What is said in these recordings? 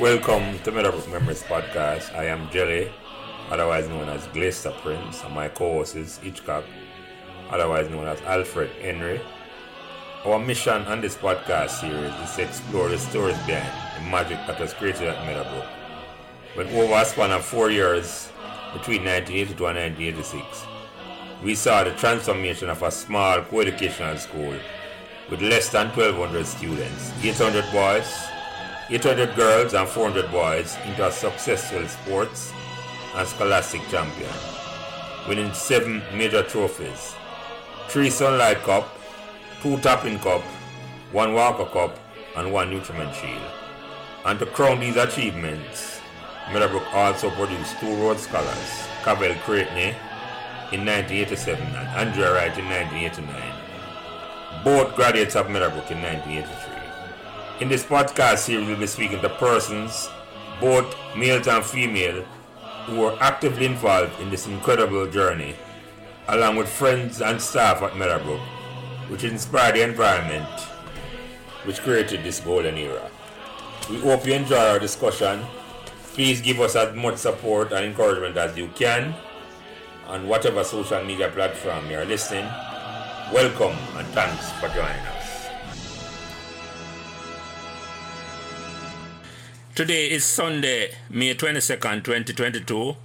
Welcome to Meadowbrook Memories Podcast. I am Jelly, otherwise known as Glacier Prince, and my co-host is Hitchcock, otherwise known as Alfred Henry. Our mission on this podcast series is to explore the stories behind the magic that was created at Meadowbrook. When over a span of four years, between 1982 and 1986, we saw the transformation of a small co-educational school with less than 1,200 students, 800 boys, 800 girls and 400 boys into a successful sports and scholastic champion, winning seven major trophies, three Sunlight Cup, two Tapping Cup, one Walker Cup, and one Nutriment Shield. And to crown these achievements, Meadowbrook also produced two Rhodes Scholars, Cavell Creighton in 1987 and Andrea Wright in 1989, both graduates of Meadowbrook in 1983. In this podcast series, we'll be speaking to persons, both male and female, who were actively involved in this incredible journey, along with friends and staff at Meadowbrook, which inspired the environment which created this golden era. We hope you enjoy our discussion. Please give us as much support and encouragement as you can on whatever social media platform you are listening. Welcome and thanks for joining us. Today is Sunday, May 22nd, 2022,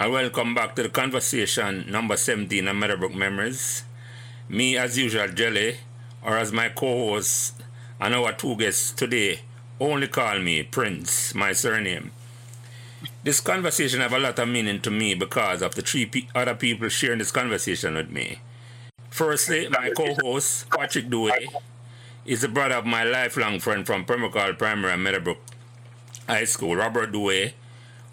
and welcome back to the conversation number 17 of Meadowbrook Memories. Me, as usual, Jelly, or as my co host and our two guests today, only call me Prince, my surname. This conversation have a lot of meaning to me because of the three pe- other people sharing this conversation with me. Firstly, my co-host, Patrick Douet, is the brother of my lifelong friend from Pembroke Primary and Meadowbrook High School, Robert Douet,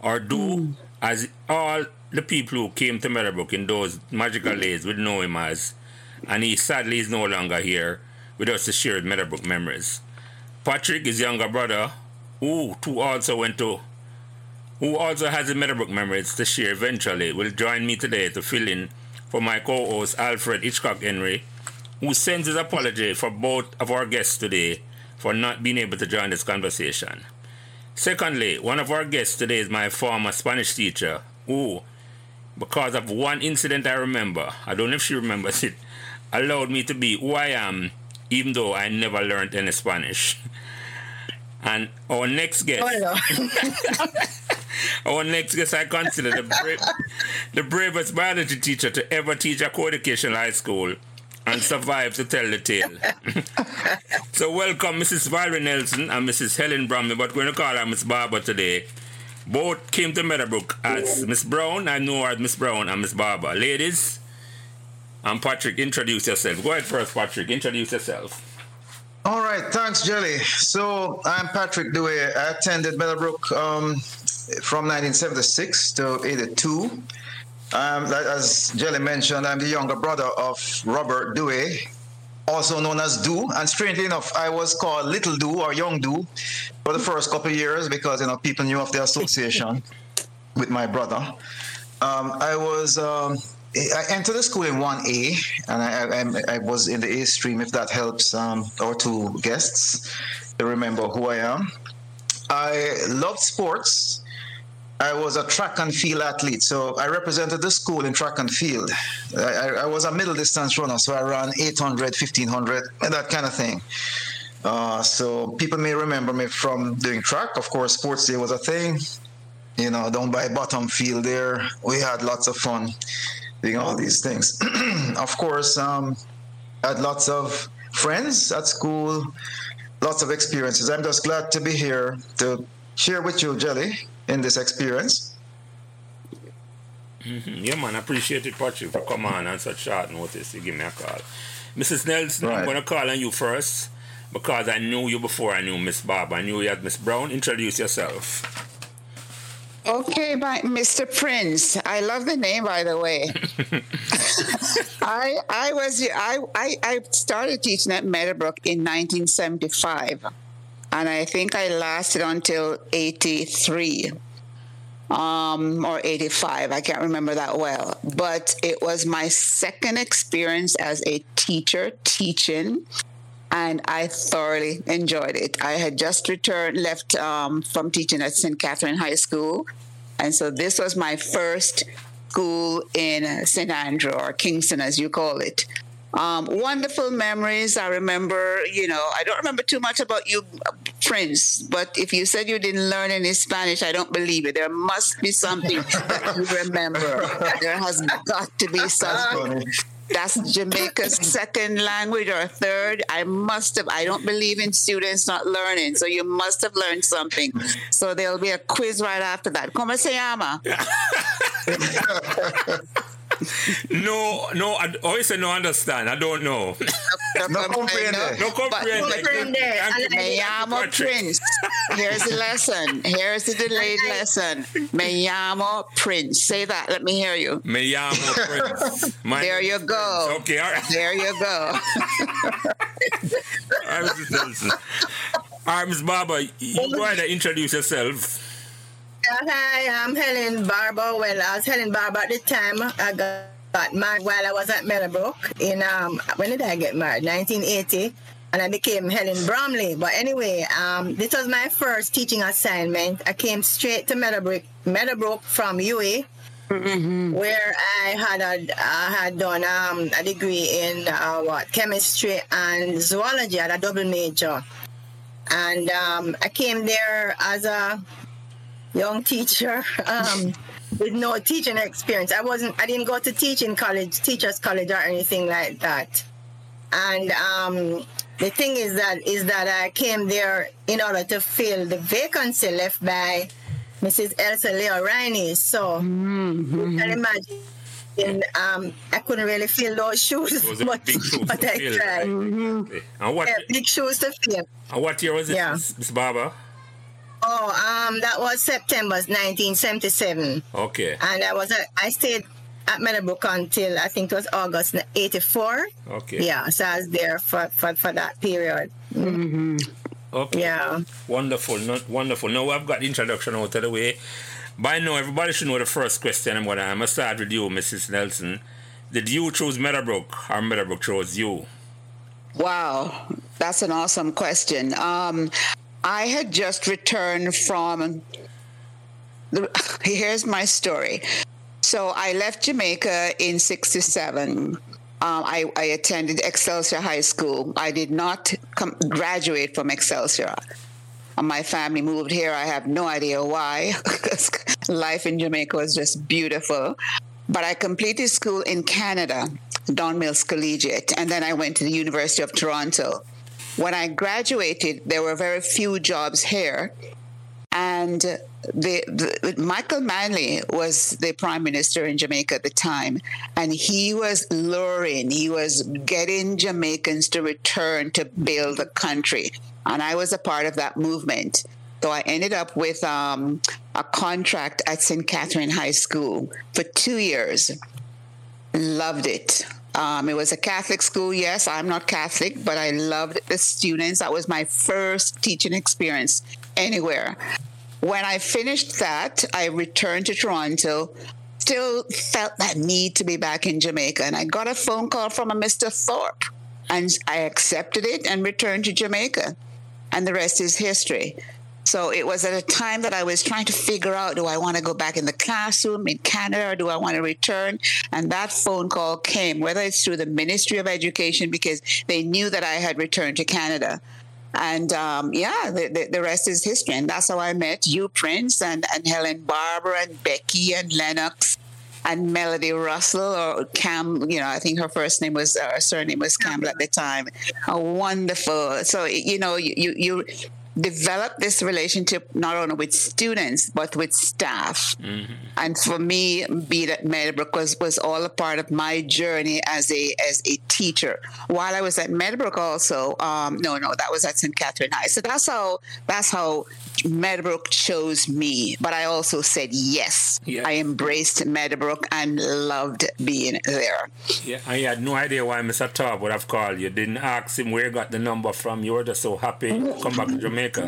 or Do, hmm. as all the people who came to Meadowbrook in those magical hmm. days would know him as, and he sadly is no longer here with us to share Meadowbrook memories. Patrick, his younger brother, who too also went to, who also has the Meadowbrook memories to share eventually, will join me today to fill in for my co-host Alfred Hitchcock Henry, who sends his apology for both of our guests today for not being able to join this conversation. Secondly, one of our guests today is my former Spanish teacher, who, because of one incident I remember, I don't know if she remembers it, allowed me to be who I am, even though I never learned any Spanish. And our next guest, oh, our next guest, I consider the, bra- the bravest biology teacher to ever teach a co-educational high school and survive to tell the tale. so welcome Mrs. Valerie Nelson and Mrs. Helen Bromley, but we're going to call her Miss Barber today. Both came to Meadowbrook as Miss Brown. I know her as Miss Brown and Miss Barber. Ladies, and Patrick, introduce yourself. Go ahead first, Patrick. Introduce yourself. All right, thanks, Jelly. So I'm Patrick Douet. I attended Meadowbrook um, from 1976 to 82. Um, as Jelly mentioned, I'm the younger brother of Robert Douet, also known as Do. And strangely enough, I was called Little Do or Young Do for the first couple of years because you know people knew of the association with my brother. Um, I was um, I entered the school in 1A, and I, I, I was in the A stream. If that helps um, our two guests to remember who I am, I loved sports. I was a track and field athlete, so I represented the school in track and field. I, I, was a middle distance runner, so I ran 800, 1500, and that kind of thing. Uh, so people may remember me from doing track. Of course, sports day was a thing. You know, down by bottom field there, we had lots of fun doing all these things. of course, um, I had lots of friends at school, lots of experiences. I'm just glad to be here to share with you, Jelly, in this experience. Mhm. Yeah, man, I appreciate it, Patrick, for coming on on such short notice. You give me a call. Mrs. Nelson, I'm going to call on you first because I knew you before I knew Miss Bob. I knew you as Miss Brown. Introduce yourself. Okay, my, Mr. Prince. I love the name, by the way. I I was I, I I started teaching at Meadowbrook in 1975, and I think I lasted until 83 um, or 85. I can't remember that well. But it was my second experience as a teacher teaching. and I thoroughly enjoyed it. I had just returned, left um, from teaching at St. Catherine High School, and so this was my first school in St. Andrew or Kingston, as you call it. Um, wonderful memories. I remember, you know, I don't remember too much about you, Prince, but if you said you didn't learn any Spanish, I don't believe it. There must be something that you remember. There has got to be something. That's Jamaica's second language or third. I must have, I don't believe in students not learning. So you must have learned something. So there'll be a quiz right after that. ¿Cómo se llama? no, no, I oh, always say no understand. I don't know. No comprende. No comprende. Me llamo Prince. Here's the lesson. Here's the delayed lesson. Me llamo Prince. Say that. Let me hear you. Me llamo Prince. My there you go. Prince. Okay, all right. There you go. all right, Mrs. Nelson. All right, Ms. Barber, you go ahead and introduce yourself. Hi, I'm Helen Barber. Well, I was Helen Barber at the time. I got, got married while I was at Meadowbrook. In um, when did I get married? 1980, and I became Helen Bromley. But anyway, um, this was my first teaching assignment. I came straight to Meadowbrook, Meadowbrook from UWI. Mm-hmm. Where I had a, I had done um, a degree in uh, what chemistry and zoology. I had a double major, and um, I came there as a young teacher um, with no teaching experience. I wasn't. I didn't go to teaching college, teachers college, or anything like that. And um, the thing is that is that I came there in order to fill the vacancy left by Mrs. Elsa Leo Rhynie. So mm-hmm. you can imagine. And, um, I couldn't really fill those shoes, but, but I tried. Mm-hmm. And what, yeah, big shoes to fill. And what year was it, yeah. Miss Barber? Oh, um, that was September 1977. Okay. And I was, I stayed at Meadowbrook until I think it was August 84. Okay. Yeah, so I was there for, for, for that period. Mm-hmm. Okay. Yeah. Wonderful, not wonderful. Now I've got the introduction out of the way. By now, everybody should know the first question I'm going to, I'm going to start with you, Mrs. Nelson. Did you choose Meadowbrook or Meadowbrook chose you? Wow, that's an awesome question. Um, I had just returned from. The, here's my story. So I left Jamaica in '67. Um, I, I, attended Excelsior High School. I did not come, graduate from Excelsior. My family moved here. I have no idea why, life in Jamaica was just beautiful. But I completed school in Canada, Don Mills Collegiate, and then I went to the University of Toronto. When I graduated, there were very few jobs here. And the, the, Michael Manley was the prime minister in Jamaica at the time, and he was luring, he was getting Jamaicans to return to build the country. And I was a part of that movement. So I ended up with um, a contract at St. Catherine High School for two years. Loved it. Um, it was a Catholic school. Yes, I'm not Catholic, but I loved the students. That was my first teaching experience anywhere. When I finished that, I returned to Toronto. Still felt that need to be back in Jamaica, and I got a phone call from a Mr. Thorpe, and I accepted it and returned to Jamaica, and the rest is history. So it was at a time that I was trying to figure out do I want to go back in the classroom in Canada or do I want to return? And that phone call came, whether it's through the Ministry of Education, because they knew that I had returned to Canada. And um, yeah, the, the, the, rest is history. And that's how I met you, Prince, and, and Helen Barber, and Becky, and Lennox, and Melody Russell, or Cam, you know, I think her first name was, uh, her surname was Campbell at the time. Oh, wonderful. So, you know, you, you, develop this relationship not only with students but with staff. Mm-hmm. And for me, being at Meadowbrook was, was all a part of my journey as a as a teacher. While I was at Meadowbrook, also, um, no, no, that was at St. Catherine High. So that's how that's how Meadowbrook chose me. But I also said yes. Yeah. I embraced Meadowbrook and loved being there. Yeah, I had no idea why Mr. Tarr would have called you. Didn't ask him where you got the number from. You were just so happy to come back to Jamaica Jamaica.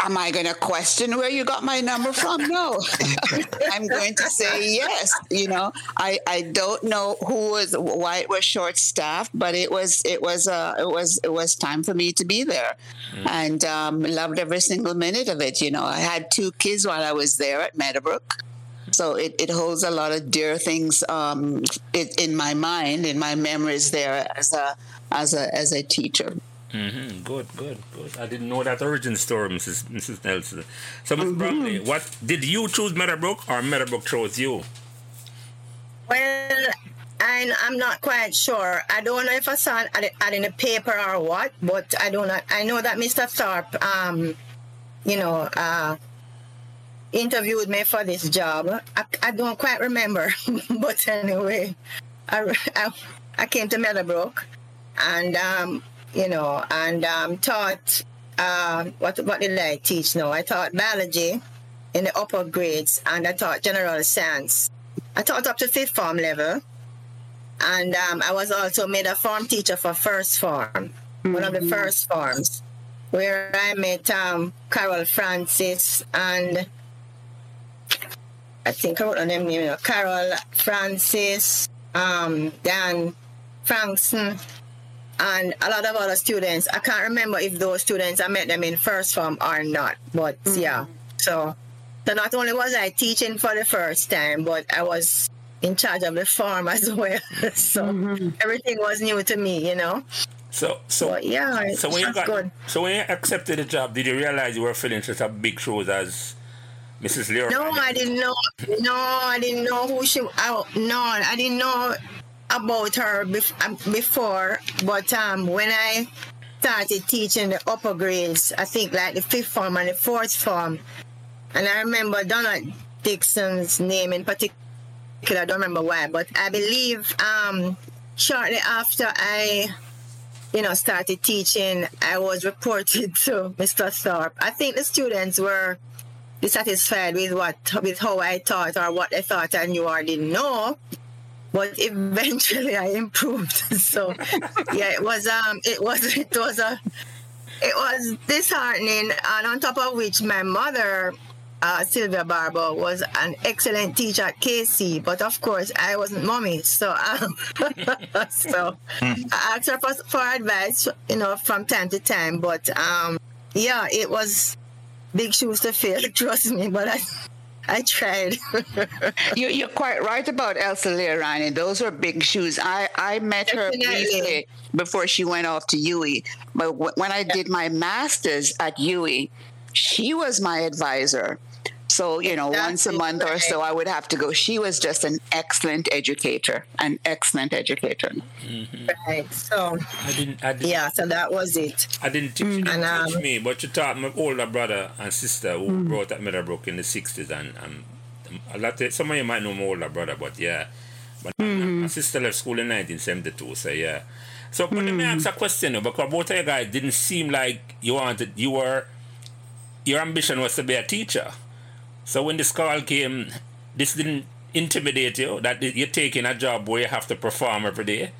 Am I going to question where you got my number from? No. I'm going to say yes. You know, I, I don't know who was why it was short staffed, but it was it was uh it was it was time for me to be there, mm. and um, loved every single minute of it. You know, I had two kids while I was there at Meadowbrook. So it, it holds a lot of dear things um, in my mind, in my memories there as a as a as a teacher. Mm-hmm. Good, good, good. I didn't know that origin story, Mrs. Mrs. Nelson. So, Ms. Mm-hmm. Bromley, what did you choose Meadowbrook or Meadowbrook chose you? Well, I, I'm not quite sure. I don't know if I saw it in a paper or what, but I don't know. I know that Mr. Thorpe, um, you know, uh, interviewed me for this job. I, I don't quite remember, but anyway, I, I, I came to Meadowbrook and um, you know, and um, taught uh, what what did I teach No, I taught biology in the upper grades, and I taught general science. I taught up to fifth form level, and um, I was also made a form teacher for first form, mm-hmm. one of the mm-hmm. first forms, where I met um, Carol Francis and I think I wrote them, you know, Carol Francis, um, Dan Frankson, and a lot of other students. I can't remember if those students I met them in first form or not, but mm-hmm. yeah. So, so not only was I teaching for the first time, but I was in charge of the farm as well. so mm-hmm. everything was new to me, you know. So, so but yeah. So when you got, good. so when you accepted the job, did you realize you were filling such a big shoes as Mrs. Lear? No, I didn't know. No, I didn't know who she. I, no, I didn't know about her um, before, but um, when I started teaching the upper grades, I think like the fifth form and the fourth form, and I remember Donna Dixon's name in particular. I don't remember why, but I believe um, shortly after I, you know, started teaching, I was reported to Mr. Thorpe. I think the students were dissatisfied with what with how I taught or what I thought I knew or didn't know but eventually I improved. so yeah, it was um it was it was a it was disheartening and on top of which my mother uh, Sylvia Barber was an excellent teacher at KC, but of course I wasn't mommy, so um, so I asked her for, for advice, you know, from time to time. But um, yeah, it was big shoes to fill, trust me. But I I tried. you, are quite right about Elsa Leo-Rhynie. Those were big shoes. I, I met Definitely. her briefly before she went off to UWI. But when I did my master's at UWI, she was my advisor. So, you know, once a month right. or so, I would have to go. She was just an excellent educator, an excellent educator. Mm-hmm. Right. So, I didn't, I didn't, yeah, so that was it. I didn't teach, mm-hmm. didn't and, um, me, but you taught my older brother and sister who mm-hmm. wrote at Meadowbrook in the 60s. And, and a lot of, some of you might know my older brother, but yeah. But mm-hmm. my sister left school in 1972, so yeah. So, but let me mm-hmm. ask a question because both of you guys didn't seem like you wanted, you were, your ambition was to be a teacher. So when this call came, this didn't intimidate you that you're taking a job where you have to perform every day?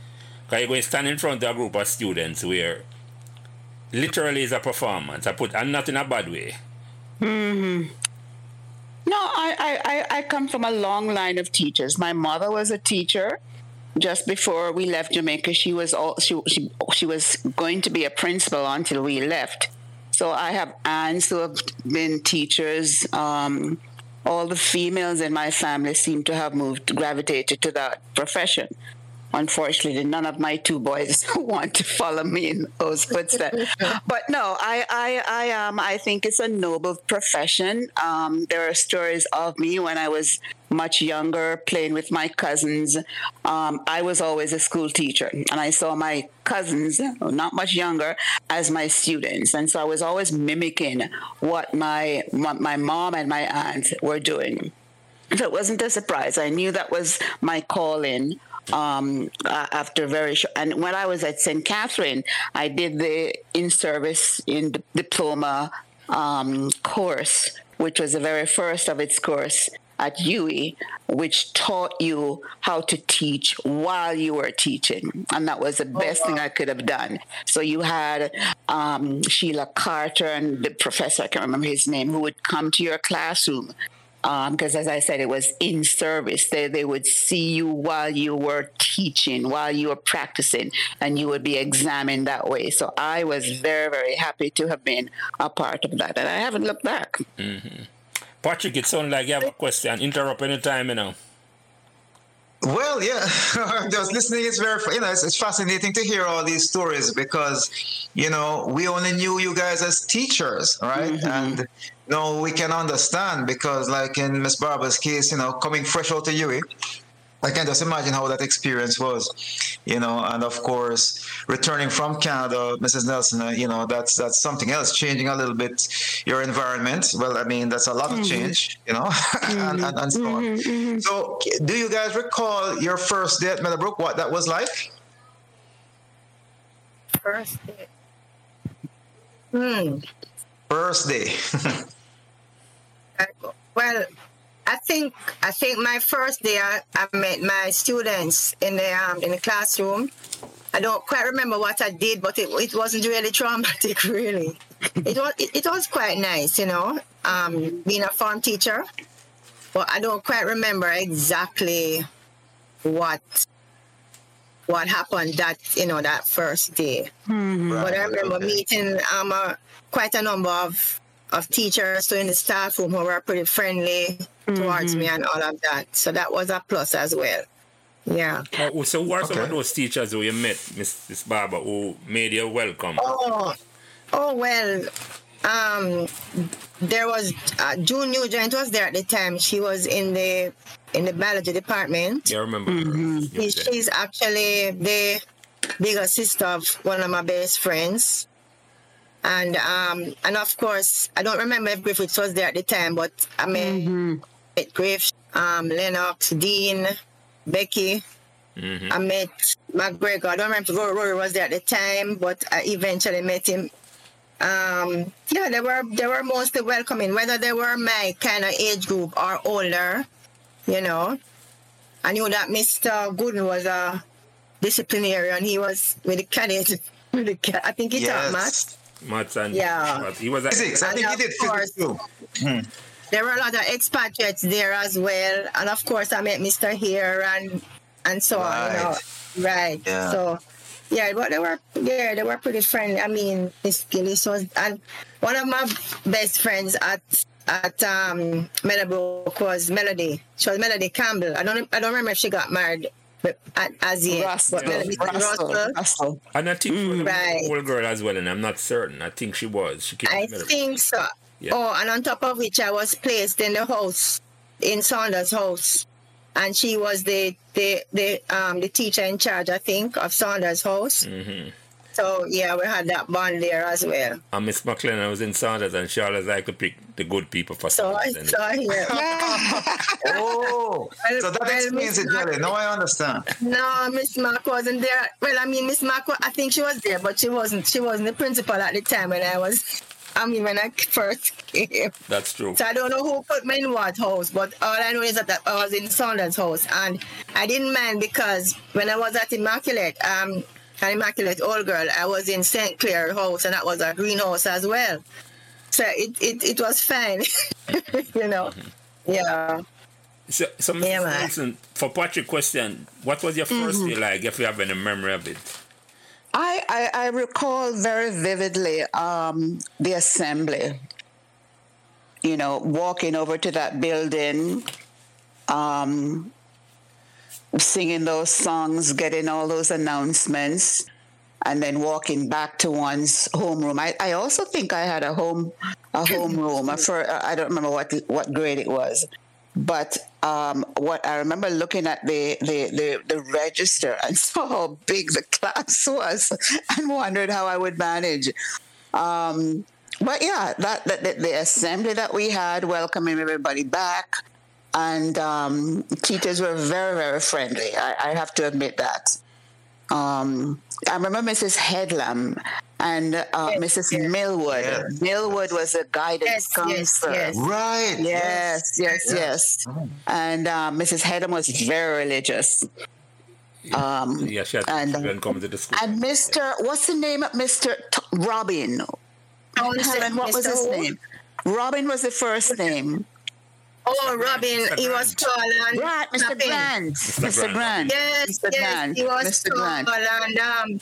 Because you're going to stand in front of a group of students where literally is a performance. I put, and not in a bad way. Hmm. No, I, I, I come from a long line of teachers. My mother was a teacher. Just before we left Jamaica, she was all, she, she, she was going to be a principal until we left. So I have aunts who have been teachers. Um, all the females in my family seem to have moved, gravitated to that profession. Unfortunately, none of my two boys want to follow me in those footsteps. but no, I, I, I, um, I think it's a noble profession. Um, there are stories of me when I was much younger, playing with my cousins. Um, I was always a school teacher, and I saw my cousins, not much younger, as my students, and so I was always mimicking what my my mom and my aunt were doing. So it wasn't a surprise. I knew that was my calling um, after very short. And when I was at St. Catherine, I did the in service in diploma um, course, which was the very first of its course at UWI, which taught you how to teach while you were teaching. And that was the oh, best wow. thing I could have done. So you had um, Sheila Carter and the professor, I can't remember his name, who would come to your classroom because um, as I said, it was in service. They, they would see you while you were teaching, while you were practicing, and you would be examined that way. So I was very, very happy to have been a part of that, and I haven't looked back. Mm-hmm. Patrick, it sounds like you have a question. Interrupt anytime, you know. Well, yeah, just listening is very, you know, it's, it's, fascinating to hear all these stories because, you know, we only knew you guys as teachers, right? Mm-hmm. And no, we can understand because, like in Miss Barber's case, you know, coming fresh out of UWI, I can just imagine how that experience was, you know, and of course, returning from Canada, Mrs. Nelson, uh, you know, that's that's something else, changing a little bit your environment. Well, I mean, that's a lot mm-hmm. of change, you know, mm-hmm. and, and, and, so on. Mm-hmm, mm-hmm. So, do you guys recall your first day at Meadowbrook? What that was like? First day. Hmm. First day. well, I think I think my first day I, I met my students in the um, in the classroom. I don't quite remember what I did, but it, it wasn't really traumatic, really. it was it, it, was quite nice, you know, um, being a form teacher. But I don't quite remember exactly what what happened that you know that first day. Mm-hmm. But I remember okay. meeting um, a, quite a number of of teachers so in the staff room who were pretty friendly mm-hmm. towards me and all of that. So that was a plus as well. Yeah. Oh, so what are okay. some of those teachers who you met, Miss, Miss Barber, who made you welcome? Oh, oh well, um, there was uh, June Nugent was there at the time. She was in the in the biology department. Yeah, I remember. Mm-hmm. she's actually the bigger sister of one of my best friends. And um, and of course, I don't remember if Griffiths was there at the time, but I mean, mm-hmm. Griff, um, Lennox, Dean, Becky. Mm-hmm. I met McGregor. I don't remember if Rory was there at the time, but I eventually met him. Um, yeah, they were they were mostly welcoming, whether they were my kind of age group or older, you know. I knew that Mr. Gooden was a disciplinarian. He was with the cadets. With the, I think he yes. taught maths. Maths and yeah. He was physics. I think he did physics too. There were a lot of expatriates there as well, and of course I met Mr. Here and and so right. on. You know, right? Yeah. So yeah, but they were yeah, they were pretty friendly. I mean, Miss Gillis was and one of my best friends at at um Meadowbrook was Melody. She was Melody Campbell. I don't I don't remember if she got married but as yet. Russell, but Russell, Russell. Russell. And I think mm, right. old girl as well, and I'm not certain. I think she was. She came I think so. Yeah. Oh, and on top of which, I was placed in the house, in Saunders' house, and she was the the the um the teacher in charge, I think, of Saunders' house. Mm-hmm. So yeah, we had that bond there as well. And Miss McLennan was in Saunders, and she always like to pick the good people for so Saunders. So I yeah. oh, well, so that well, explains it, Jelly. Now I understand. No, Miss Mark wasn't there. Well, I mean, Miss Mark, I think she was there, but she wasn't. She wasn't the principal at the time when I was. I mean, when I first came. That's true. So I don't know who put me in what house, but all I know is that I was in Saunders' house, and I didn't mind because when I was at Immaculate, um, an Immaculate Old Girl, I was in St. Clair House, and that was a greenhouse as well. So it, it, it was fine, you know. Mm-hmm. Yeah. So, so Mrs. Yeah, for Patrick question, what was your 1st mm-hmm. day like, if you have any memory of it? I, I, I recall very vividly um, the assembly. You know, walking over to that building, um, singing those songs, getting all those announcements, and then walking back to one's homeroom. I, I also think I had a home a homeroom. For I don't remember what what grade it was, but um, what I remember looking at the, the, the the register and saw how big the class was, and wondered how I would manage. Um, but yeah, that, that the, the assembly that we had, welcoming everybody back and um, teachers were very, very friendly. I, I have to admit that. Um, I remember Mrs. Headlam, and uh, Mrs. yes. Millwood. Yeah. Millwood was a guidance Yes, yes, counselor. yes. Right. Yes, yes, yes. And uh, Mrs. Headlam was very religious. Um, Yeah, she had And, children coming to the school. and Mr. What's the name of Mr. T- Robin? Helen, what was his name? Robin was the first name. Oh, Robin, he was tall and Right, Mr. snapping. Grant. Mr. Mr. Grant. Yes, Mr. yes, Grant. he was Mr. tall Grant. and um,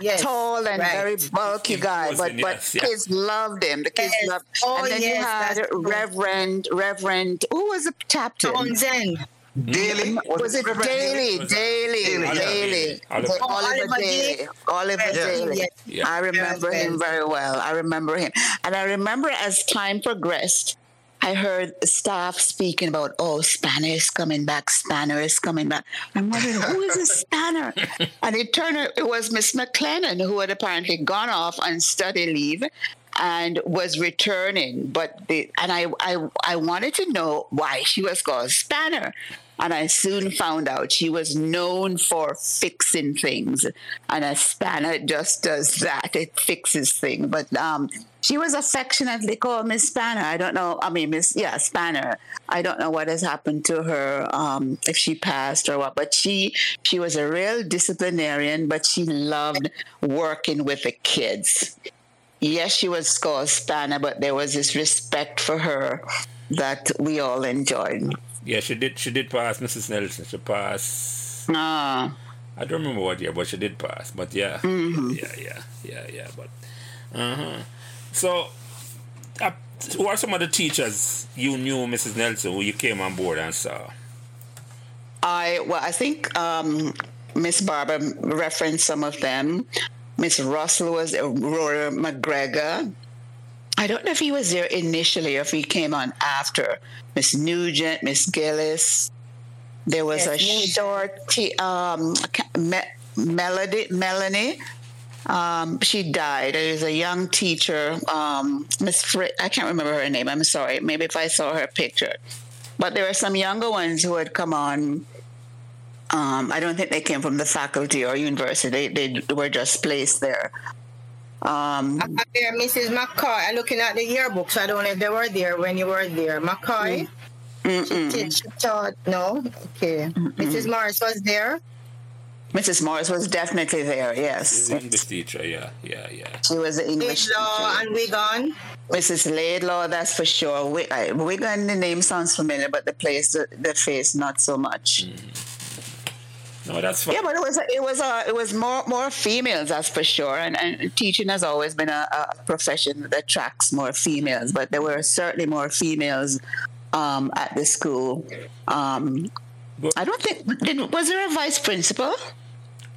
yes, Tall and right. very bulky guy, was but but yes, yeah. kids loved him. The kids Yes. loved. Oh, and then yes, you had that's true. Reverend Reverend. Who was the captain? Townsend. Daily. Was it Reverend Daily? Was it- Daily, Daily. Daily. Oh, Oliver. Oliver, Oliver Daily. Oliver Yes, Daily. yes. Yeah. I remember Yes, him yes. very well. I remember him. And I remember as time progressed, I heard staff speaking about, oh, Spanner is coming back, Spanner is coming back. I'm wondering, who is this Spanner? and it turned out it was Miss McLennan, who had apparently gone off on study leave and was returning. But the, and I, I I wanted to know why she was called Spanner. And I soon found out she was known for fixing things. And a spanner just does that. It fixes things. But um, she was affectionately called Miss Spanner. I don't know. I mean, Miss, yeah, Spanner. I don't know what has happened to her, um, if she passed or what. But she, she was a real disciplinarian, but she loved working with the kids. Yes, she was called Spanner, but there was this respect for her that we all enjoyed. Yeah, she did. She did pass Mrs. Nelson. She passed. Ah. I don't remember what year, but she did pass. But yeah, Mm-hmm. yeah, yeah, yeah, yeah. But uh huh. So, uh, who are some of the teachers you knew, Mrs. Nelson, who you came on board and saw? I well, I think um, Miss Barber referenced some of them. Miss Russell was Aurora McGregor. I don't know if he was there initially or if he came on after. Miss Nugent, Miss Gillis. There was Yes, a short t- um, Me- Melody Melanie. Um, she died. It was a young teacher, um, Miss I can't remember her name. I'm sorry. Maybe if I saw her picture. But there were some younger ones who had come on. Um, I don't think they came from the faculty or university. They, they were just placed there. Um, Uh, there, Mrs. McCoy. I'm looking at the yearbooks. I don't know if they were there when you were there. McCoy. She, did- she taught. No. Okay. Mrs. Morris was there. Mrs. Morris was definitely there. Yes, She's an English teacher. Yeah, yeah, yeah. she was an English Law teacher. and Wigan. Mrs. Laidlaw, that's for sure. Wi- I- Wigan, the name sounds familiar, but the place, the, the face, not so much. No, that's fine. Yeah, but it was it was uh, it was more more females, that's for sure. And, and teaching has always been a, a profession that attracts more females, but there were certainly more females um, at the school. Um, But- I don't think did, was there a vice principal.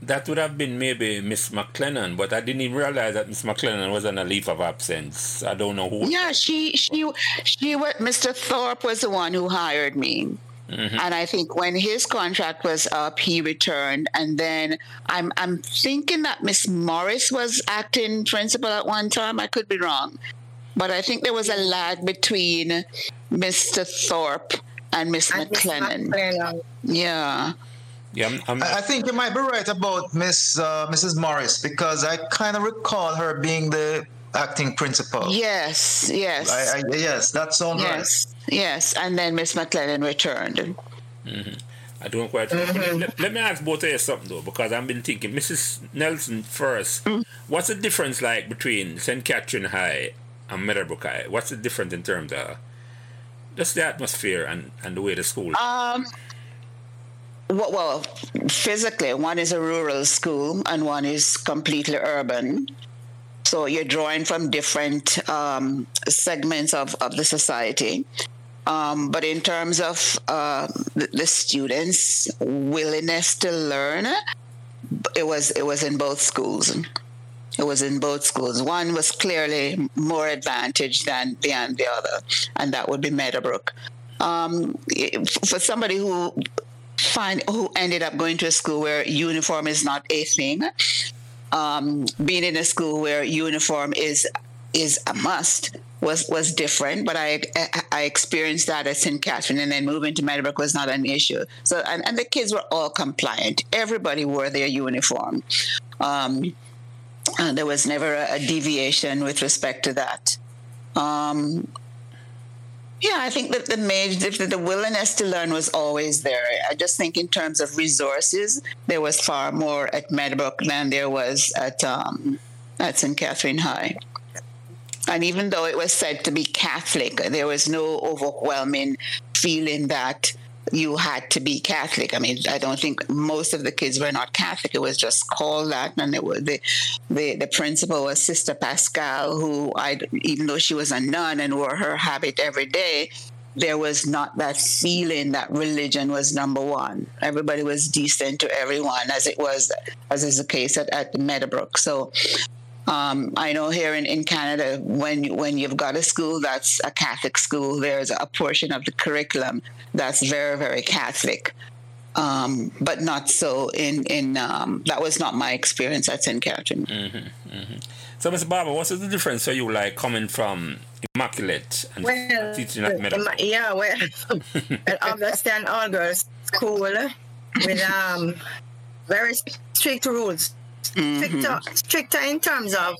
That would have been maybe Miss McLennan, but I didn't even realize that Miss McLennan was on a leave of absence. I don't know who. Yeah, she she she Mr. Thorpe was the one who hired me. And I think when his contract was up, he returned. And then I'm I'm thinking that Miss Morris was acting principal at one time. I could be wrong, but I think there was a lag between Mr. Thorpe and Miss And McLennan. McLennan. Yeah, Yeah, I'm, I'm I I think you might be right about Miss uh, Mrs. Morris because I kind of recall her being the acting principal. yes, yes, I, I, yes, that sounds right. Yes, yes. And then Miss McLennan returned. I don't quite. Let, let me ask both of you something though, because I've been thinking, Mrs. Nelson first. What's the difference like between St. Catherine High and Meadowbrook High? What's the difference in terms of just the atmosphere and, and the way the school? Um, well, well, physically, one is a rural school and one is completely urban. So you're drawing from different um, segments of, of the society. Um, but in terms of uh, the, the students' willingness to learn, it was it was in both schools. It was in both schools. One was clearly more advantaged than, than the other, and that would be Meadowbrook. Um, for somebody who find who ended up going to a school where uniform is not a thing, um, being in a school where uniform is is a must was was different. But I I experienced that at St. Catherine, and then moving to Meadowbrook was not an issue. So and, and the kids were all compliant. Everybody wore their uniform. Um, Uh, there was never a, a, deviation with respect to that. Um, yeah, I think that the major, the willingness to learn was always there. I just think in terms of resources, there was far more at Meadowbrook than there was at um, at St. Catherine High. And even though it was said to be Catholic, there was no overwhelming feeling that you had to be Catholic. I mean, I don't think most of the kids were not Catholic. It was just called that, and it was the the, the principal was Sister Pascal, who I even though she was a nun and wore her habit every day, there was not that feeling that religion was number one. Everybody was decent to everyone, as it was, as is the case at, at Meadowbrook. So um, I know here in, in Canada, when when you've got a school that's a Catholic school, there's a portion of the curriculum that's very very Catholic, um, but not so in in um, that was not my experience at St. Catherine. Mm-hmm, mm-hmm. So, Mr. Barber, what's the difference So you, like coming from Immaculate and well, teaching at Middle? Yeah, well, August and all girls school with um very strict rules stricter, mm-hmm. stricter in terms of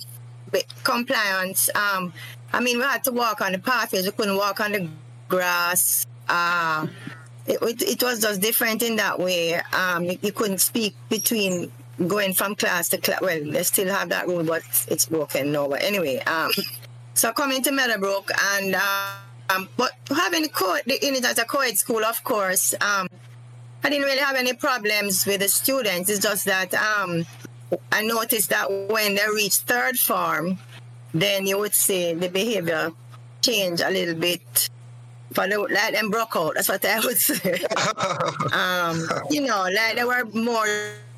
compliance. Um, I mean, we had to walk on the pathways. We couldn't walk on the grass. Uh, it, it, it was just different in that way. Um, you, you, couldn't speak between going from class to class. Well, they still have that rule, but it's broken now. But anyway, um, so coming to Meadowbrook and um, but having co- the unit as a co-ed school, of course, um, I didn't really have any problems with the students. It's just that um, I noticed that when they reach third form, then you would see the behavior change a little bit. For the, like them broke out, that's what I would say. um, you know, like they were more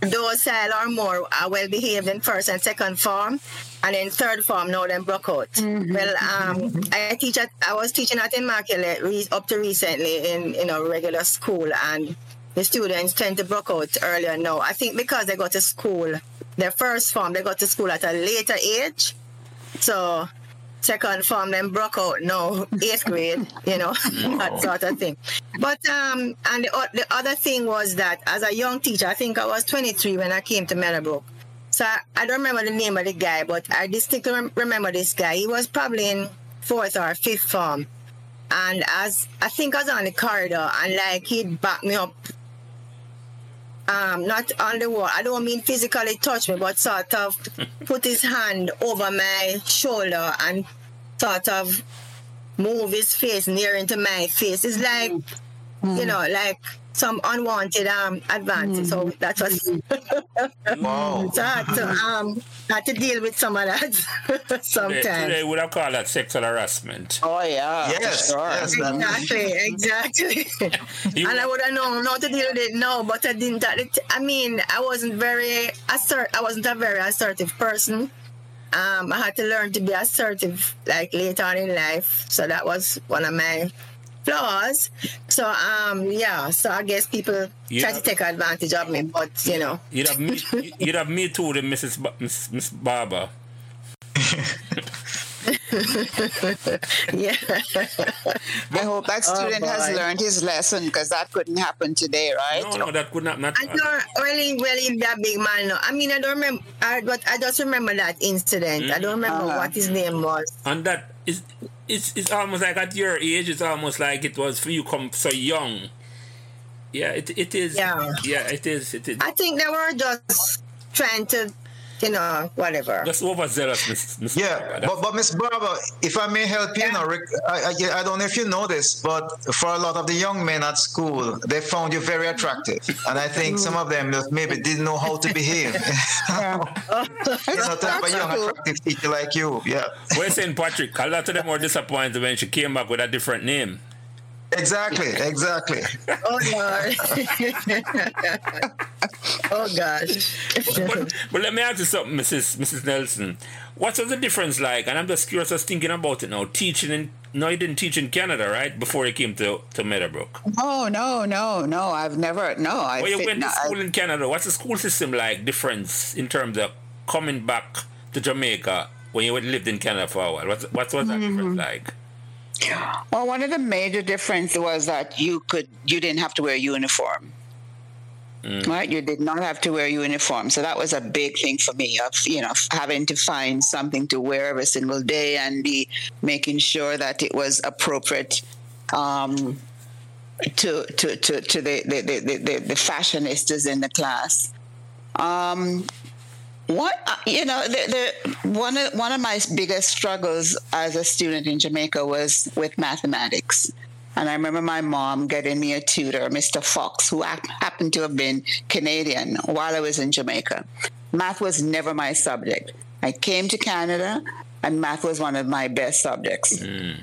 docile or more uh, well behaved in first and second form. And in third form, now them broke out. Mm-hmm. Well, um, I teach at, I was teaching at Immaculate re- up to recently in, in a regular school, and the students tend to broke out earlier now. I think because they go to school their first form, they got to school at a later age. So second form then broke out no eighth grade you know that sort of thing. But um and the, the other thing was that as a young teacher i think i was 23 when i came to meadowbrook. So I, I don't remember the name of the guy but i distinctly remember this guy. He was probably in fourth or fifth form. And as i think i was on the corridor and like he'd back me up um, not on the wall. I don't mean physically touch me, but sort of put his hand over my shoulder and sort of move his face near into my face. It's like, mm. you know, like some unwanted um advances. Mm. So that's what. wow. so I had to um had to deal with some of that sometimes. Today, today would have called that sexual harassment. Oh yeah. Yes. Sure. yes exactly. Exactly. and I would have known how to deal with it now, but I didn't. I mean, I wasn't very assert. I wasn't a very assertive person. Um, I had to learn to be assertive like later on in life. So that was one of my flaws. So um yeah, so I guess people you try have, to take advantage of me, but you know. You'd have me, you'd have me too, the Mrs. Ba- Miss, Miss Barber. yeah. I hope that oh, student oh, has learned his lesson because that couldn't happen today, right? No, no, that could not. not I don't really, really that big man. No. I mean, I don't remember, I, but I just remember that incident. Mm-hmm. I don't remember uh-huh. what his name was. And that is it's it's almost like at your age, it's almost like it was for you come so young. Yeah, it it is. Yeah, yeah, it is. It is. I think they were just trying to you know, whatever. Just overzealous, Miss, Miss Yeah, but, but Miss Barber, if I may help you, yeah. know, I, I, I, don't know if you know this, but for a lot of the young men at school, they found you very attractive. And I think some of them maybe didn't know how to behave. yeah. you know, to have a young, attractive teacher like you. Yeah. We're saying, Patrick, a lot of them were disappointed when she came back with a different name. Exactly, exactly. oh Lord. oh gosh. but, but, let me ask you something, Mrs. Mrs. Nelson. What was the difference like? And I'm just curious, I was thinking about it now. Teaching in no, you didn't teach in Canada, right? Before you came to, to Meadowbrook. Oh no, no, no. I've never no. I well, you went to school I, in Canada. What's the school system like? Difference in terms of coming back to Jamaica when you lived in Canada for a while. What what was that mm-hmm. difference like? Well, one of the major differences was that you could you didn't have to wear a uniform. Mm. Right, you did not have to wear uniform, so that was a big thing for me. Of you know having to find something to wear every single day and be making sure that it was appropriate um, to, to to to the the, the, the, the fashionistas in the class. Um, what uh, you know, the, the, one of one of my biggest struggles as a student in Jamaica was with mathematics. And I remember my mom getting me a tutor, Mr. Fox, who happened to have been Canadian while I was in Jamaica. Math was never my subject. I came to Canada, and math was one of my best subjects. Mm.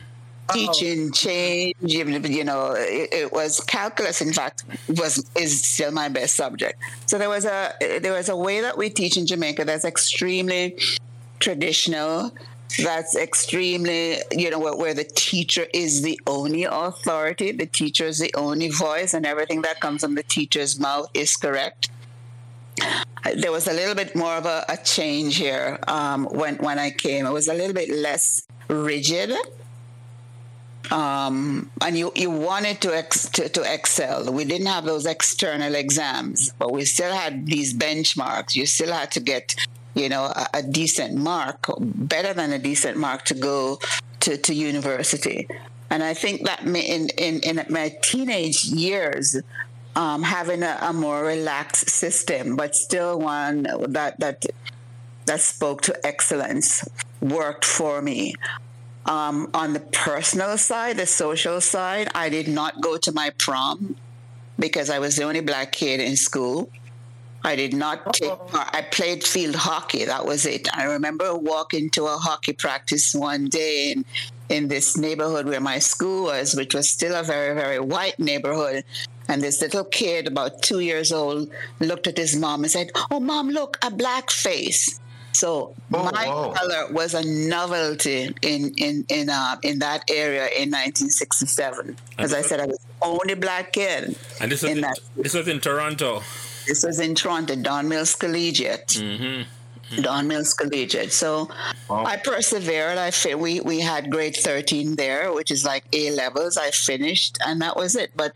Teaching change, you know, it, it, was calculus. In fact, was is still my best subject. So there was a there was a way that we teach in Jamaica that's extremely traditional that's extremely, you know, where, where, the teacher is the only authority, the teacher is the only voice, and everything that comes from the teacher's mouth is correct. There was a little bit more of a, a change here um, when when I came. It was a little bit less rigid. Um, and you, you wanted to, ex, to, to excel. We didn't have those external exams, but we still had these benchmarks. You still had to get you know, a, a, decent mark, better than a decent mark to go to, to university. And I think that in, in, in my teenage years, um, having a, a, more relaxed system, but still one that, that, that spoke to excellence worked for me. Um, on the personal side, the social side, I did not go to my prom because I was the only black kid in school. I did not take part. I played field hockey. That was it. I remember walking to a hockey practice one day in, in this neighborhood where my school was, which was still a very, very white neighborhood. And this little kid, about two years old, looked at his mom and said, Oh, mom, look, a black face. So oh, my wow. color was a novelty in in in uh, in that area in 1967. As I said, I was the only black kid. And this was in, in this was in Toronto. This was in Toronto, Don Mills Collegiate. Mm-hmm. mm-hmm. Don Mills Collegiate. So wow. I persevered. I fi- we we had grade thirteen there, which is like A levels. I finished, and that was it. But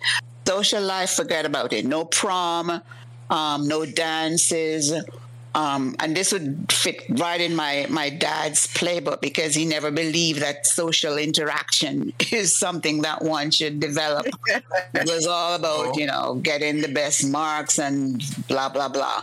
social life, forget about it. No prom, um, no dances, um, and this would fit right in my, my dad's playbook because he never believed that social interaction is something that one should develop. it was all about, oh. you know, getting the best marks and blah, blah, blah.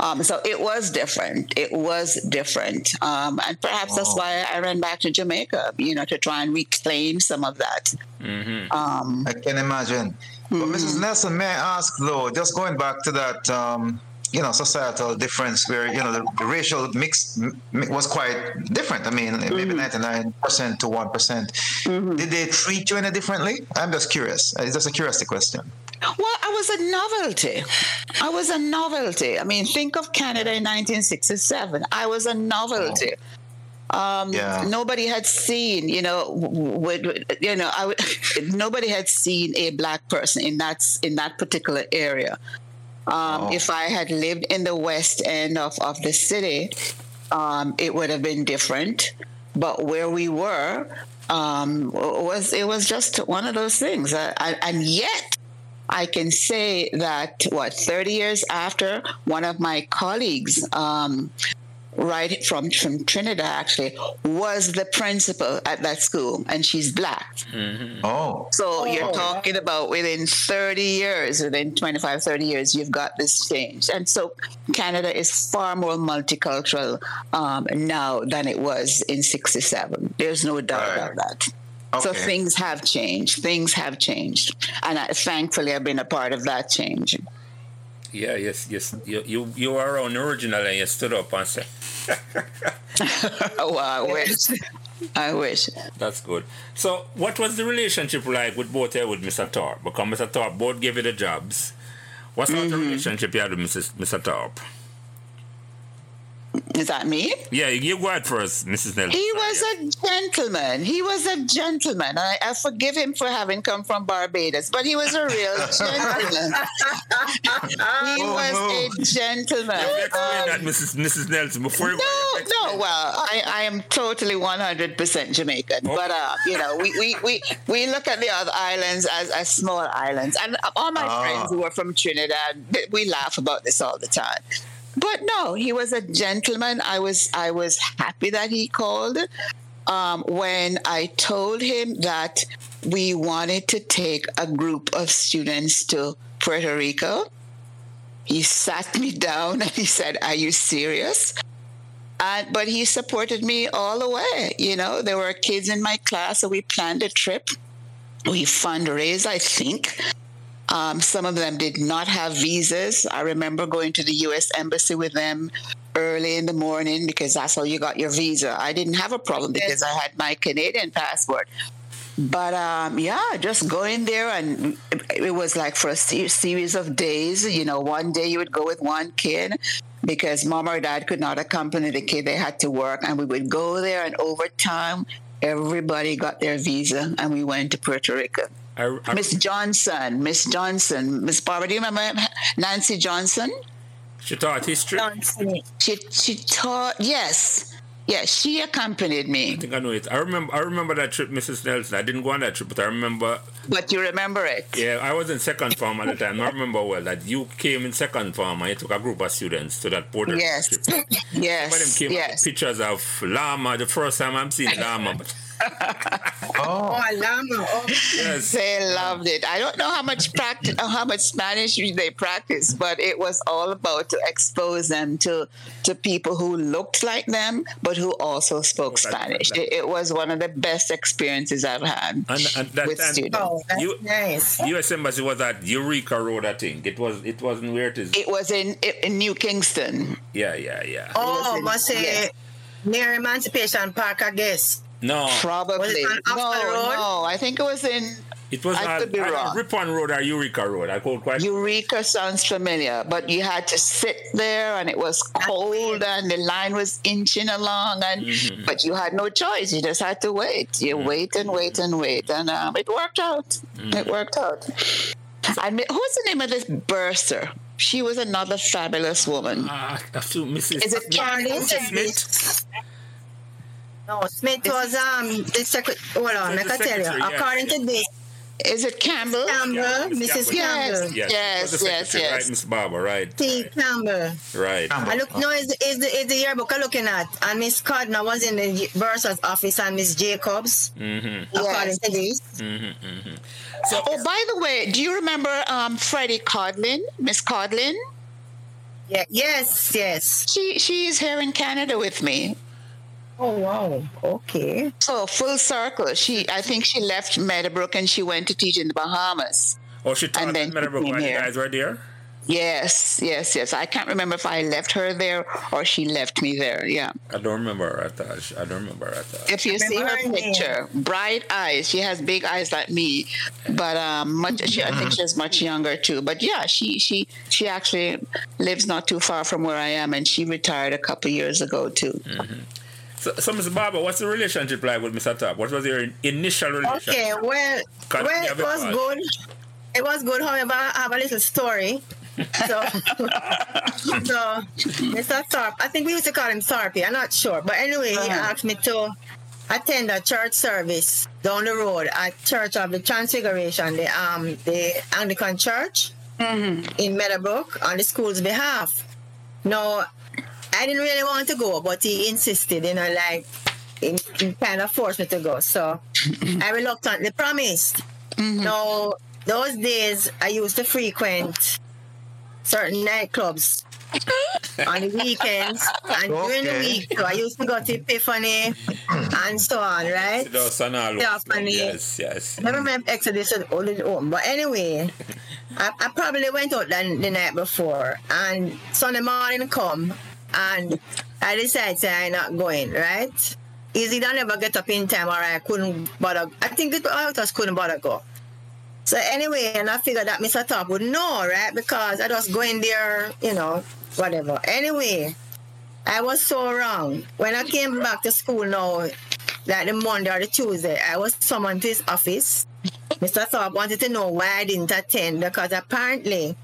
Um, so it was different. It was different. Um, and perhaps that's why I ran back to Jamaica, you know, to try and reclaim some of that. Mm-hmm. Um, I can imagine. Mm-hmm. But Mrs. Nelson, may I ask, though, just going back to that um, you know societal difference where you know the, the racial mix was quite different. I mean, mm-hmm. maybe ninety nine percent to one mm-hmm. Did they treat you any differently? I'm just curious. It's just a curiosity question. Well, I was a novelty. I was a novelty. I mean, think of Canada in 1967. I was a novelty. Oh. Um, yeah. Nobody had seen, you know, would, you know, I, nobody had seen a black person in that in that particular area. Um, oh. If I had lived in the west end of, of the city, um, it would have been different. But where we were um, was it was just one of those things, uh, and yet I can say that what 30 years after one of my colleagues um, right from, from Trinidad actually was the principal at that school and she's black. Mm-hmm. Oh. So oh. you're talking about within 30 years, within 25, 30 years, you've got this change. And so Canada is far more multicultural um, now than it was in 67. There's no doubt right. about that. Okay. So things have changed. Things have changed. And I, thankfully, I've been a part of that change. Yeah, yes, yes. You you, you were an original and you stood up and said. oh, I wish. I wish. That's good. So, what was the relationship like with both you with Mr. Thorpe? Because Mr. Thorpe both gave you the jobs. What sort mm-hmm. of relationship you had with Mrs. Mr. Thorpe? Is that me? Yeah, you go ahead first, Mrs. Nelson. He was a gentleman. He was a gentleman. I, I forgive him for having come from Barbados, but he was a real gentleman. he Oh, was no. a gentleman. Um, that, Mrs. Mrs. Nelson, before you go no, no. Well, I, I am totally 100% Jamaican, but uh, you know, we, we, we, we look at the other islands as, as small islands, and all my Ah. friends who are from Trinidad, we laugh about this all the time. But no, he was a gentleman. I was I was happy that he called. Um, when I told him that we wanted to take a group of students to Puerto Rico, he sat me down and he said, "Are you serious?" And but he supported me all the way. You know, there were kids in my class, so we planned a trip. We fundraised, I think. Um, some of them did not have visas. I remember going to the U.S. Embassy with them early in the morning because that's how you got your visa. I didn't have a problem because I had my Canadian passport. But um, yeah, just going there and it- it was like for a series of days. You know, one day you would go with one kid because mom or dad could not accompany the kid; they had to work, and we would go there. And over time, everybody got their visa, and we went to Puerto Rico. I, I, Miss Johnson, Miss Johnson, Miss Barber. Do you remember Nancy Johnson? she taught history. I Johnson. She she taught. Yes, yes. She accompanied me. I think I know it. I remember. I remember that trip, Mrs. Nelson. I didn't go on that trip, but I remember. But you remember it? Yeah, I was in second form at the time. I remember well that you came in second form and you took a group of students to that Puerto Rico Yes. trip. Some of them Yes. came Yes. with pictures of llama. The first time I'm seeing llama, but Oh, Oh, Lama. Oh, yes, They loved it. I don't know how much practice, how much Spanish they practiced, but it was all about to expose them to to people who looked like them, but who also spoke Spoke like Spanish. It, it was one of the best experiences I've had and, and that with time, students. oh that's You- nice. U.S. Embassy was at Eureka Road, I think. It was. It wasn't where it is. It was in in New Kingston. Yeah, yeah, yeah. Oh, in- must say yes. near Emancipation Park, I guess. No, Probably. No, no. I think it was in it was I not could be wrong. Ripon Road or Eureka Road. I called quite. Eureka sounds familiar, but you had to sit there and it was cold and the line was inching along and Mm-hmm. but you had no choice. You just had to wait. You wait and wait and wait. And um, it worked out. Mm-hmm. It worked out. I mean, who's the name of this bursar? She was another fabulous woman. Ah, I feel Mrs. Is it Smith. Charlie Smith. No, Smith was um the secretary. Hold on, Was I can tell you. secretary, According yes. to this, Is it Campbell? Campbell, Yeah, Mrs. Campbell. Campbell, Yes, Yes, it was the yes, secretary, yes. Right, Miss Barber, right. T. Campbell. Right. I look no, is is the is the yearbook I'm looking at, and Miss Cardinal was in the bursar's office, and Miss Jacobs. Mm-hmm. According to this, Mm-hmm, mm-hmm. So, Oh, by the way, do you remember um, Freddie Codlin, Miss Codlin? yeah, yes, yes. She she is here in Canada with me. Oh wow, okay. So full circle. She I think she left Meadowbrook and she went to teach in the Bahamas. oh, she taught and then at Meadowbrook she while came you guys were there? Yes, yes, yes. I can't remember if I left her there or she left me there. Yeah. I don't remember her at all. I don't remember her at all. If you see her Remember her name. picture, bright eyes. She has big eyes like me, but um, much. She, I think she's much younger too. But yeah, she she she actually lives not too far from where I am, and she retired a couple years ago too. So, so Mr. Barber, what's the relationship like with Mr. Top? What was your initial relationship? Okay, well, well, it was thought? good. It was good. However, I have a little story. So, so Mr. Tharp, I think we used to call him Tharpy. I'm not sure, but anyway, he Uh-huh. asked me to attend a church service down the road at Church of the Transfiguration, the um the Anglican Church in Meadowbrook on the school's behalf. No, I didn't really want to go, but he insisted, you know, like he, he kind of forced me to go. So I reluctantly promised. Now, those days I used to frequent certain nightclubs on the weekends and during the week. So I used to go to Epiphany and so on, right? It was an all Yeah, over. funny. Yes, yes. Never remember Exodus at all at home. But anyway, I, I probably went out the, the night before and Sunday morning come and I decided say I'm not going, right? Easy I never get up in time or I couldn't bother. I think the others couldn't bother go. So anyway, and I figured that Mr. Top would know, right? Because I was going there, you know, whatever. Anyway, I was so wrong. When I came back to school now, like the Monday or the Tuesday, I was summoned to his office. Mr. Thorpe wanted to know why I didn't attend because apparently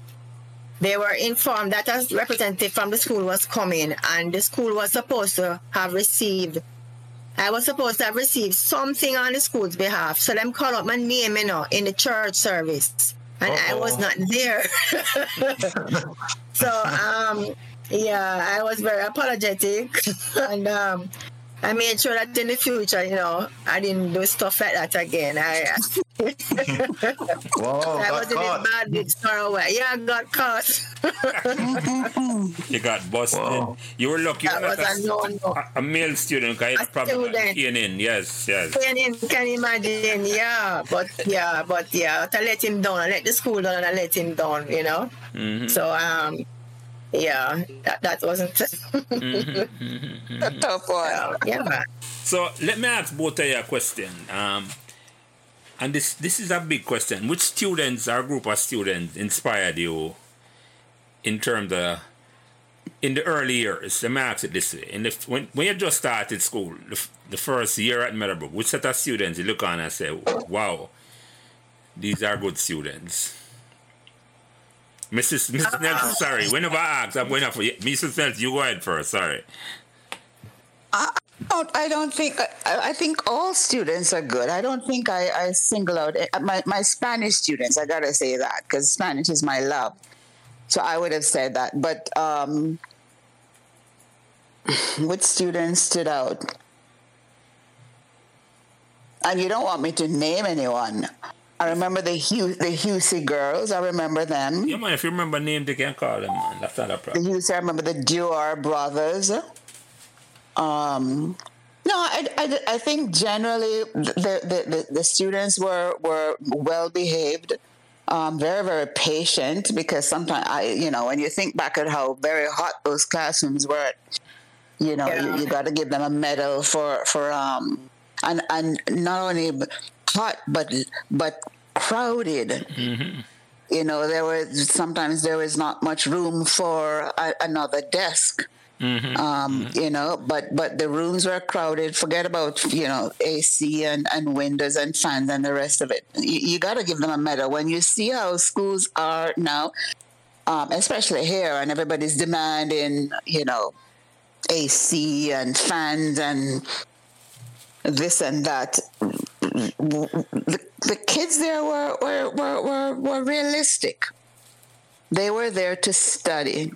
they were informed that a representative from the school was coming and the school was supposed to have received I was supposed to have received something on the school's behalf. So them call up my name, you know, in the church service. And Uh-oh. I was not there. so um yeah, I was very apologetic and um I made sure that in the future, you know, I didn't do stuff like that again. I Whoa, I was caught. in a bad big away. Yeah, I got caught. you got busted. Whoa. You were lucky. That was a, no, no. a, a male student. Kind of problem in. Yes, yes. in, can you imagine? Yeah, but yeah, but yeah, to let him down, I let the school down, and I let him down. You know. Mm-hmm. So um yeah, that, that wasn't mm-hmm, a tough one. Yeah. So let me ask both of you a question. Um, and this this is a big question. Which students or group of students inspired you in terms of in the early years? Let me ask it this way: in the, when when you just started school, the, the first year at Meadowbrook, which set of students you look on and say, "Wow, these are good students." Mrs. Mrs. Nelson, sorry. Whenever I ask, I'm going up for you. Mrs. Nelson, you go ahead first. Sorry. I don't, I don't think, I, I, think all students are good. I don't think I, I single out uh, my, my Spanish students. I got to say that because Spanish is my love. So I would have said that. But um, which students stood out? And you don't want me to name anyone. I remember the Hugh, the Husey girls. I remember them. Yeah, man. If you remember name, they can call them, man. That's not a problem. The Husey. I remember the Dior brothers. Um, no, I, I, I think generally the, the, the, the students were were well behaved. Um, very very patient because sometimes I you know when you think back at how very hot those classrooms were, you know yeah. you, you got to give them a medal for for um and and not only hot but but crowded. Mm-hmm. You know, there was sometimes there was not much room for a, another desk. Mm-hmm. Um, mm-hmm. You know, but but the rooms were crowded. Forget about you know AC and, and windows and fans and the rest of it. You, you got to give them a medal when you see how schools are now, um, especially here, and everybody's demanding you know AC and fans and this and that. The, the kids there were, were, were, were, were realistic. They were there to study.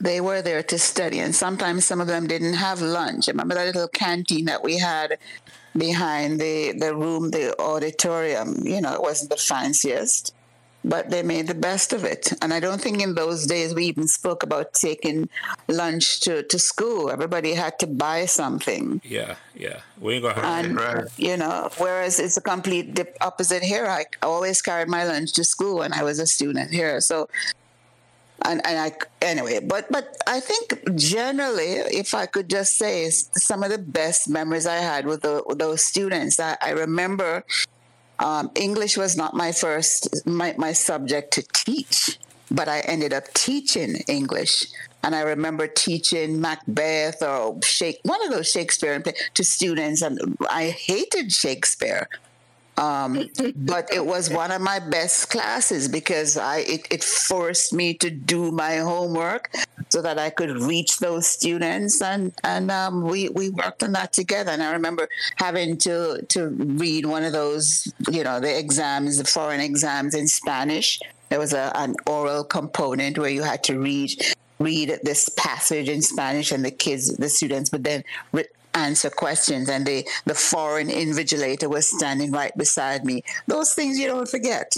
They were there to study, and sometimes some of them didn't have lunch. I remember that little canteen that we had behind the, the room, the auditorium. You know, it wasn't the fanciest, but they made the best of it. And I don't think in those days we even spoke about taking lunch to, to school. Everybody had to buy something. Yeah, yeah. We ain't gonna and, right. You know, whereas it's a complete dip- opposite here. I always carried my lunch to school when I was a student here. So, and, and I, anyway, but, but I think generally, if I could just say some of the best memories I had with, the, with those students, I, I remember um, English was not my first my, my subject to teach, but I ended up teaching English. And I remember teaching Macbeth or Shake, one of those Shakespeare to students, and I hated Shakespeare. Um, but it was one of my best classes because I it, it, forced me to do my homework so that I could reach those students and and um, we we worked on that together. And I remember having to to read one of those you know the exams, the foreign exams in Spanish. There was a, an oral component where you had to read read this passage in Spanish, and the kids, the students would then re- answer questions and the, the foreign invigilator was standing right beside me. Those things you don't forget.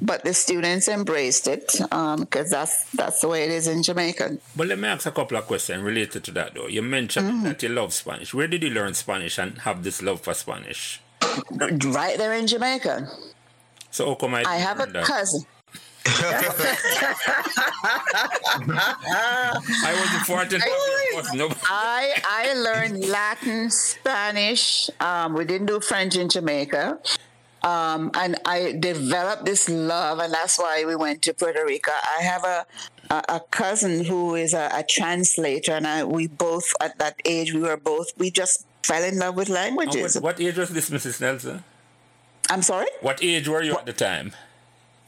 But the students embraced it because um, that's that's the way it is in Jamaica. But let me ask a couple of questions related to that, though. You mentioned mm. that you love Spanish. Where did you learn Spanish and have this love for Spanish? Right there in Jamaica. So how come I? I have a that? cousin. I wasn't fortunate. I, no. I I learned Latin, Spanish. Um, we didn't do French in Jamaica. Um, and I developed this love, and that's why we went to Puerto Rico. I have a a, a cousin who is a, a translator, and I, we both at that age we were both we just fell in love with languages. What, what age was this, Mrs. Nelson? I'm sorry. What age were you at the time?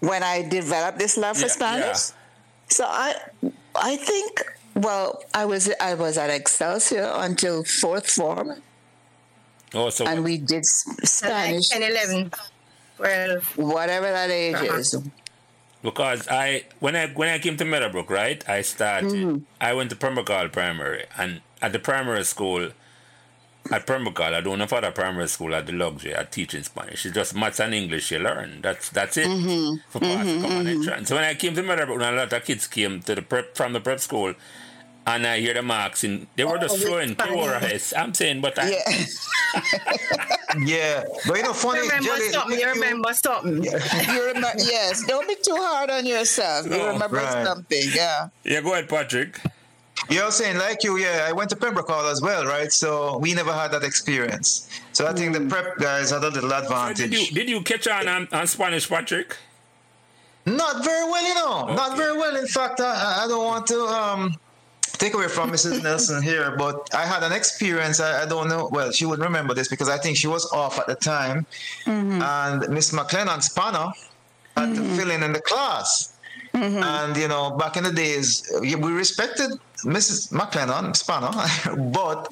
When I developed this love for Spanish, yeah. so I I think well I was I was at Excelsior until fourth form, Oh, so and we did s- Like Spanish, 10, 11, 12. whatever that age Uh-huh. is. because I when I when I came to Meadowbrook, right? I started. Mm-hmm. I went to Pembroke Primary, and at the primary school, at Pembroke, I don't know if other primary school had the luxury of teaching Spanish. It's just maths and English you learn. That's that's it Mm-hmm. for part of common entrance. So when I came to Meadowbrook, and a lot of kids came to the prep from the prep school. And I hear the marks, and they were just Oh, throwing it's funny. pure I'm saying, but I, Yeah, Yeah, but you know, funny, You remember Jelly, something. You remember something. you remember? Yes, don't be too hard on yourself. You Oh, remember right. something? Yeah. yeah, go ahead, Patrick. You're saying like you, yeah. I went to Pembroke Hall as well, right? So we never had that experience. So I think the prep guys had a little Uh, Did advantage. you did you catch on on, on Spanish, Patrick? Not very well, you know. Not very well. In fact, I, I don't want to um, take away from Mrs. Nelson here, but I had an experience. I, I don't know. Well, she would remember this because I think she was off at the time, and Miss McLennan Spanner had to fill in in the class. And you know, back in the days, we respected Mrs. McLennan Spanner, but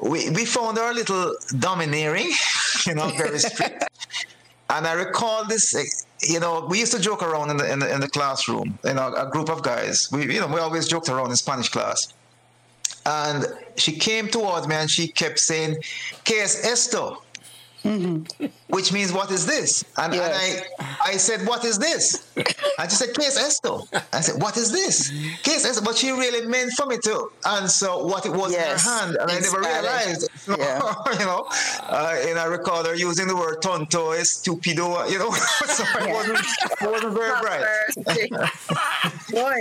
we, we found her a little domineering, you know, very strict. And I recall this, eh, you know, we used to joke around in the in the, in the classroom, you know, a group of guys. We, you know, we always joked around in Spanish class. And she came towards me and she kept saying, "¿Qué es esto?" Which means, "What is this?" And, Yes. and I, I said, "What is this?" And she said, "¿Qué es esto?" I said, "What is this?" ¿Qué es esto? But she really meant for me to answer what it was Yes, in her hand, and I never Spanish. realized. So, Yeah. you know, uh, and I recall her using the word tonto, stupido, you know, so it wasn't, it wasn't very bright. Boy.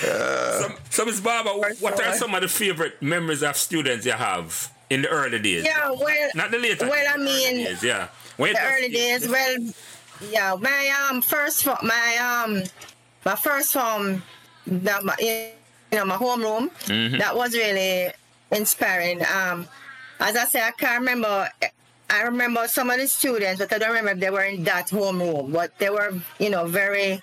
So, so Ms. Barber, what are some of the favorite memories of students you have in the early days? Yeah, well, Not the later. Well, I mean, days, yeah. When the early days. Well, yeah, my um first fo- my um my first home, that my you know my homeroom, that was really inspiring. Um, as I say, I can't remember. I remember some of the students, but I don't remember if they were in that homeroom. But they were, you know, very.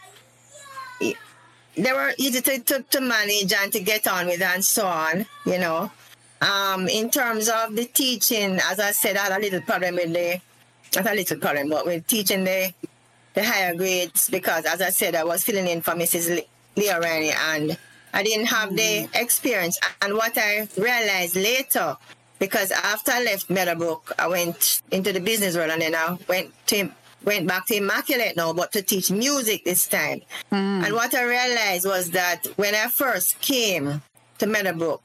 They were easy to, to, to manage and to get on with and so on, you know. Um, in terms of the teaching, as I said, I had a little problem with the, not a little problem, but with teaching the, the higher grades because, as I said, I was filling in for Mrs. Le- Leo Rhynie and I didn't have the experience. And what I realized later, because after I left Meadowbrook, I went into the business world and then I went to went back to Immaculate now, but to teach music this time. And what I realized was that when I first came to Meadowbrook,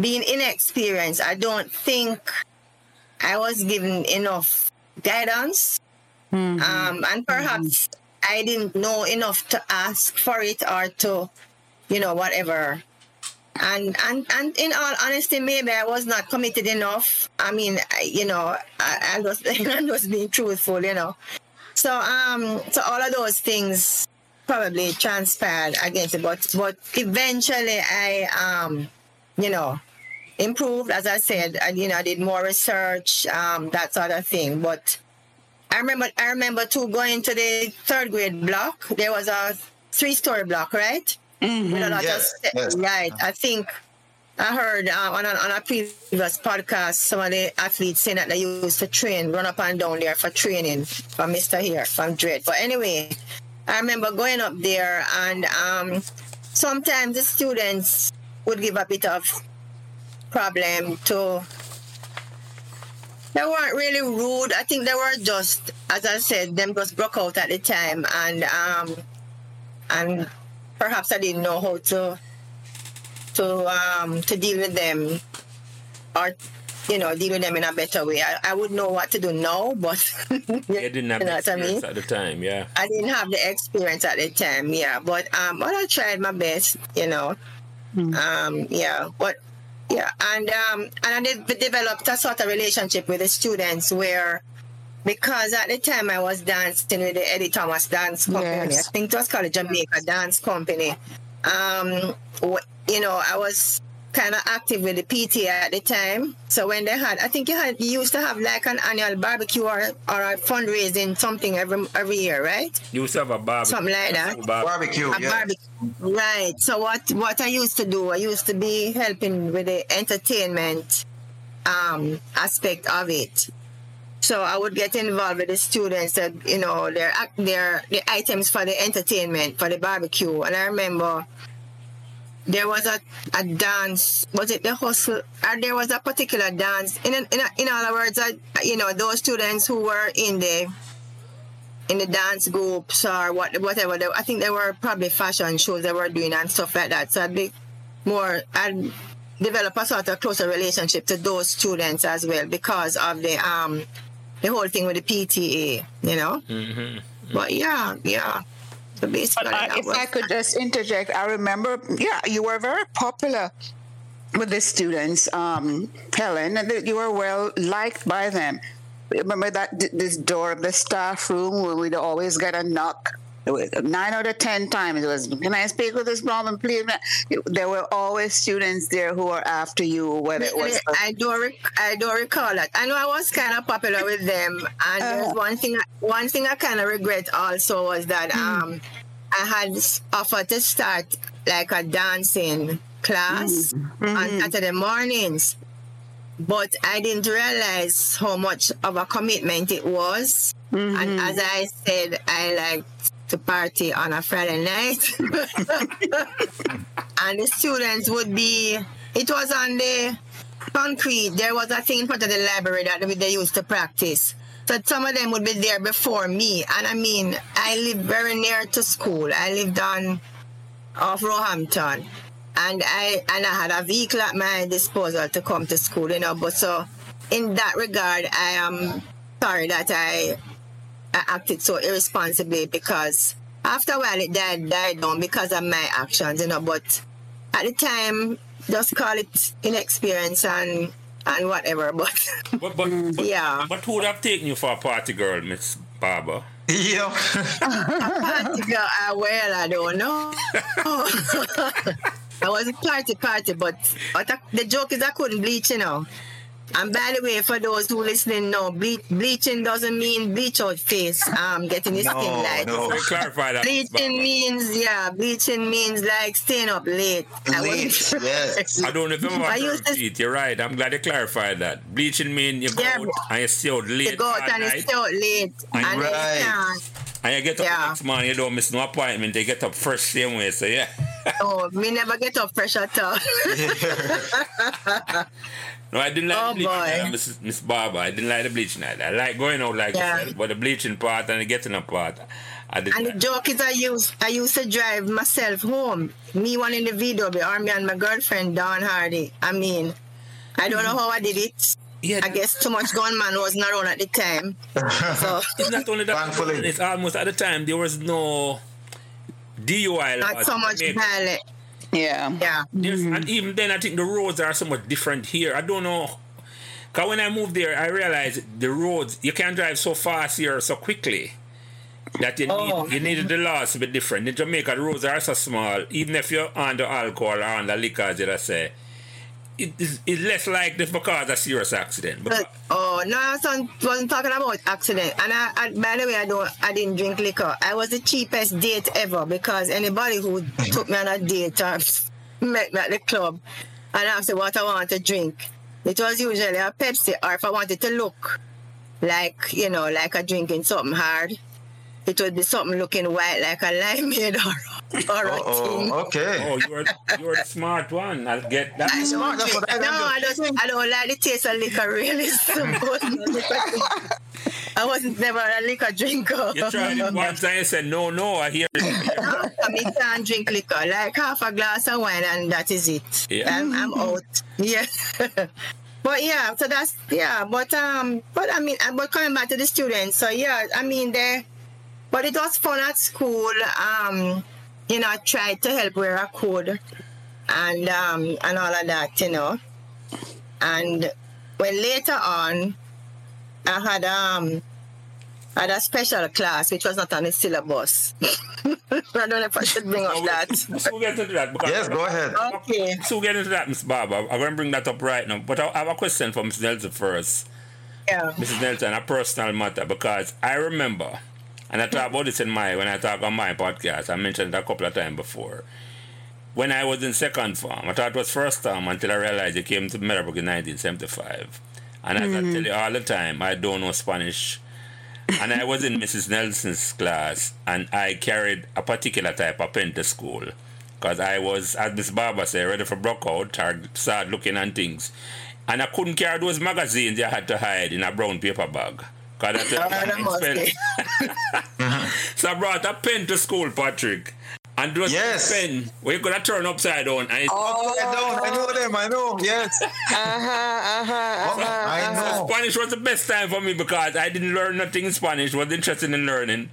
being inexperienced, I don't think I was given enough guidance. Um, and perhaps I didn't know enough to ask for it or to, you know, whatever. And and and in all honesty, maybe I was not committed enough. I mean, I, you know, I, I was I was being truthful, you know. So um, so all of those things probably transpired against it, but but eventually I um, you know, improved as I said, and you know, I did more research, um, that sort of thing. But I remember I remember too going to the third grade block. There was a three story block, right? With a lot Yes, of yes. right. I think I heard uh, on, a, on a previous podcast some of the athletes saying that they used to train, run up and down there for training from Mr. Here, from Dread. But anyway, I remember going up there and um, sometimes the students would give a bit of problem to they weren't really rude. I think they were just, as I said, them just broke out at the time, and um, and perhaps I didn't know how to to um to deal with them, or you know, deal with them in a better way. I, I would know what to do now, but You didn't have you the know what I mean. at the time, yeah. I didn't have the experience at the time, yeah. But um, but I tried my best, you know. Um, yeah, but yeah, and um, and I de- developed a sort of relationship with the students where, because at the time I was dancing with the Eddy Thomas Dance Company, Yes. I think it was called the Jamaica Dance Company, um, you know, I was kind of active with the PTA at the time. So when they had, I think you had you used to have like an annual barbecue or or a fundraising something every every year, right? You used to have a barbecue. Something like that. Barbecue, A yeah. barbecue. Right. So what what I used to do, I used to be helping with the entertainment um, aspect of it. So I would get involved with the students that you know their their the items for the entertainment for the barbecue. And I remember there was a, a dance. Was it the hustle? Or there was a particular dance. In in, in other words, I, you know those students who were in the in the dance groups or what whatever. They, I think they were probably fashion shows they were doing and stuff like that. So I'd be more I'd develop a sort of closer relationship to those students as well because of the um the whole thing with the PTA, you know. Mm-hmm. But yeah, yeah. So basically, Uh, if I could just interject, I remember, yeah, you were very popular with the students, um, Helen, and you were well liked by them. Remember that this door of the staff room where we'd always get a knock. Nine out of ten times it was, "Can I speak with this woman, please?" There were always students there who were after you, whether it was I don't rec- I don't recall that. I know I was kind of popular with them, and Uh-huh. one thing one thing I kind of regret also was that Mm. um I had offered to start like a dancing class Mm-hmm. on Saturday mornings, but I didn't realize how much of a commitment it was. Mm-hmm. And as I said, I like to party on a Friday night. and the students would be, it was on the concrete. There was a thing in front of the library that they used to practice. So some of them would be there before me. And I mean, I live very near to school. I lived on off Roehampton. And I and I had a vehicle at my disposal to come to school, you know. But so in that regard, I am sorry that I I acted so irresponsibly because after a while it died died down because of my actions, you know. But at the time, just call it inexperience and and whatever. But But, but, but, Yeah. but who would have taken you for a party girl, Miss Barber? Yeah. party girl, uh, well, I don't know. I was a party party, but, but I- the joke is I couldn't bleach, you know. And by the way, for those who listening now, ble- bleaching doesn't mean bleach out face, um, getting your No, skin light. no. So clarify that. Bleaching means, yeah, bleaching means like staying up late. I Late, wasn't- yes. I don't know if I'm I about used to to- You're right. I'm glad you clarified that. Bleaching means you go Yeah, out but- and you stay out late You go out all and you stay out late. And- And then you Right. can't. and you get up Yeah. the next morning, you don't miss no appointment. They get up fresh same way. So yeah. Oh, me never get up fresh at all. No, I didn't like Oh, the bleaching boy. night, Miss, Miss Barber. I didn't like the bleaching night. I like going out like Yeah. said, but the bleaching part and the getting up part, I didn't And the like. joke is I used I used to drive myself home. Me one in the VW, or me and my girlfriend Dawn Hardy. I mean, I don't know mm-hmm. how I did it. Yeah, I guess too much gunman wasn't on at the time. So It's not only that. Thankfully. It's almost at the time there was no DUI laws. not so in much Jamaica. Violent. yeah. Yeah. There's, Mm-hmm. And even then, I think the roads are somewhat different here. I don't know. Because when I moved there, I realized the roads, you can't drive so fast here so quickly that you, Oh. need, you needed the laws to be different. In Jamaica, the roads are so small, even if you're under alcohol or under liquor, as I say, it is it's less likely for cause a serious accident. Because, But, oh no, I wasn't, talking about accident. And I, I, by the way, I don't, I didn't drink liquor. I was the cheapest date ever because anybody who took me on a date or met me at the club and asked me what I want to drink, it was usually a Pepsi. Or if I wanted to look like, you know, like I'm drinking something hard, it would be something looking white like a limeade or, or a thing. Oh, okay. oh, you're, you're the smart one. I'll get that. I Smart, don't that's what I no, I do. don't. I don't like the taste of liquor. Really, I wasn't never a liquor drinker. You tried it once and you said, no, no, I hear it. I mean, can't drink liquor. Like half a glass of wine, and that is it. Yeah. I'm, I'm out. Yeah. but yeah, so that's yeah. But um, but I mean, uh, but coming back to the students, so yeah, I mean they, but it was fun at school. Um, you know, I tried to help where I could, and um, and all of that, you know. And when later on, I had um had a special class which was not on the syllabus. I don't know if I should bring up that. So we'll get into that. Yes, go ahead. Okay. So we'll get into that, Miss Barber. I'm going to bring that up right now. But I have a question for Mrs. Nelson first. Yeah. Mrs. Nelson, a personal matter, because I remember, and I talk about this in my, when I talk on my podcast, I mentioned it a couple of times before. When I was in second form, I thought it was first term until I realized it came to Meadowbrook in 1975. And as I mm-hmm. tell you all the time, I don't know Spanish. and I was in Mrs. Nelson's class, and I carried a particular type of pen to school. Because I was, as Miss Barber said, ready for brokout, or start looking on things. And I couldn't carry those magazines I had to hide in a brown paper bag. Because that's that must. So I brought a pen to school, Patrick. And it was Yes. a pen where you could have turned upside down. And it, Oh, I know, I know them, I know, yes. uh-huh, uh-huh, uh-huh. I know. Spanish was the best time for me because I didn't learn nothing in Spanish, was interested in learning.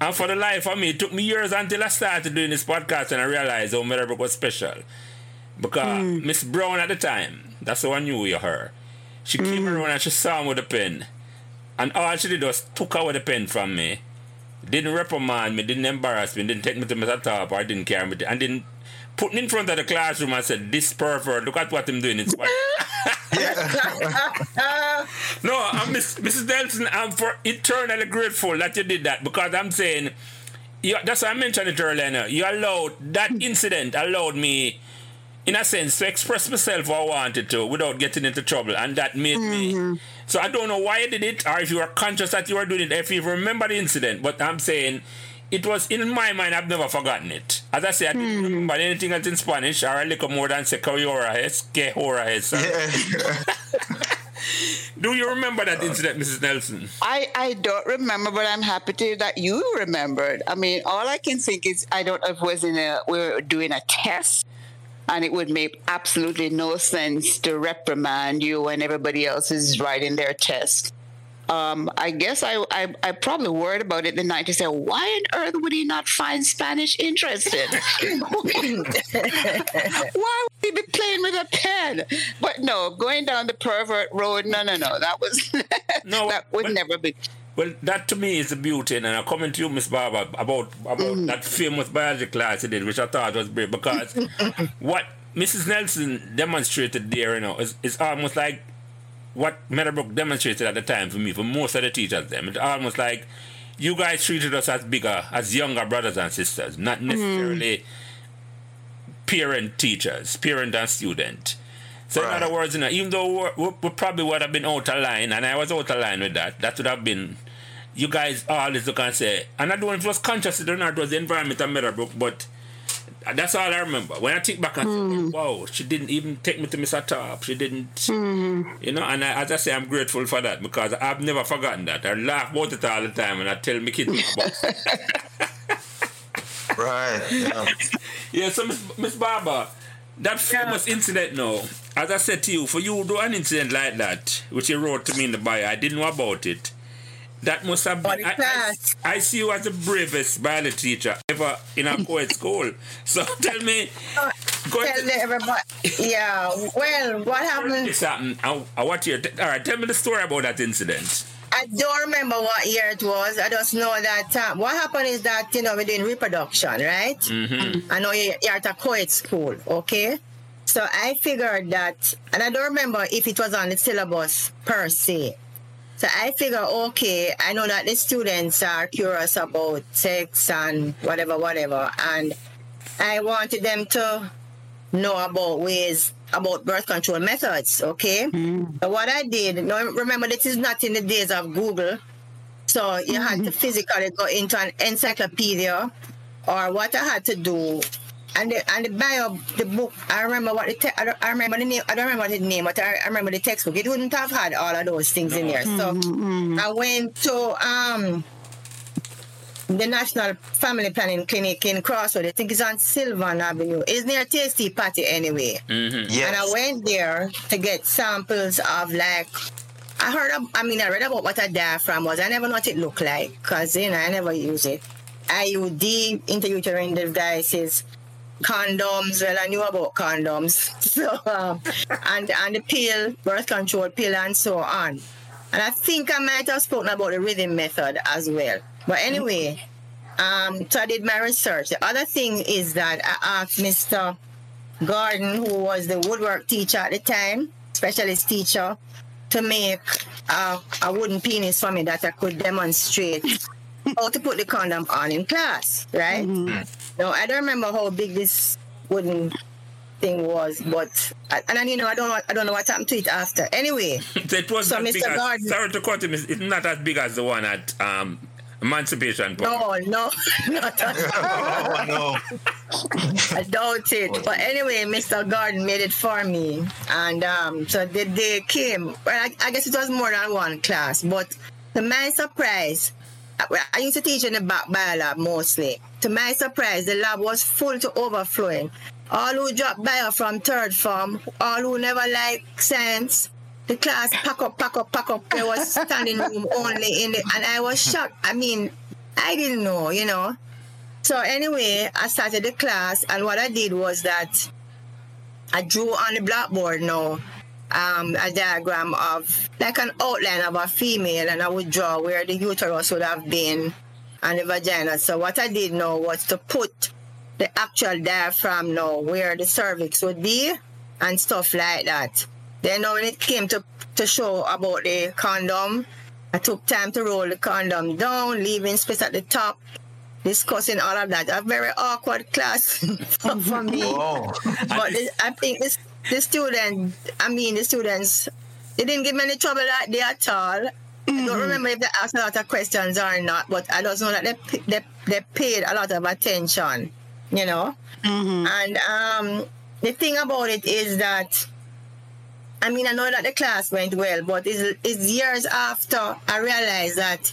And for the life of me, it took me years until I started doing this podcast and I realized how Meadowbrook was special. Because Miss Brown at the time, that's how I knew you her. She came around and she saw me with a pen. And all she did was took away the pen from me. Didn't reprimand me, didn't embarrass me, didn't take me to my top or didn't carry me. to- and didn't put me in front of the classroom and said, This pervert, look at what I'm doing in Spanish. No, I'm Miss, Mrs. Nelson, I'm for eternally grateful that you did that because I'm saying, you, that's why I mentioned it earlier. You allowed, that incident allowed me, in a sense, to express myself how I wanted to without getting into trouble. And that made me. Mm-hmm. So I don't know why you did it or if you were conscious that you were doing it, if you remember the incident. But I'm saying, it was in my mind, I've never forgotten it. As I said, I didn't hmm. remember anything that's in Spanish or a little more than se coyora es, que hora es. Do you remember that incident, Mrs. Nelson? I, I don't remember, but I'm happy to that you remembered. I mean, all I can think is I don't know if it was in a we were doing a test, and it would make absolutely no sense to reprimand you when everybody else is writing their test. Um, I guess I, I I probably worried about it the night to say, why on earth would he not find Spanish interesting? why would he be playing with a pen? But no, going down the pervert road, no, no, no, that was No, that would but- never be. Well, that to me is the beauty, and I'm coming to you, Miss Barber, about about mm. that famous biology class you did, which I thought was great because what Mrs. Nelson demonstrated there, you know, is, is almost like what Meadowbrook demonstrated at the time for me, for most of the teachers. Them, it's almost like you guys treated us as bigger, as younger brothers and sisters, not mm. necessarily parent teachers, parent and student. So in other words, you know, even though we, we probably would have been out of line, and I was out of line with that, that would have been, you guys always look and say, and I don't know if it was conscious or not, it was the environment of Meadowbrook, but that's all I remember. When I think back and say, hmm. wow, she didn't even take me to Mr. Top. She didn't, hmm. you know, and I, as I say, I'm grateful for that because I've never forgotten that. I laugh about it all the time and I tell my kids about it. Right. Yeah. Yeah, so Miss, Miss Barber, that famous incident now, as I said to you, for you to do an incident like that, which you wrote to me in the bio, I didn't know about it. That must have been. I, I. I see you as the bravest biology teacher ever in a co-ed school. So tell me, go Tell everybody. Yeah. Well, what happened? this happened. I, I want you. All right, tell me the story about that incident. I don't remember what year it was. I just know that uh, what happened is that you know we're doing reproduction, right? Mm-hmm. I know you- you're at a co-ed school, okay? So I figured that, and I don't remember if it was on the syllabus per se. So I figure, okay, I know that the students are curious about sex and whatever, whatever, and I wanted them to know about ways about birth control methods. Okay, mm. so what I did. Now remember, this is not in the days of Google, so you had to mm-hmm. physically go into an encyclopedia, or what I had to do. And the, and the bio, the book, I remember what the te- I, don't, I remember the name. I don't remember the name, but I, I remember the textbook. It wouldn't have had all of those things in there. So I went to um the National Family Planning Clinic in Crossroad. I think it's on Sylvan Avenue. It's near Tastee Patty anyway. And I went there to get samples of like, I heard, of, I mean, I read about what a diaphragm was. I never know what it looked like because, you know, I never use it. IUD, intrauterine devices, condoms. Well, I knew about condoms. So, um, and, and the pill, birth control pill, and so on. And I think I might have spoken about the rhythm method as well. But anyway, um, so I did my research. The other thing is that I asked Mr. Garden, who was the woodwork teacher at the time, specialist teacher, to make uh, a wooden penis for me that I could demonstrate how to put the condom on in class, right? Mm-hmm. Now, I don't remember how big this wooden thing was, but and then you know I don't I don't know what happened to it after. Anyway, it was so Mr. Gordon, sorry to cut him. It's not as big as the one at um, Emancipation Park. No, no, not at oh, no. I doubt it. But anyway, Mr. Gordon made it for me, and um, so the day came. Well, I, I guess it was more than one class, but to my surprise, I used to teach in the back bio lab mostly. To my surprise, the lab was full to overflowing. All who dropped bio from third form, all who never liked science, the class pack up, pack up, pack up. There was standing room only in the, and I was shocked. I mean, I didn't know, you know. So anyway, I started the class, and what I did was that I drew on the blackboard now um, a diagram of like an outline of a female, and I would draw where the uterus would have been and the vagina. So what I did now was to put the actual diaphragm now where the cervix would be and stuff like that. Then when it came to, to show about the condom, I took time to roll the condom down, leaving space at the top, discussing all of that. A very awkward class for, me. Whoa. But I think this the student, I mean, the students, they didn't give me any trouble that day at all. Mm-hmm. I don't mm-hmm. remember if they asked a lot of questions or not, but I just know that they they, they paid a lot of attention, you know. Mm-hmm. And um, the thing about it is that, I mean, I know that the class went well, but it's, it's years after I realized that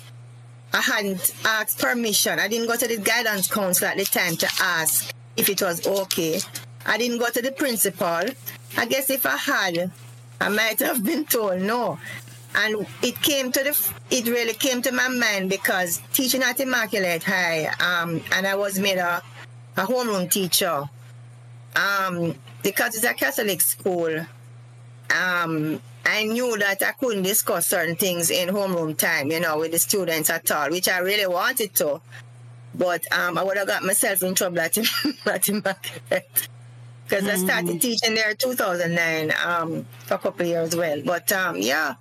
I hadn't asked permission. I didn't go to the guidance council at the time to ask if it was okay. I didn't go to the principal. I guess if I had, I might have been told no. And it came to the, it really came to my mind because teaching at Immaculate High, um, and I was made a, a homeroom teacher. Um, because it's a Catholic school, um, I knew that I couldn't discuss certain things in homeroom time, you know, with the students at all, which I really wanted to. But um, I would have got myself in trouble at, at Immaculate because. I started teaching there 2009 um, for a couple of years well. But um, yeah,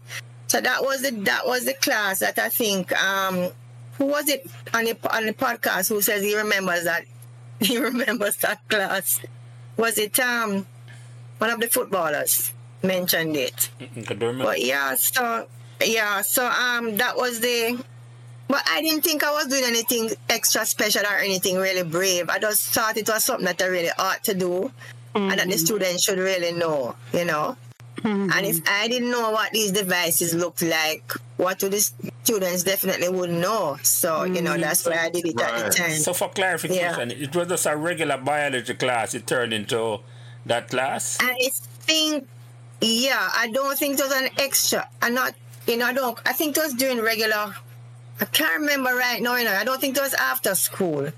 so that was the that was the class that I think um, who was it on the on the podcast who says he remembers that he remembers that class. Was it um one of the footballers mentioned it? But yeah, so yeah, so um that was the but I didn't think I was doing anything extra special or anything really brave. I just thought it was something that I really ought to do mm-hmm. and that the students should really know, you know. Mm-hmm. And if I didn't know what these devices looked like, what would the students definitely wouldn't know. So, you know, that's why I did it right. at the time. So, for clarification, yeah. it was just a regular biology class, it turned into that class? I think, yeah, I don't think it was an extra. I'm not, you know, I don't, I think it was during regular, I can't remember right now, you know, I don't think it was after school.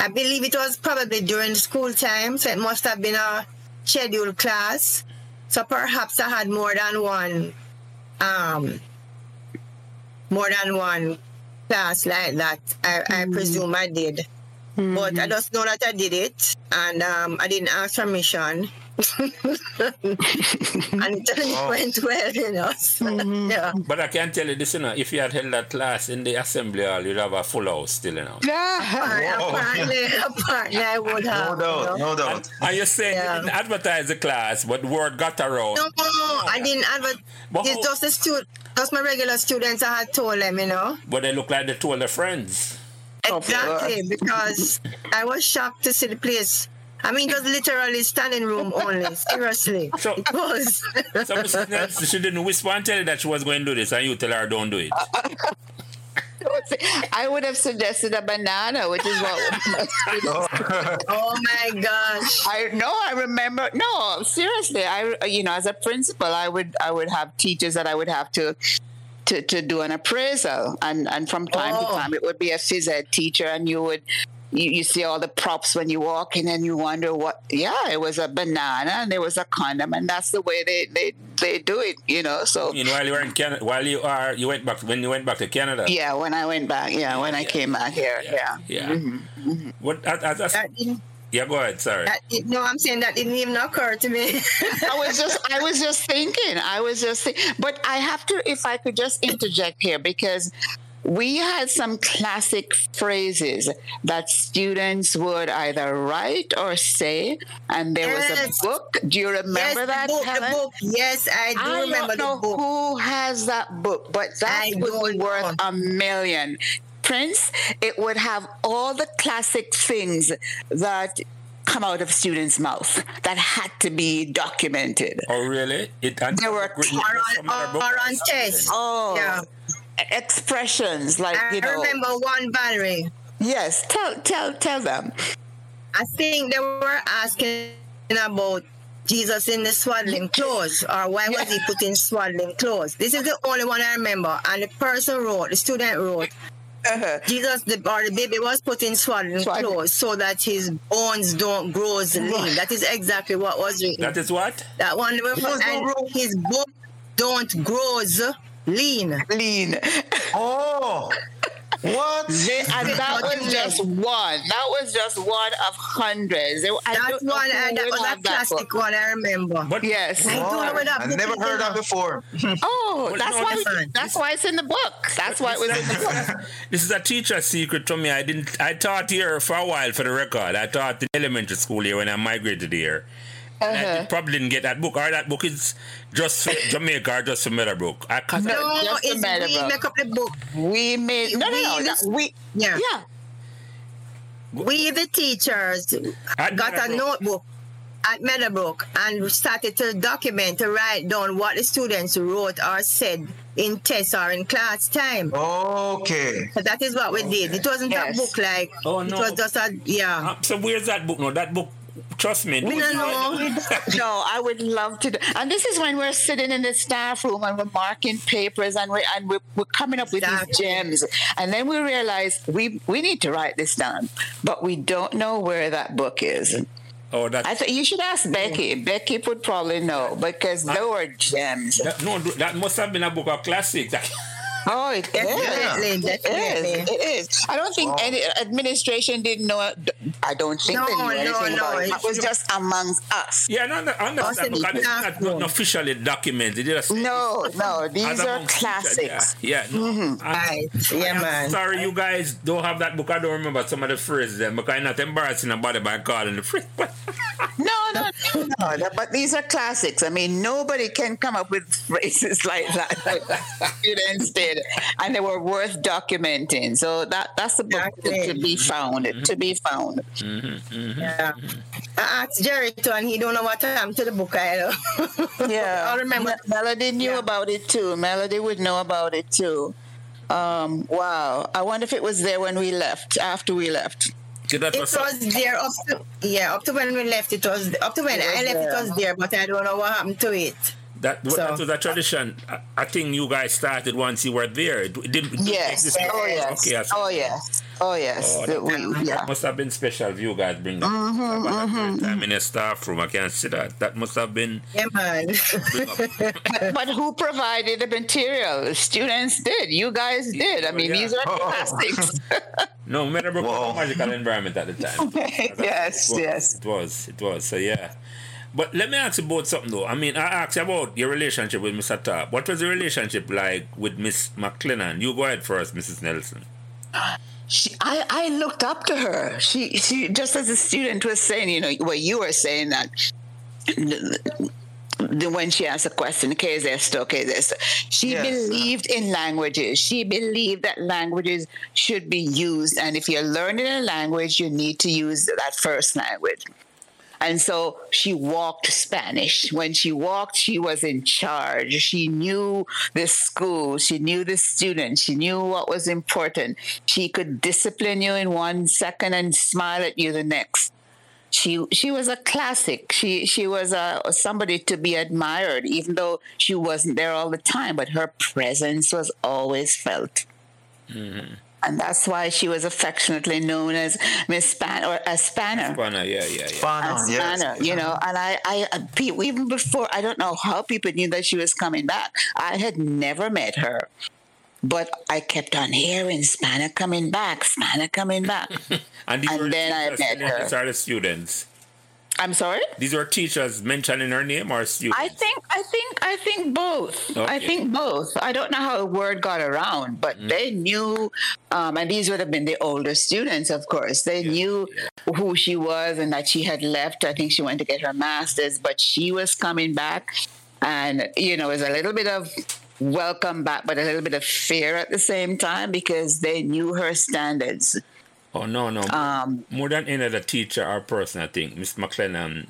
I believe it was probably during school time, so it must have been a scheduled class. So perhaps I had more than one, um, more than one class like that. I, mm-hmm. I presume I did. Mm-hmm. But I just know that I did it, and um, I didn't ask permission. and it oh. went well, you know. So, mm-hmm. yeah. But I can tell you this, you know, if you had held that class in the assembly hall, you'd have a full house still, you know. Yeah, apparently, apparently I would have. No doubt, no doubt. And you're saying yeah. you didn't advertise the class, but word got around. No, I didn't advertise. It's just the student, just my regular students. I had told them, you know. But they look like they told their friends. Exactly, because I was shocked to see the place I mean, it was literally standing room only. Seriously. So, it was. so Mrs. Nelson, she didn't whisper and tell you that she was going to do this, and you tell her, don't do it. I would have suggested a banana, which is what. Oh. oh my gosh! I no, I remember. No, seriously, I you know, as a principal, I would I would have teachers that I would have to to, to do an appraisal, and and from time oh. to time, it would be a phys ed teacher, and you would you, you see all the props when you walk in and you wonder what yeah it was a banana and there was a condom and that's the way they they, they do it you know so You know, while you were in Canada, while you are, you went back when you went back to Canada. yeah when i went back yeah when i came back here yeah, Yeah. Mm-hmm, mm-hmm. What? As, as, as, That didn't, yeah. Go ahead. Sorry. that, no, I'm saying that didn't even occur to me. I was just I was just thinking. I was just think, but I have to if I could just interject here because we had some classic phrases that students would either write or say and there was a book. Do you remember yes, that the book, Helen? the book. Yes, I do I remember don't know the book. who has that book, but that I would be worth know. a million. Prince, it would have all the classic things that come out of students' mouth that had to be documented. Oh, really? It. And There were written Or on, from other or, books or on something. test. Oh, Yeah. Expressions like I you know. remember one Valerie. Yes, tell tell tell them. I think they were asking about Jesus in the swaddling clothes, or why was he put in swaddling clothes? This is the only one I remember. And the person wrote, the student wrote, Uh-huh. Jesus, the, or the baby was put in swaddling Swaddling. clothes so that his bones don't grow lean. That is exactly what was written. That is what? that one, they were Bones don't and grow. his bones don't grows lean. Lean. Oh, what? and that was just one. That was just one of hundreds. There- I That's don't one, who uh, that will was a have that classic one I remember. But Yes. I don't know where that I never heard that now. before. Oh, that's why. listen. That's why it's in the book. That's why it was in the book. This is a teacher secret from me. I didn't. I taught here for a while for the record. I taught in elementary school here when I migrated here. And Uh-huh. did- probably didn't get that book, or that book is just for Jamaica or just for Meadowbrook. I can't No, Just it's matter we make up the book. We made no, no, no. We- that- We Yeah. yeah. We, the teachers, At got a notebook at Meadowbrook and started to document, to write down what the students wrote or said in tests or in class time. Okay. So that is what we did. It wasn't Yes. a book like, Oh, no. it was just a, yeah. Uh, so where's that book? No, that book. Trust me. We don't know. No, I would love to. Do, and this is when we're sitting in the staff room and we're marking papers and we're and we're, we're coming up with Exactly. these gems. And then we realize we we need to write this down, but we don't know where that book is. Oh, that. I think you should ask Becky. Mm. Becky would probably know because they were gems. that no, that must have been a book of classics. Oh, it is. Definitely, It is. definitely. It is. I don't think any administration didn't know. I don't think No, they knew no, anything no, about it. It was just amongst us. yeah, no, no, I understand Also, because the it's not, not classroom. officially documented. It just- No, no, these are amongst teachers, classics. Yeah, yeah. no. Mm-hmm. I'm- Right. Yeah, I'm man. Sorry, you guys don't have that book. I don't remember some of the phrases then because I'm not embarrassing about it by calling the phrase. No, no, no, no, But these are classics. I mean, nobody can come up with phrases like that. Students did, and they were worth documenting. So that that's the book to, be found. To be found. Yeah. I asked Jerry to, and he don't know what happened to the book either. Yeah, I remember. Me- Melody knew Yeah. about it too. Melody would know about it too. Um, wow. I wonder if it was there when we left. After we left. Okay, that It was was there up to yeah up to when we left. It was up to when was I left. there. It was there, but I don't know what happened to it. that, So- that was a tradition. I, I think you guys started once you were there. It didn't. it didn't Yes. Oh yes. Okay, Oh yes. Oh yes. Oh, The- that, we- that yeah. must have been special. You guys bring that. Mm-hmm, About that time in a staff room. I can't see that. That must have been. Yeah, man. But, but who provided the material? The students did. You guys did. I mean, Yeah. these are Oh. classics. no, Meadowbrook was Whoa. a magical environment at the time. yes. It was, Yes. It was. It was. So yeah. But let me ask you about something though. I mean, I asked you about your relationship with Mr. Tarp. What was your relationship like with Miss McLennan? You go ahead first, Mrs. Nelson. She, I, I looked up to her. She, she, just as a student was saying, you know, what you were saying that the, when she asked a question, ¿qué es esto? ¿qué es esto? She Yes. believed in languages. She believed that languages should be used. And if you're learning a language, you need to use that first language. And so she walked Spanish. When she walked, she was in charge. She knew the school. She knew the students. She knew what was important. She could discipline you in one second and smile at you the next. She she was a classic. She she was a somebody to be admired, even though she wasn't there all the time. But her presence was always felt. Mm-hmm. And that's why she was affectionately known as Miss Span or as Spanner. Spanner, yeah, yeah, yeah. Spanner, As yes. Spanner, you know, and I, I, uh, even before, I don't know how people knew that she was coming back. I had never met her, but I kept on hearing Spanner coming back, Spanner coming back. And, And then I teachers, met her. These are the students. I'm sorry. These were teachers mentioning her name or students? I think I think I think both. I think both. I don't know how the word got around, but Mm. they knew, um, and these would have been the older students, of course. They knew who she was and that she had left. I think she went to get her master's, but she was coming back, and you know, it was a little bit of welcome back, but a little bit of fear at the same time because they knew her standards. Oh no, no. Um, More than any other teacher or person, I think Miss McLennan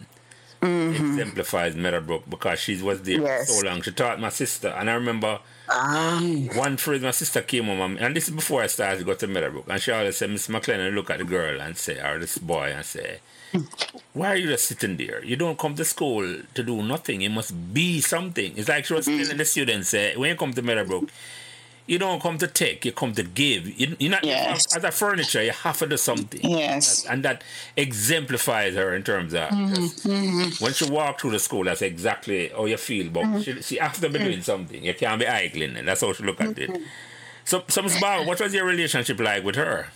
exemplifies Meadowbrook because she was there Mm-hmm. Yes. so long. She taught my sister, and I remember um, one phrase my sister came home, and- this is before I started to go to Meadowbrook, and she always said, Miss McLennan, look at the girl and say, or this boy, and say, why are you just sitting there? You don't come to school to do nothing. You must be something. It's like she was telling the students, say, when you come to Meadowbrook, you don't come to take, you come to give. You, you're not Yes. as a furniture, you have to do something. Yes. And that exemplifies her in terms of mm-hmm, just- mm-hmm. when she walked through the school, that's exactly how you feel. But mm-hmm. she, she has to be doing something. You can't be idling. And that's how she look at it. So, so Ms. Barber, what was your relationship like with her?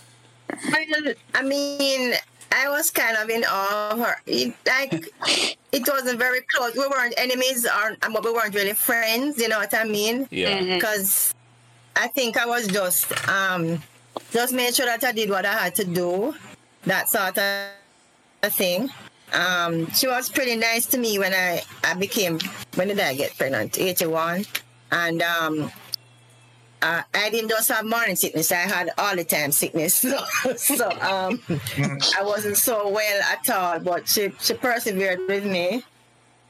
Well, I mean, I was kind of in awe of her. It, like, it wasn't very close. We weren't enemies, or but we weren't really friends. You know what I mean? Yeah. Because I think I was just um just made sure that I did what I had to do, that sort of thing. Um, she was pretty nice to me when I I became when did I get pregnant? Eighty one, and um. Uh, I didn't just have morning sickness. I had all the time sickness. So, so um, I wasn't so well at all. But she, she persevered with me,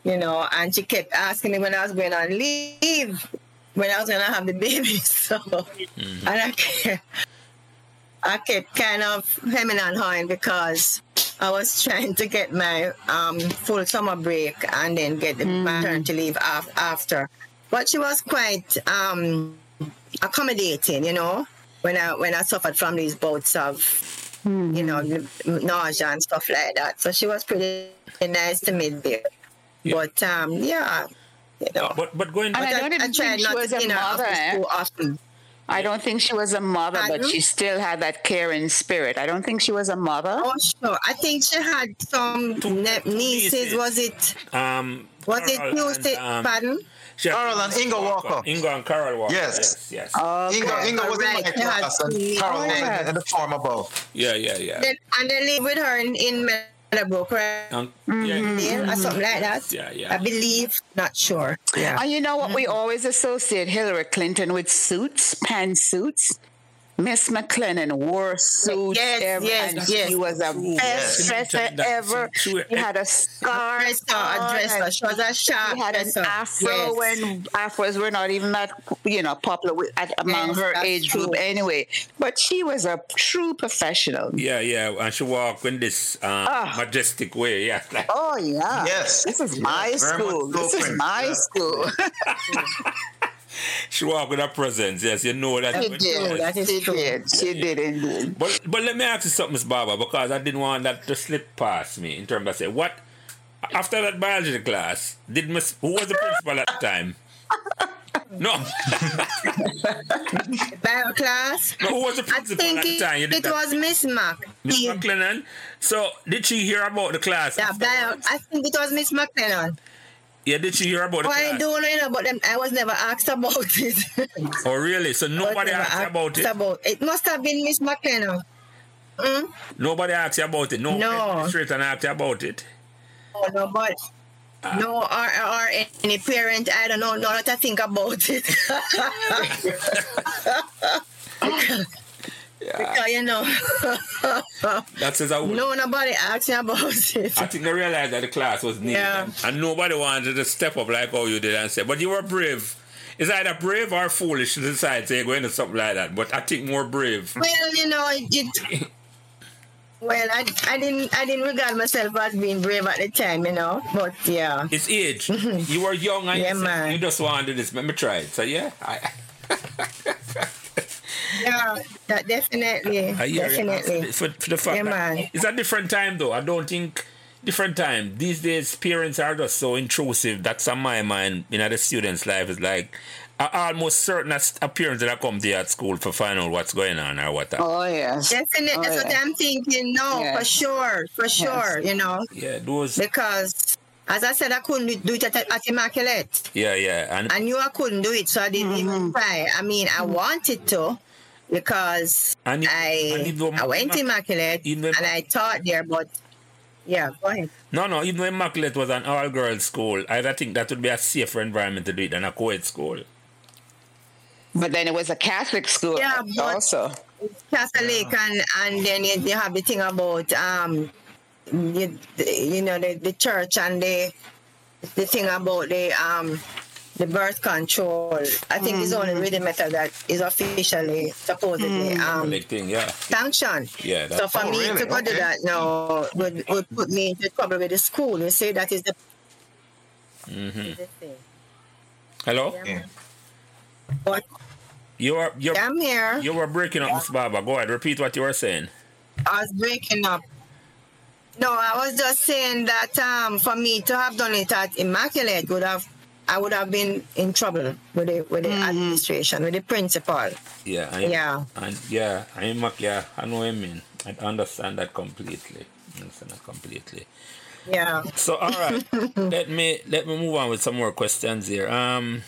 you know, and she kept asking me when I was going on leave, when I was going to have the baby. So, and I kept, I kept kind of hemming and hawing because I was trying to get my um, full summer break and then get the maternity leave af- after. But she was quite um, accommodating, you know, when I when I suffered from these bouts of, you know, nausea and stuff like that. So she was pretty nice to me there. Yeah. But um, yeah, you know. But but going And I don't even think she was a mother, eh? often. I don't think she was a mother, but she still had that caring spirit. I don't think she was a mother. Oh, sure. I think she had some Two- ne- nieces. nieces. Was it? um, Was it Carol Tuesday? and, um, Pardon? she had Carol and Inga Walker. Inga and Carol Walker. Yes. Yes. yes. Okay. Inga, Inga was in my class, and Carol was in, in the form above. yeah, yeah, yeah. Then, and they live with her in, in Meadowbrook, right? Um, Mm-hmm. yeah. Or something like that. Yeah, yeah. I believe. Not sure. Yeah. And you know what? We always associate Hillary Clinton with suits, pantsuits. Miss McLennan wore suits Yes, every, yes, and yes. she was a best Yes. dresser That- ever. she- she- She had a scarf. dresser, a on, dresser. and She was a sharp She had an dresser. afro Yes. when afros were not even that you know popular with, at, among Yes, her that's age group anyway. But she was a true professional. Yeah, yeah, and she walk in this um, Ah. majestic way. Yeah, like, Oh yeah. Yes. This is my Yes, school. so, This is my Yeah. school. she walk with her presence. Yes, you know that. She did. that is she true. did. She did indeed. But but let me ask you something, Miss Baba, because I didn't want that to slip past me in terms of say what after that biology class did Miss who was the principal at the time? No, Bio class. no, who was the I principal think at the time? You it that- was Miss Mac. Miss The- McLennan. So did she hear about the class? Yeah, bio. I think it was Miss McLennan. Yeah, did she hear about the Well, I class? don't know about them. I was never asked about it. Oh really? So nobody never asked about it. about it. must have been Miss McLennan. Mm? Nobody asked you about it. No, No. went straight and asked you about it. Oh, no, but no, or, or any parent, I don't know, not what to think about it. because, you know, That says I would. no, nobody asked me about it. I think they realized that the class was needed, Yeah. and, and nobody wanted to step up like how you did and say, "But you were brave." It's either brave or foolish to decide to go into something like that. But I think more brave. Well, you know, it, well, I, I didn't I didn't regard myself as being brave at the time, you know. But yeah, It's age. You were young and Yeah, you, said man. you just wanted this. Let me try it. So yeah, I, Yeah, that definitely, I hear you. definitely. For, for the fact Yeah, that it's a different time though. I don't think different time. These days parents are just so intrusive. That's on my mind. You know, the students' life is like I almost certain as a parent that I come to you at school for find out what's going on or what. Oh yes. Definitely, Oh, that's what yeah. I'm thinking. No, Yeah. for sure, for sure. You know, Yeah, those because as I said, I couldn't do it at, at Immaculate. yeah, yeah. And I knew I couldn't do it, so I didn't even mm-hmm. try. I mean, I mm-hmm. wanted to because And it- and I it don't- I went to Immaculate and I taught there, but yeah, go ahead. no no, even though Immaculate was an all girls school, I don't think that would be a safer environment to do it than a co ed school. But then it was a Catholic school Yeah, but- also. Catholic and and then you, you have the thing about um you, you know the, the church and the the thing about the um the birth control. I think it's only really method that is officially supposedly um Big thing, yeah. sanctioned. Yeah, that- So for Oh, me really? to go do Okay. that now would, would put me into trouble with the school. You see that is the Mm-hmm. the thing. Hello? Yeah. But You are you are I'm here. you were breaking up, Miss Baba. Go ahead, repeat what you were saying. I was breaking up. No, I was just saying that um, for me to have done it at Immaculate would have, I would have been in trouble with the with the administration, with the principal. Yeah, I, Yeah. and yeah, I'm yeah, I know what I mean. I understand that completely. I understand that completely. Yeah. So all right, let me let me move on with some more questions here. Um,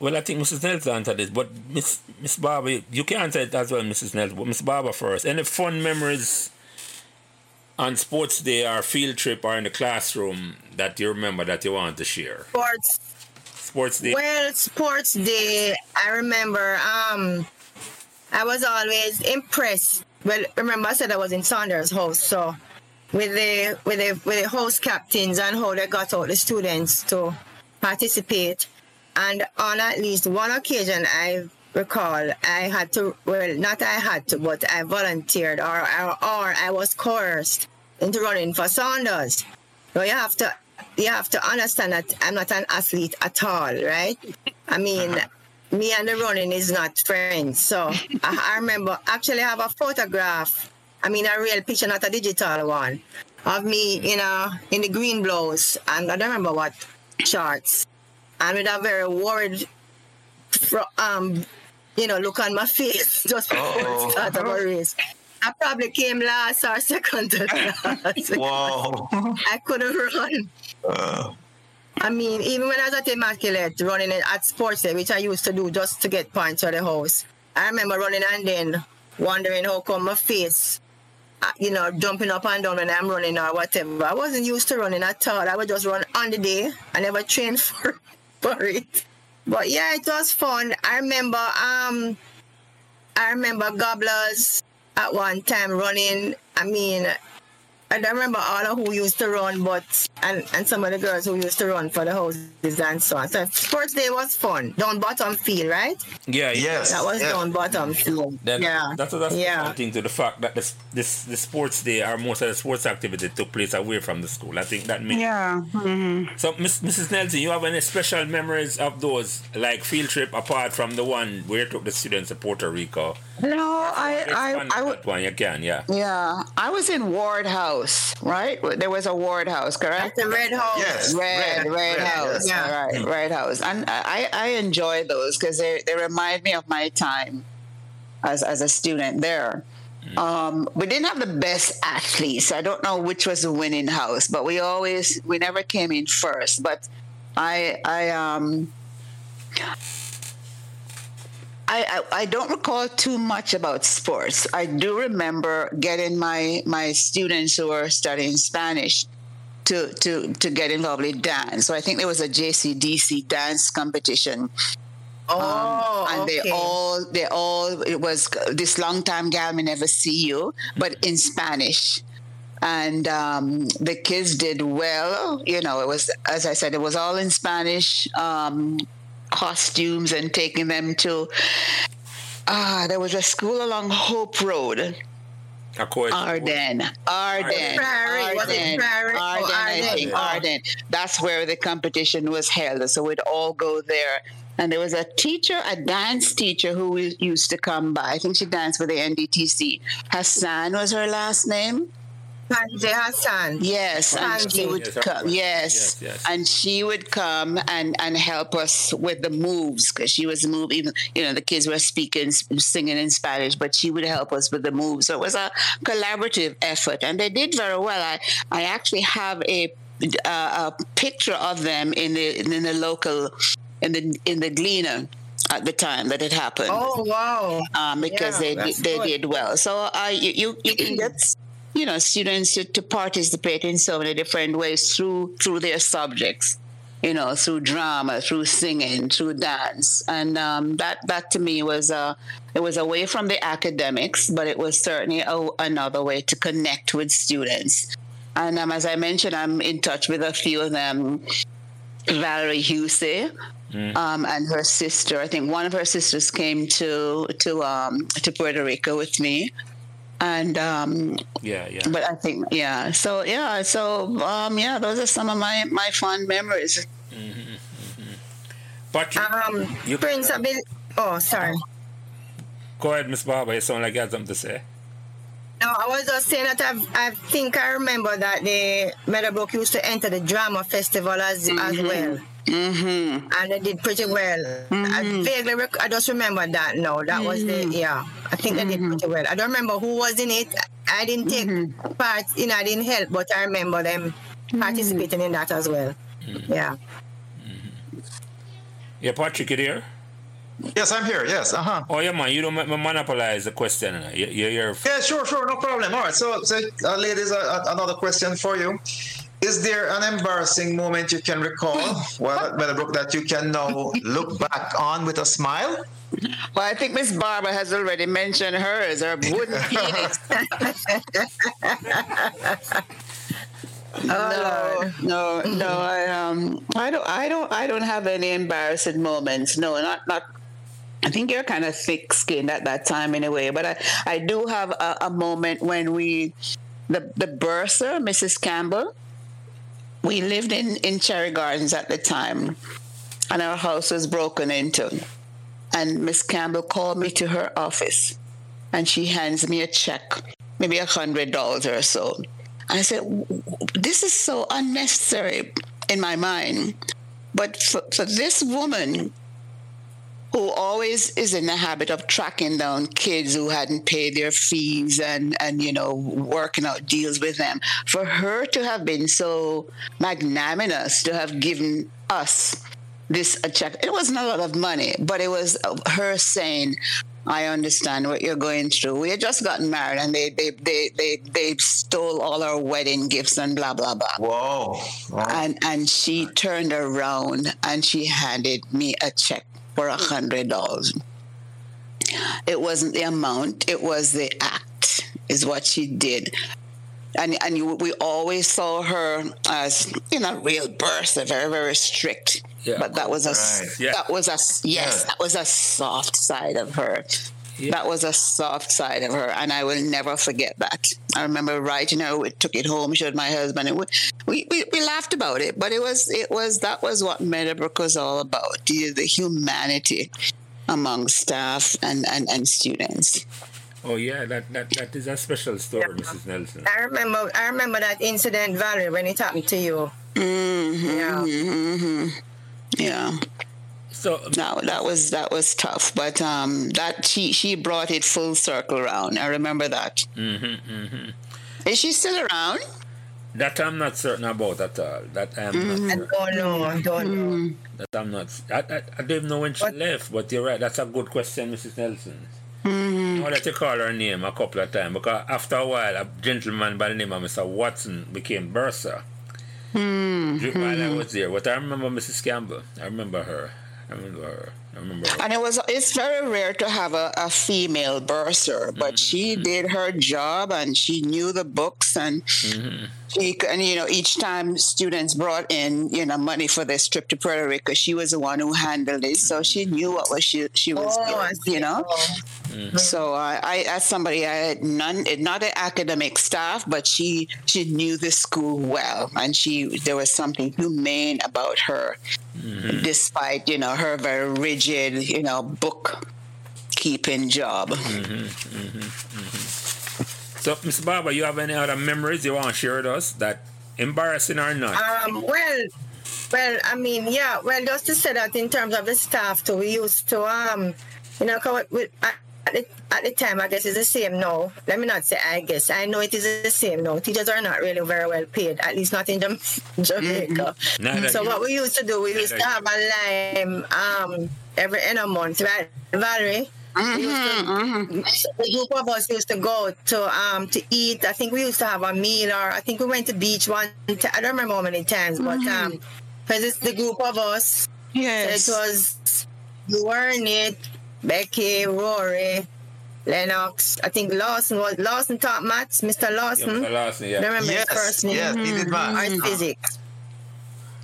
well, I think Mrs. Nelson answered this, but Miss Miss Barber, you can answer it as well, Mrs. Nelson. But Miss Barber first. Any fun memories on sports day or field trip or in the classroom that you remember that you want to share? Sports. Sports day. Well, sports day. I remember. Um, I was always impressed. Well, remember I said I was in Saunders' house, so with the with the with the house captains and how they got all the students to participate. And on at least one occasion, I recall I had to. Well, not I had to, but I volunteered, or or, or I was coerced into running for Saunders. So you have to you have to understand that I'm not an athlete at all, right? I mean, me and the running is not friends. So I, I remember actually I have a photograph. I mean, a real picture, not a digital one, of me, you know, in the green blouse, and I don't remember what shorts, and with a very worried, um, you know, look on my face just before Uh-oh. the start of a race. I probably came last or second to last. Wow. I couldn't run. Uh, I mean, even when I was at Immaculate, running it at sports day, which I used to do just to get points for the house, I remember running and then wondering how come my face, uh, you know, jumping up and down when I'm running or whatever. I wasn't used to running at all. I would just run on the day. I never trained for, for it. But yeah, it was fun. I remember, um, I remember gobblers at one time running. I mean, I don't remember all of who used to run, but and, and some of the girls who used to run for the houses and so on. So sports day was fun. Down bottom field, right? Yeah, yeah. yes. That was yeah. down bottom field. That, yeah. that's that's yeah. yeah. thing to the fact that this this the sports day or most of the sports activity took place away from the school. I think that makes Yeah. Mm-hmm. so. Miss, Mrs. Nelson, you have any special memories of those like field trip apart from the one where you took the students to Puerto Rico? No, I, Expand I, I, on that one. You can, yeah. yeah, I was in Ward House, right? There was a Ward House, correct? The red house. Yes. Red, red, red, house. yes. Yeah. All right, red house. And I, I enjoy those because they, they remind me of my time as, as a student there. Um, we didn't have the best athletes. I don't know which was the winning house, but we always we never came in first. But I I um I, I, I don't recall too much about sports. I do remember getting my my students who were studying Spanish to to to get involved with dance. So I think there was a JCDC dance competition, Oh, and okay. they all they all it was this long time gal may never see you, but in Spanish. And um, the kids did well. You know, it was as I said, it was all in Spanish. Um, costumes and taking them to ah there was a school along Hope Road A co-ed school. Ardenne Ardenne Prairie, Ardenne Oh, Ardenne I Ardenne. think. Ardenne that's where the competition was held so we'd all go there And there was a teacher, a dance teacher who used to come by. I think she danced with the NDTC. Hassan was her last name. Sanjay Hassan. Yes, and she would Yes, come. Yes, yes, yes. and she would come and and help us with the moves because she was moving. You know the kids were speaking, singing in Spanish, but she would help us with the moves. So it was a collaborative effort, and they did very well. I I actually have a uh, a picture of them in the in the local in the in the Gleaner at the time that it happened Oh wow. um, because Yeah, they they good. did well. So uh, you, you you can get you know students to, to participate in so many different ways through through their subjects. You know, through drama, through singing, through dance, and um, that that to me was a it was away from the academics, but it was certainly a, another way to connect with students. And um, as I mentioned, I'm in touch with a few of them. Valerie Husey, um, and her sister. I think one of her sisters came to to um, to Puerto Rico with me, and um, Yeah, yeah. but I think yeah. So yeah, so um, yeah, those are some of my my fond memories. Patrick, Um, you Prince, I've been. Oh, sorry. go ahead, Miss Barber. You sound like you had something to say. No, I was just saying that I've, I think I remember that the Meadowbrook used to enter the drama festival as as well. Mm-hmm. And I did pretty well. I vaguely, rec- I just remember that. No, that was the yeah. I think I did pretty well. I don't remember who was in it. I didn't take part. You know, I didn't help, but I remember them participating in that as well. Yeah. Yeah, Patrick, you there? Yes, I'm here. Yes. Uh huh. Oh, yeah, man. You don't monopolize the question. uh, You, you, you're Yeah, sure, sure, no problem. All right, so, so uh, ladies, uh, uh, another question for you. Is there an embarrassing moment you can recall while at Meadowbrook that you can now look back on with a smile? Well, I think Miss Barber has already mentioned hers. Her wooden penis. no, no, no. I um, I don't, I don't, I don't have any embarrassing moments. No, not not. I think you're kind of thick-skinned at that time anyway. But I, I do have a, a moment when we, the the bursar, Mrs. Campbell. We lived in in Cherry Gardens at the time, and our house was broken into and Miss Campbell called me to her office and she hands me a check, maybe a hundred dollars or so. And I said, "W- w- This is so unnecessary in my mind. But for, for this woman who always is in the habit of tracking down kids who hadn't paid their fees and, and you know, working out deals with them, for her to have been so magnanimous to have given us this a check. It wasn't a lot of money, but it was her saying, "I understand what you're going through. We had just gotten married, and they they they they, they stole all our wedding gifts and blah blah blah." Whoa. Wow. And and she turned around and she handed me a check for a hundred dollars. It wasn't the amount; it was the act. Is what she did and and you, we always saw her as you know real Bertha, very very strict. Yeah. But that was a Right. Yeah. that was a yes, Yeah. that was a soft side of her. That was a soft side of her, and I will never forget that. I remember writing her, we took it home, showed my husband, and we, we, we, we laughed about it. But it was it was that was what Meadowbrook was all about: the, the humanity among staff and, and, and students. Oh yeah, that, that that is a special story, Mrs. Nelson. I remember. I remember that incident, Valerie, when it happened to you. Mm-hmm, Yeah. mm-hmm. Yeah. So No, that was that was tough, but um, that she she brought it full circle around. I remember that. Mm-hmm, Is she still around? that I'm not certain about at all. That I'm Mm-hmm. I not. don't know. I don't know. That I'm not. I, I, I don't even know when she What? left, but you're right. That's a good question, Mrs. Nelson. Mm-hmm. Now that you call her name a couple of times because after a while, a gentleman by the name of Mr. Watson became bursar. Mm-hmm. While I was there, but I remember Mrs. Campbell. I remember her. I mean, her. I remember. And it was it's very rare to have a, a female bursar, but mm-hmm, she mm-hmm. did her job and she knew the books and mm-hmm. she and you know each time students brought in you know money for this trip to Puerto Rico, she was the one who handled it, so she knew what was she she oh, was Oh, doing, you know. Oh. So I, I, as somebody, I had none, not an academic staff, but she, she knew the school well, and she, there was something humane about her mm-hmm. despite you know her very rigid you know bookkeeping job. Mm-hmm, mm-hmm, mm-hmm. so, Mr. Barber, you have any other memories you want to share with us that embarrassing or not? Um, well, well, I mean, yeah. Well, just to say that in terms of the staff, too, we used to um, you know, with, at the, at the time, I guess it's the same now. Let me not say I guess. I know it is the same now. Teachers are not really very well paid, at least not in Jamaica. Mm-hmm. So what we used to do, we used to have a lime um, every end of month, right, Valerie? Mm-hmm, to, mm-hmm. The group of us used to go to um to eat. I think we used to have a meal, or I think we went to beach one. T- I don't remember how many times, but mm-hmm. um, because it's the group of us. Yes, so it was you were in it Becky, Rory, Lennox. I think Lawson was Lawson taught maths. Mr. Lawson. Yeah, Mr. Lawson, yeah. Remember yes, his first name? Yes, he did maths. Or physics.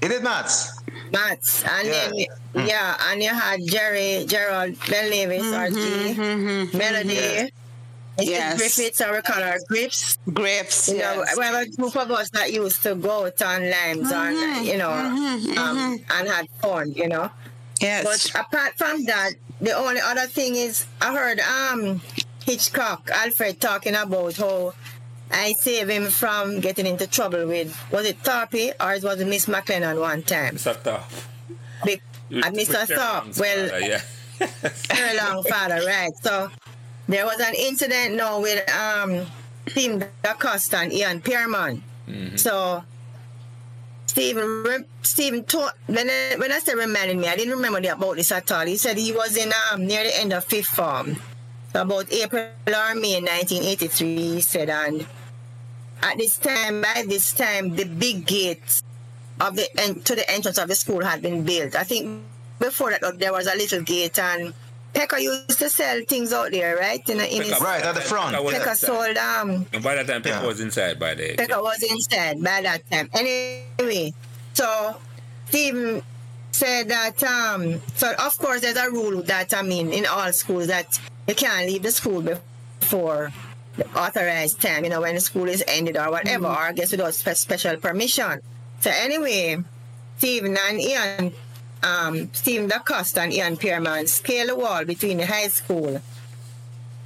He did maths. Maths. And yeah. then mm. yeah, and you had Jerry, Gerald, Ben Levis, mm-hmm, mm-hmm, Melody. Yeah. Yes. Griffiths, or we call her Grips. Grips. You yes. know, we have a group of us that used to go on limes mm-hmm, and you know, mm-hmm, um, mm-hmm. and had fun, you know. Yes. But apart from that, the only other thing is I heard um Hitchcock, Alfred talking about how I saved him from getting into trouble with was it Tarpey or it was Miss McLennan one time? Mr. Thorpe. Big, uh, Mr. Thorpe. Well father, yeah. very long father, right. So there was an incident now with um Tim DaCosta and Ian Pierman. Mm-hmm. So Stephen, Stephen taught, when I, when I said reminded me, I didn't remember about this at all. He said he was in um, near the end of fifth form. So about April or May 1983, he said, and at this time, by this time, the big gate of the to the entrance of the school had been built. I think before that, there was a little gate and Pekka used to sell things out there, right? In, in his, right at the front. Pekka sold um. And by that time, Pekka yeah. was inside by the. Pekka was inside by that time. Anyway, so Stephen said that um. So of course, there's a rule that I mean in all schools that you can't leave the school before the authorized time. You know when the school is ended or whatever, mm-hmm. or I guess without special permission. So anyway, Stephen and Ian um, Stephen DaCosta and Ian Pierman scaled the wall between the high school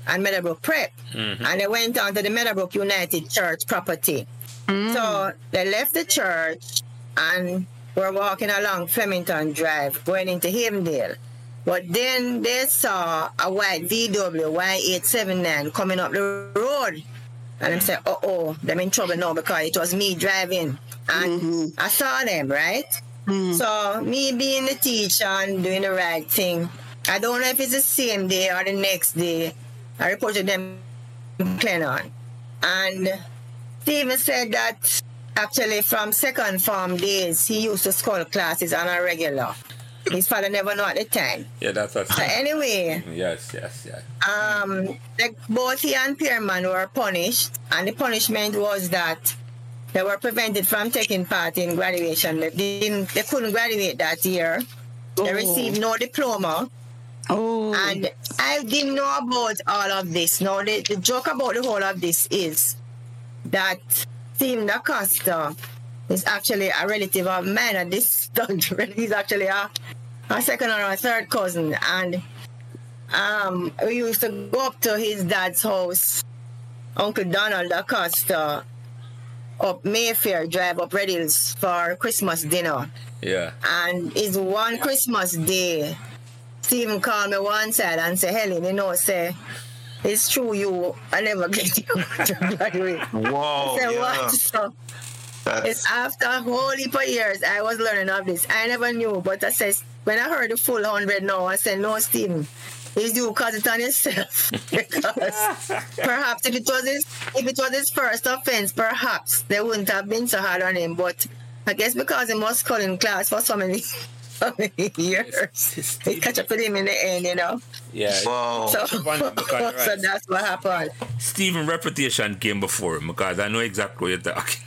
and Meadowbrook Prep. Mm-hmm. And they went on to the Meadowbrook United Church property. Mm. So they left the church and were walking along Flemington Drive, going into Havendale. But then they saw a white VW Y879 coming up the road. And they said, uh oh, they're in trouble now because it was me driving. And mm-hmm. I saw them, right? Mm. So me being the teacher and doing the right thing, I don't know if it's the same day or the next day. I reported them Clennon. And Stephen said that actually from second form days he used to school classes on a regular. His father never knew at the time. Yeah, that's what. So anyway. Yes, yes, yes. Um, like both he and Pierman were punished, and the punishment was that they were prevented from taking part in graduation. They didn't. They couldn't graduate that year. They oh. received no diploma. Oh. And I didn't know about all of this. Now the, the joke about the whole of this is that Tim DaCosta is actually a relative of mine at this He's actually a, a second or a third cousin. And um, we used to go up to his dad's house, Uncle Donald DaCosta, up Mayfair Drive up Red Hills for Christmas dinner. Yeah. And it's one Christmas day. Stephen called me one side and said, Helen, you know, say, it's true you I never get you to graduate. Whoa. I said, yeah. what? So That's... it's after a whole heap of years I was learning of this. I never knew, but I said when I heard the full hundred now, I said, No, Stephen, is you cause it on yourself. because perhaps if it was his if it was his first offense, perhaps they wouldn't have been so hard on him. But I guess because he must call in class for so many so many years. They catch up with him in the end, you know. Yeah. Wow. So, so that's what happened. Stephen reputation came before him because I know exactly what you're talking.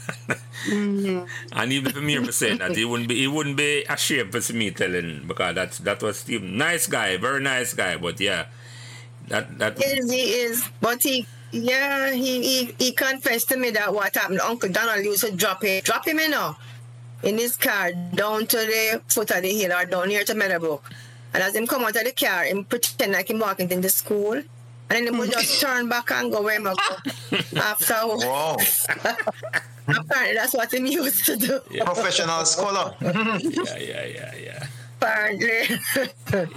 mm-hmm. And even for me saying that he wouldn't be he wouldn't be ashamed for me telling because that's that was Stephen. Nice guy, very nice guy, but yeah. That that is he is but he yeah, he, he he confessed to me that what happened. Uncle Donald used to drop him drop him in know in his car down to the foot of the hill or down here to Meadowbrook. And as him come out of the car, him pretend like him walking into school. And then he would just turn back and go where him go after. Wow. Apparently that's what him used to do. Professional scholar. yeah, yeah, yeah, yeah. Apparently.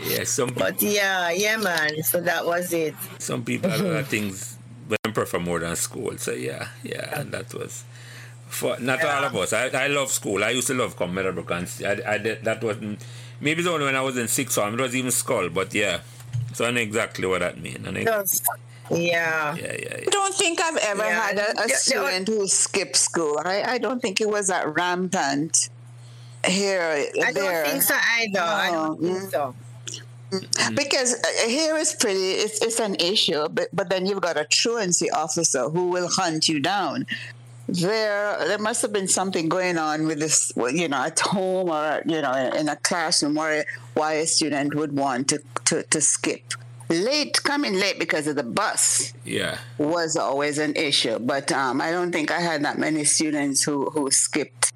Yeah, some people, but yeah, yeah man. So that was it. some people have things when prefer more than school. So yeah, yeah, and that was for not all of us. I, I love school. I used to love come Meadowbrook and I, I did, that wasn't maybe it's only when I was in sixth form. It was even school, but yeah. So I know exactly what that means. And I, yeah, yeah. yeah, yeah. I don't think I've ever Yeah, had a, a yeah, student who skipped school. I, I don't think it was that rampant here. I there. don't think so either. I don't think so. Because uh, here is pretty, it's, it's an issue, but, but then you've got a truancy officer who will hunt you down. There, there must have been something going on with this, you know, at home or you know, in a classroom where why a student would want to, to, to skip. Late, coming late because of the bus Yeah. was always an issue, but um, I don't think I had that many students who who skipped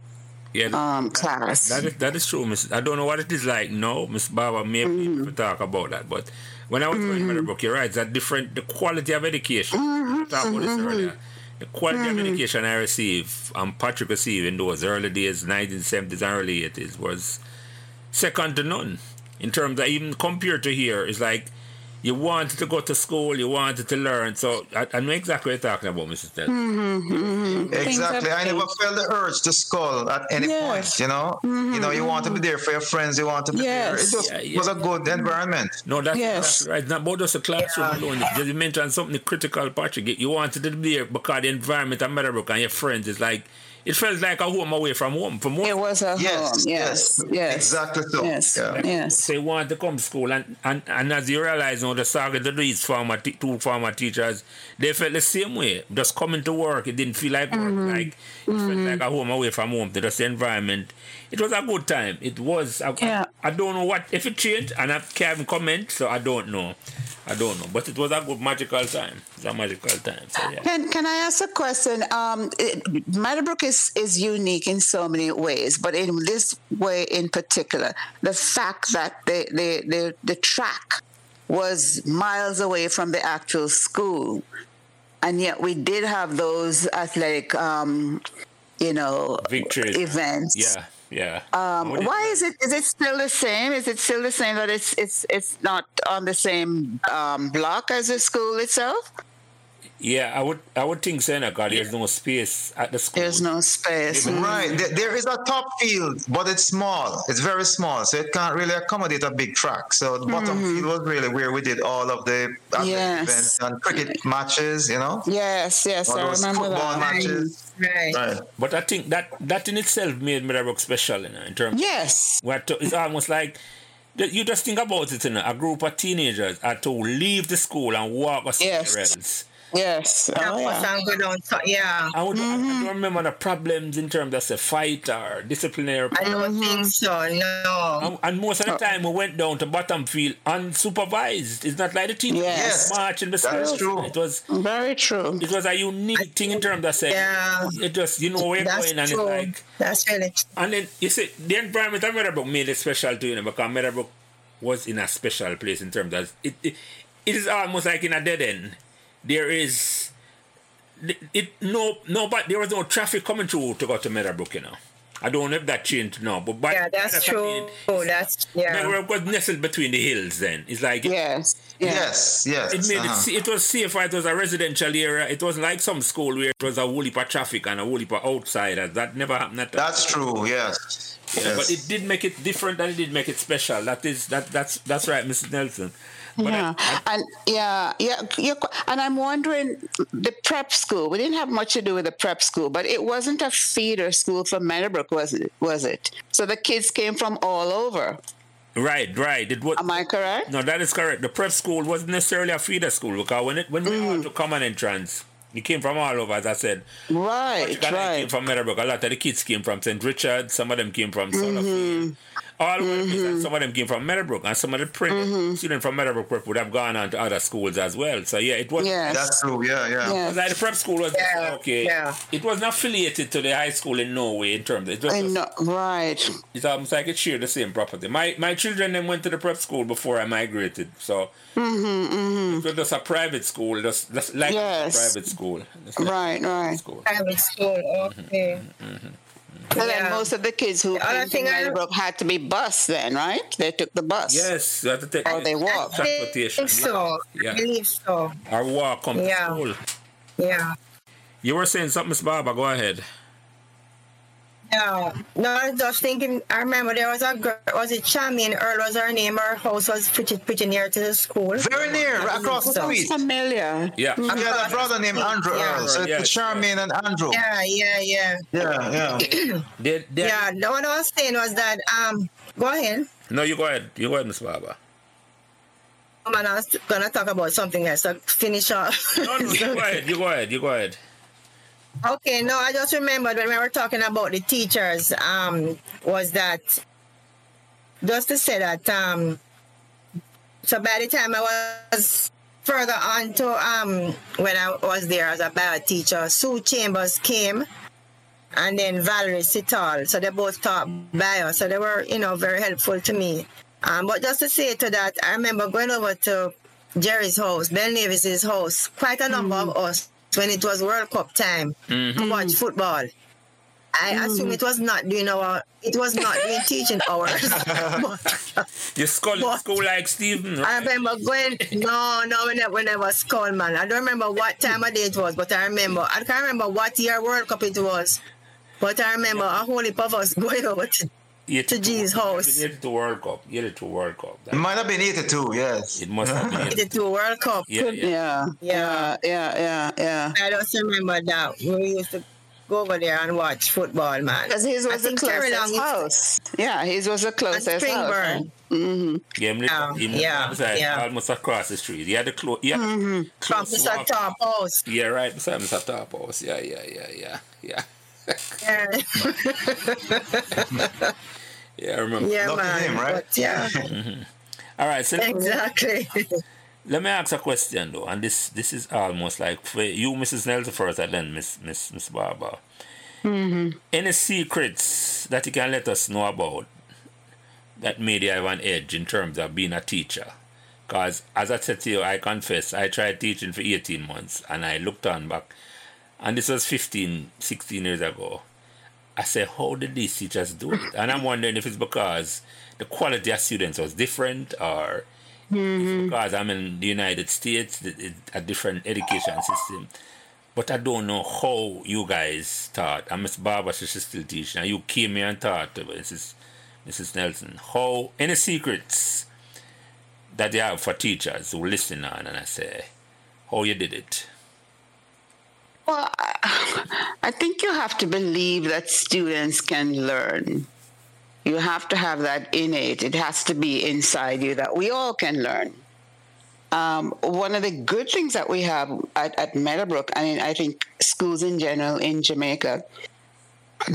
Yeah. um, class. That is, that is true, Miss. I don't know what it is like now, Miss Baba. Maybe Mm-hmm. we talk about that. But when I was going to Meadowbrook, you're right. A different. The quality of education. Mm-hmm. We talked about this earlier. The quality hmm. of education I received, and Patrick received in those early days, 1970s and early 80s, was second to none. In terms of even compared to here, it's like you wanted to go to school, you wanted to learn. So I, I know exactly what you're talking about, Mrs. Ted. Exactly. I never felt the urge to school at any Yes. point, you know? You know, you want to be there for your friends, you want to be there. It just Yeah, yeah. was a good environment. No, that's, Yes. that's right. Not about just a classroom alone. Just You mentioned something critical, Patrick. You wanted to be there because the environment of Meadowbrook and your friends is like, it felt like a home away from home. For most It was a Yes, home. Yes. yes. Yes. Exactly so. Yes. Yeah. Yes. So you want to come to school, and, and, and as you realize now, the saga to these former te- two former teachers, they felt the same way. Just coming to work, it didn't feel like work. Mm-hmm. Like it felt like a home away from home. To just the environment. It was a good time. It was. I, Yeah. I, don't know what if it changed, and I can't comment, so I don't know. I don't know, but it was a good magical time. It's a magical time. So yeah. Can Can I ask a question? Um, it, Meadowbrook is is unique in so many ways, but in this way in particular, the fact that the the the, the track was miles away from the actual school, and yet we did have those athletic, um, you know, Victories. events. Yeah, yeah. Um, why is it? Is it still the same? Is it still the same that it's it's it's not on the same um, block as the school itself? Yeah, I would I would think so, because there's no space at the school. There's no space. Right. Mm. There, there is a top field, but it's small. It's very small, so it can't really accommodate a big track. So the bottom mm-hmm. field was really where we did all of the Yes. events and cricket matches, you know? Yes, yes, All I those remember football that. matches. Right. Right. But I think that that in itself made Meadowbrook special, you know, in terms Yes, where to, it's almost like you just think about it, you know, a group of teenagers had to leave the school and walk somewhere Yes. else. Yes. Oh, Campus yeah. and go down. So, yeah. I, would, I don't remember the problems in terms of say, fight or disciplinary. I don't Mm-hmm. think so. No. And, and most of the time we went down to bottom field unsupervised. It's not like the teachers Yes. marching the That is schools. true. It was Very true. it was a unique thing in terms of saying Yeah. it just you know where you're That's going and it's like That's really true. And then you see, the environment of Meadowbrook made it special to you know, because Meadowbrook was in a special place in terms of it. It, it is almost like in a dead end. There is it, it no no but there was no traffic coming through to go to Meadowbrook, you know. I don't know if that changed now, but by Yeah, that's by the true. Oh, That's it- yeah. Meadowbrook was nestled between the hills. Then it's like Yes, yes. Yes, yes. it made it uh-huh. sa- it was safer. It was a residential area. It wasn't like some school where it was a whole heap of traffic and a whole heap of outsiders. That never happened. At That's true, yes. yeah, but it did make it different and it did make it special. That is that that's that's right, Mrs. Nelson. But I- yeah, I- and yeah, yeah, and I'm wondering the prep school. We didn't have much to do with the prep school, but it wasn't a feeder school for Meadowbrook, was it? Was it? So the kids came from all over. right, right. It was Am I correct? no, that is correct. The prep school wasn't necessarily a feeder school because when it when we Mm. went to common entrance, You came from all over, as I said. Right, right. came from Meadowbrook. A lot of the kids came from St. Richard. Some of them came from Sutherland. All over the place, and some of them came from Meadowbrook. And some of the prep mm-hmm. students from Meadowbrook prep would have gone on to other schools as well. So, yeah, it was. Yes. That's true. Yeah, yeah. yes. Like the prep school was Yeah, okay. yeah. It was not affiliated to the high school in no way in terms. Of, it was I just- know, right. it's almost like it shared the same property. My my children then went to the prep school before I migrated, so mm-hmm, mm-hmm. it was just a private school, just, just like a Yes. private school. Just like Right, a right. School. Private school. Okay. And then most of the kids who The other came to thing I- had to be bused then, right? They took the bus. Yes, you have to take Oh, they walk. I transportation. think so. Yeah. I believe so. Or walk come Yeah. to school. Yeah. You were saying something, Miss Barber. Go ahead. No, no, I was thinking. I remember there was a girl. Was it Charmaine Earl? Was her name? Her house was pretty pretty near to the school. Very near, right across the Sounds street. familiar. Yeah. And you had a brother named Andrew Yeah. Earl. So Yes. it's Charmaine and Andrew. Yeah, yeah, yeah. Yeah, yeah. They, they, Yeah. No, what I was saying was that. Um, go ahead. No, you go ahead. You go ahead, Miss Barber. Um, I'm gonna talk about something else. So finish off. No, no, you go ahead. You go ahead. You go ahead. Okay, no, I just remembered when we were talking about the teachers, um, was that just to say that um so by the time I was further on to um when I was there as a bio teacher, Sue Chambers came and then Valerie Sital. So they both taught bio. So they were, you know, very helpful to me. Um, but just to say to that, I remember going over to Jerry's house, Ben Davis's house, quite a number of us when it was World Cup time mm-hmm. to watch football. I mm. assume it was not doing our, it was not doing teaching hours. But You skull in What? school like Stephen. I Right? remember going, no, no, when I, when I was school, man. I don't remember what time of day it was, but I remember, I can't remember what year World Cup it was. But I remember a whole heap of us going over to, You to G's house. You did World Cup. You did the World Cup. It might have been 82, yes. It must have been. Did to World Cup. Yeah, yeah. Yeah. Yeah. Yeah, yeah, yeah. I just remember that we used to go over there and watch football, man. Because his I was the think closest Long house. Yeah, his was the closest house. Springburn. Mm-hmm. Yeah, him Yeah, live- him yeah, beside- yeah. almost across the street. He had the close. Yeah, Mm-hmm. From Mr. walk. Thorpe House. Yeah, right beside Mr. Thorpe House. Yeah, yeah, yeah, yeah, yeah. Yeah, Yeah, I remember. yeah Lucky man. him, right? But yeah, mm-hmm. All right, so exactly. let me ask a question though, and this this is almost like for you, Mrs. Nelson first, and then Miss Miss Miss Barber. Mm-hmm. Any secrets that you can let us know about that made you have an edge in terms of being a teacher? Because as I said to you, I confess, I tried teaching for 18 months and I looked on back, and this was 15, 16 years ago. I said, how did these teachers do it? And I'm wondering if it's because the quality of students was different or if mm-hmm. because I'm in the United States, a different education system. But I don't know how you guys taught. And Miss Barber, she's still teaching. And you came here and taught, Mrs. Mrs. Nelson. How, any secrets that you have for teachers who listen on and I say, how you did it? Well, I, think you have to believe that students can learn. You have to have that innate. It has to be inside you that we all can learn. Um, one of the good things that we have at, at Meadowbrook, I mean, I think schools in general in Jamaica,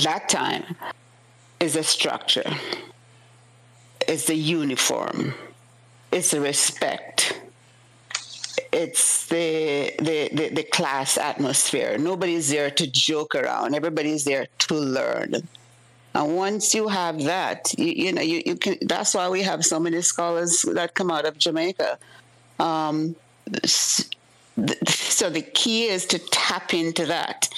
that time, is the structure, it's the uniform, it's the respect it's the, the, the, the class atmosphere. Nobody's there to joke around. Everybody's there to learn. And once you have that, you, you know, you, you can. That's why we have so many scholars that come out of Jamaica. Um, so the key is to tap into that.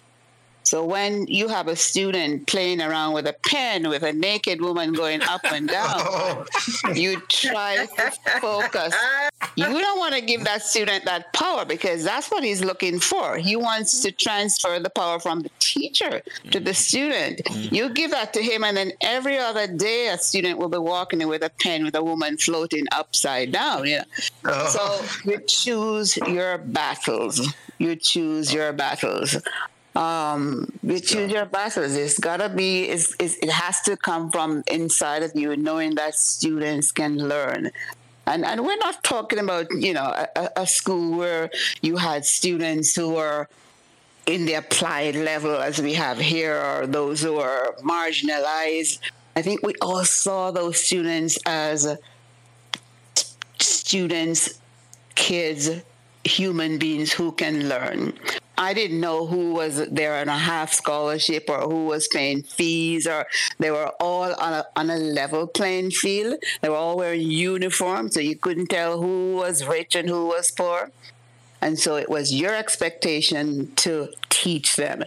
So when you have a student playing around with a pen with a naked woman going up and down, Oh, you try to focus. You don't want to give that student that power because that's what he's looking for. He wants to transfer the power from the teacher to the mm. student. Mm. You give that to him, and then every other day, a student will be walking with a pen with a woman floating upside down. Know? So oh. you choose your battles. Mm-hmm. You choose your battles um you choose your battles it's gotta be it's, it's, it has to come from inside of you knowing that students can learn and and we're not talking about you know a, a- a school where you had students who were in the applied level as we have here, or those who are marginalized. I think we all saw those students as students, kids, human beings who can learn. I didn't know who was there on a half scholarship or who was paying fees, or they were all on a, on a level playing field. They were all wearing uniforms, so you couldn't tell who was rich and who was poor. And so it was your expectation to teach them.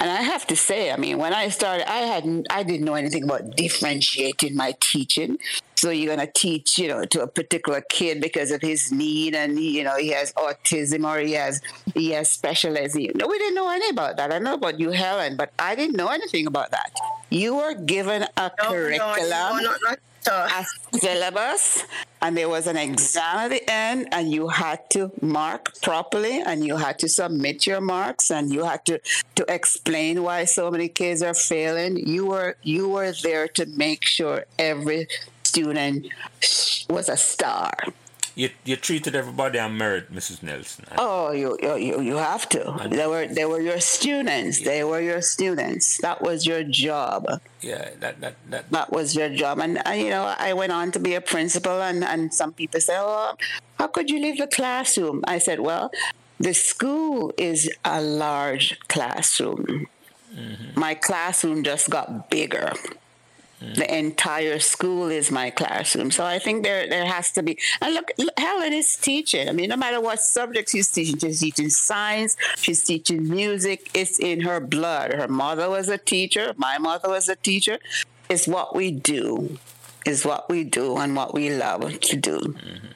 And I have to say, I mean, when I started, I hadn't, I didn't know anything about differentiating my teaching. So you're going to teach, you know, to a particular kid because of his need, and you know he has autism or he has he has special needs. No, we didn't know any about that. I know about you, Helen, but I didn't know anything about that. You were given a no, curriculum. No, no, not, a syllabus, and there was an exam at the end, and you had to mark properly, and you had to submit your marks, and you had to to explain why so many kids are failing. You were you were there to make sure every student was a star you, you treated everybody on merit, Mrs. Nelson. Oh, you you you have to. And they were they were your students. Yeah. They were your students. That was your job. Yeah, that that that. That was your job, and uh, you know I went on to be a principal, and and some people say, "Oh, how could you leave the classroom?" I said, "Well, the school is a large classroom. Mm-hmm. My classroom just got bigger." The entire school is my classroom. So I think there there has to be. And look, Helen is teaching. I mean, no matter what subject she's teaching, she's teaching science, she's teaching music. It's in her blood. Her mother was a teacher. My mother was a teacher. It's what we do. Is what we do and what we love to do. Mm-hmm.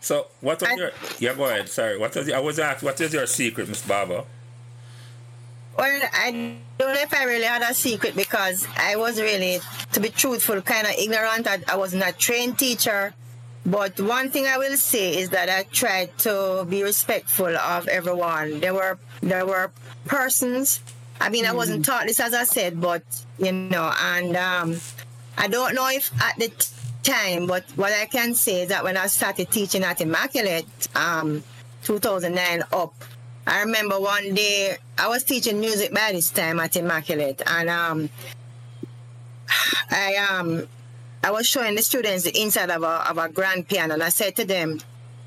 So what was I, your? Yeah, go ahead. Sorry. What was? I was asked. What is your secret, Miss Barber? Well, I don't know if I really had a secret because I was really, to be truthful, kind of ignorant. I, I was not a trained teacher. But one thing I will say is that I tried to be respectful of everyone. There were there were persons. I mean, mm-hmm. I wasn't taught this as I said, but you know, and um, I don't know if at the time, but what I can say is that when I started teaching at Immaculate, um, 2009 up, I remember one day I was teaching music by this time at Immaculate, and um, I um, I was showing the students the inside of a of a grand piano, and I said to them,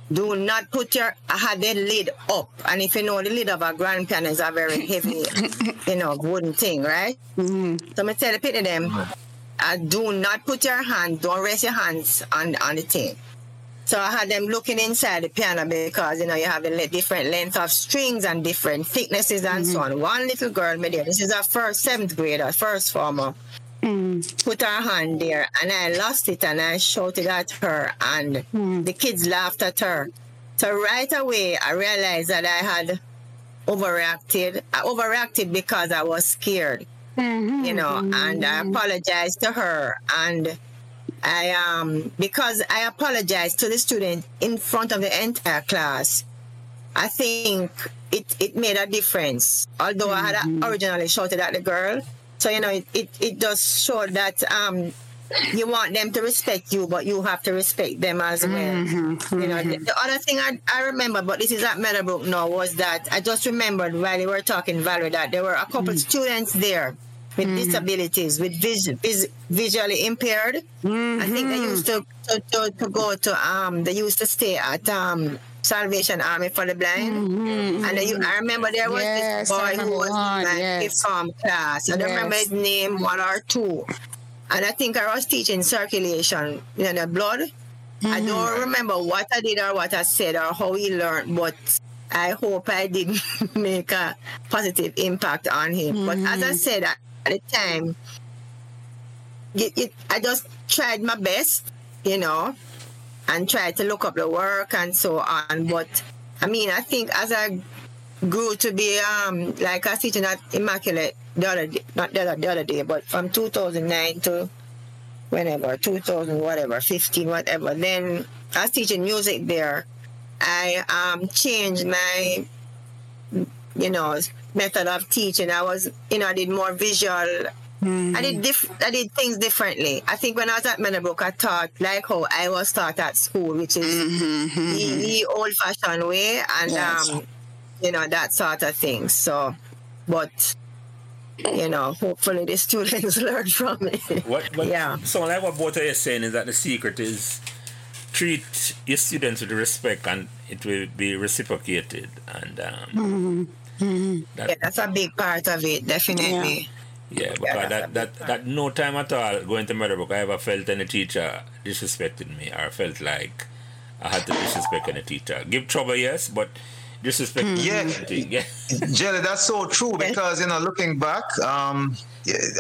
"Do not put your I had the lid up, and if you know the lid of a grand piano is a very heavy, you know, wooden thing, right? Mm-hmm. So I tell the pit of them, uh, do not put your hand, don't raise your hands on on the thing." So I had them looking inside the piano because you know you have a different length of strings and different thicknesses and mm-hmm. so on. One little girl, me there, this is our first seventh grader, first former, mm. put her hand there and I lost it and I shouted at her and mm. the kids laughed at her. So right away I realized that I had overreacted. I overreacted because I was scared, mm-hmm. you know, and I mm-hmm. apologized to her and I um because I apologized to the student in front of the entire class. I think it, it made a difference. Although mm-hmm. I had mm-hmm. originally shouted at the girl. So you know it, it, it does show that um you want them to respect you, but you have to respect them as well. Mm-hmm, you know, the, the, other thing I, I remember, but this is at Meadowbrook now, was that I just remembered while we were talking, Valerie, that there were a couple mm-hmm. students there with mm-hmm. disabilities, with vision, vis- visually impaired. Mm-hmm. I think they mm-hmm. used to, to, to, to, go to um they used to stay at um Salvation Army for the Blind. Mm-hmm. And they, I remember there was yes, this boy who was in yes. form class. I don't remember his name, one or two. And I think I was teaching circulation, you know, the blood. I don't mm-hmm. remember what I did or what I said or how he learned, but I hope I didn't make a positive impact on him. But as I said, at the time, it, it, I just tried my best, you know, and tried to look up the work and so on. But I mean, I think as I grew to be um like I teaching at Immaculate the other day, not the other, the other day, but from 2009 to whenever 2000 whatever 15 whatever. Then I was teaching music there. I um changed my you know method of teaching. I was, you know, I did more visual. Mm-hmm. I did diff- I did things differently. I think when I was at Meadowbrook, I taught like how I was taught at school, which is mm-hmm. the, the old-fashioned way, and yes. um, you know, that sort of thing. So, but you know, hopefully the students learn from it. What, what, yeah. So, like what both of you saying is that the secret is treat your students with respect and it will be reciprocated. And um, Mm-hmm. Mm-hmm. that, Yeah, that's a big part of it, definitely. yeah, because Yeah, that, that, that no time at all going to Meadowbrook I ever felt any teacher disrespected me or felt like I had to disrespect any teacher. Give trouble, yes, but disrespect Hmm. Yeah. yeah. Jelly, that's so true because you know, looking back, um,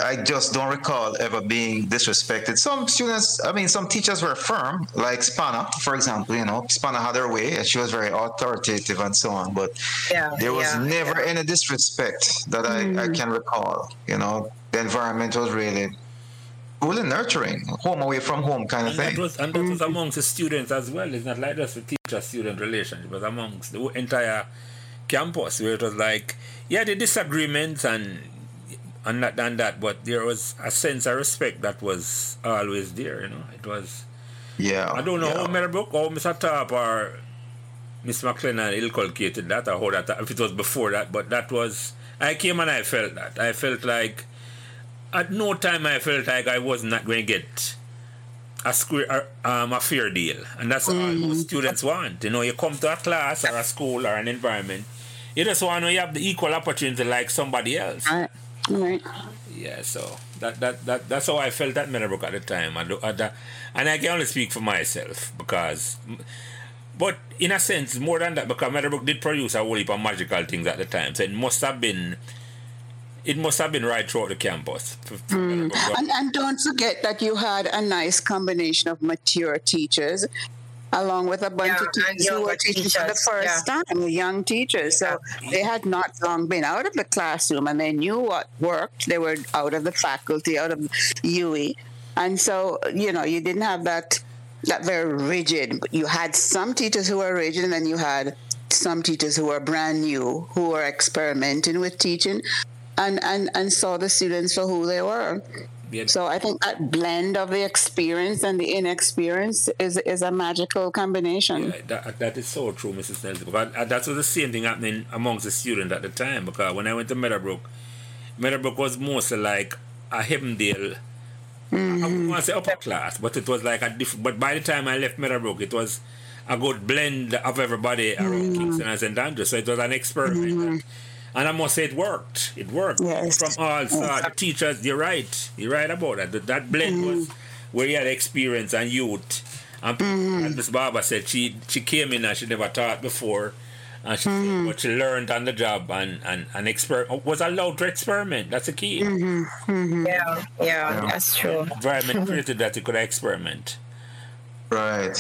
I just don't recall ever being disrespected. Some students, I mean, some teachers were firm, like spana for example. You know, Spanner had her way, and she was very authoritative and so on. But Yeah, there was yeah, never any disrespect that I, I can recall. You know, the environment was really really nurturing, home away from home kind of And that thing. was and that was amongst the students as well. It's not like just the teacher student relationship, but amongst the entire campus where it was like yeah, the disagreements and and that and that, but there was a sense of respect that was always there, you know. It was Yeah, I don't know yeah. how Meadowbrook or Mr. Thorpe or Miss McLennan inculcated that or how that if it was before that, but that was I came and I felt that. I felt like at no time I felt like I was not going to get a square um, a fair deal, and that's all most students want. You know, you come to a class or a school or an environment, you just want to have the equal opportunity like somebody else. Right. Right. Yeah, so that that, that that's how I felt at Meadowbrook at the time, and uh, that, and I can only speak for myself because, but in a sense, more than that, because Meadowbrook did produce a whole heap of magical things at the time, so it must have been, it must have been right throughout the campus. Hmm. for- for And, and don't forget that you had a nice combination of mature teachers along with a bunch Yeah, of teachers who were younger teaching for the teachers, first time, the young teachers. So they had not long been out of the classroom and they knew what worked. They were out of the faculty, out of UWI. And so, you know, you didn't have that that very rigid. You had some teachers who were rigid and then you had some teachers who were brand new, who were experimenting with teaching and, and, and saw the students for who they were. So I think that blend of the experience and the inexperience is is a magical combination. Yeah, that, that is so true, Mrs. Nelson. Because that was the same thing happening amongst the students at the time. Because when I went to Meadowbrook, Meadowbrook was mostly like a Havendale. I wouldn't want to say upper class, but it was like a different. But by the time I left Meadowbrook, it was a good blend of everybody around mm. Kingston and St. Andrews. So it was an experiment. Mm. And I must say it worked. It worked Yes. from all sides. The teachers, you're right. You're right about that. That, that blend mm-hmm. was where you had experience and youth. And people, as Miss Barber said, she she came in and she never taught before. And she said, mm-hmm. but she learned on the job and, and, and exper- was allowed to experiment. That's the key. Yeah, yeah, that's true. Environment created that you could experiment. Right.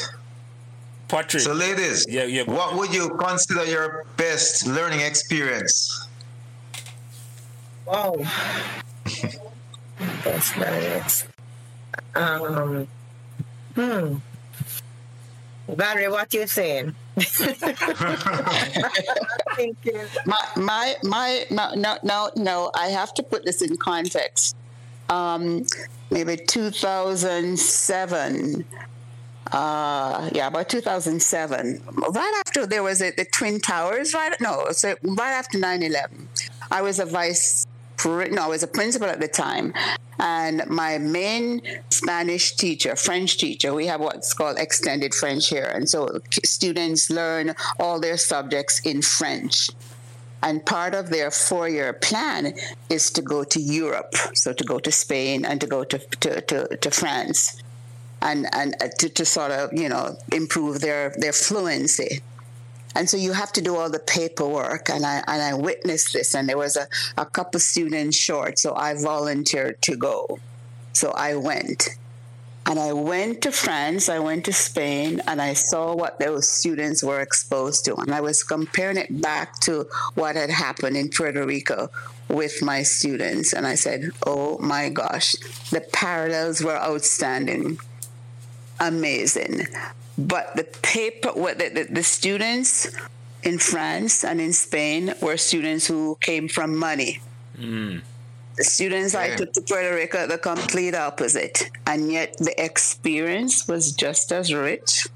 Patrick. So, ladies, Yeah, yeah. what would you consider your best learning experience? Wow. That's nice. Um, hmm. Barry, what you saying? Thank you. My my my no no no no. I have to put this in context. Um, maybe 2007. Uh, yeah, about 2007. Right after there was a, the Twin Towers. Right, no, so right after 9/11, I was a vice. No, I was a principal at the time, and my main Spanish teacher, French teacher, we have what's called extended French here, and so students learn all their subjects in French. And part of their four year plan is to go to Europe, so to go to Spain and to go to, to, to, to France and, and uh, to, to sort of, you know, improve their, their fluency. And so you have to do all the paperwork, and I and I witnessed this, and there was a, a couple students short, so I volunteered to go. So I went. And I went to France, I went to Spain, and I saw what those students were exposed to. And I was comparing it back to what had happened in Puerto Rico with my students. And I said, oh my gosh, the parallels were outstanding, amazing. But the paper, what the, the, students in France and in Spain were students who came from money. Mm. The students I took to Puerto Rico, the complete opposite. And yet the experience was just as rich.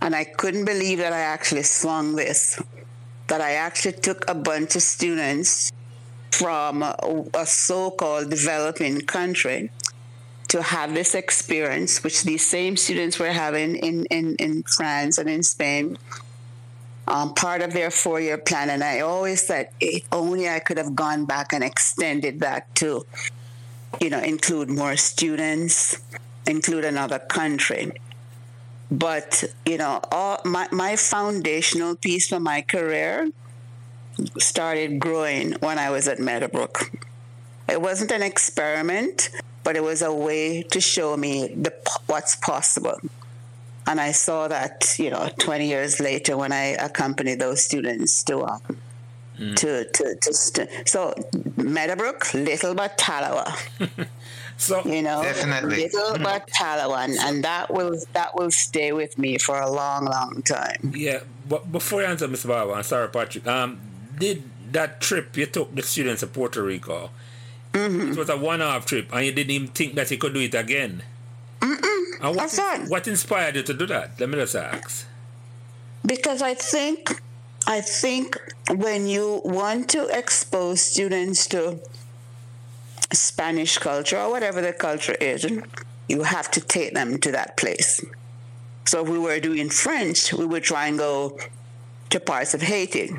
And I couldn't believe that I actually swung this. that I actually took a bunch of students from a, a so-called developing country to have this experience, which these same students were having in, in, in France and in Spain, um, part of their four year plan. And I always said, if only I could have gone back and extended that to, you know, include more students, include another country. But, you know, all my, my foundational piece for my career started growing when I was at Meadowbrook. It wasn't an experiment but it was a way to show me the, what's possible. And I saw that, you know, 20 years later when I accompanied those students to, um, mm. to, to, to st- so Meadowbrook, little but Talawa. so you know, definitely little but Talawa, and, and that will that will stay with me for a long, long time. Yeah, but before you answer, Mr. Barber, I'm sorry, Patrick. Um, did that trip you took the students to Puerto Rico? Mm-hmm. It was a one-off trip, and you didn't even think that you could do it again. Mm-mm. And what, what inspired you to do that? Let me just ask. Because I think, I think when you want to expose students to Spanish culture or whatever the culture is, you have to take them to that place. So if we were doing French, we would try and go to parts of Haiti.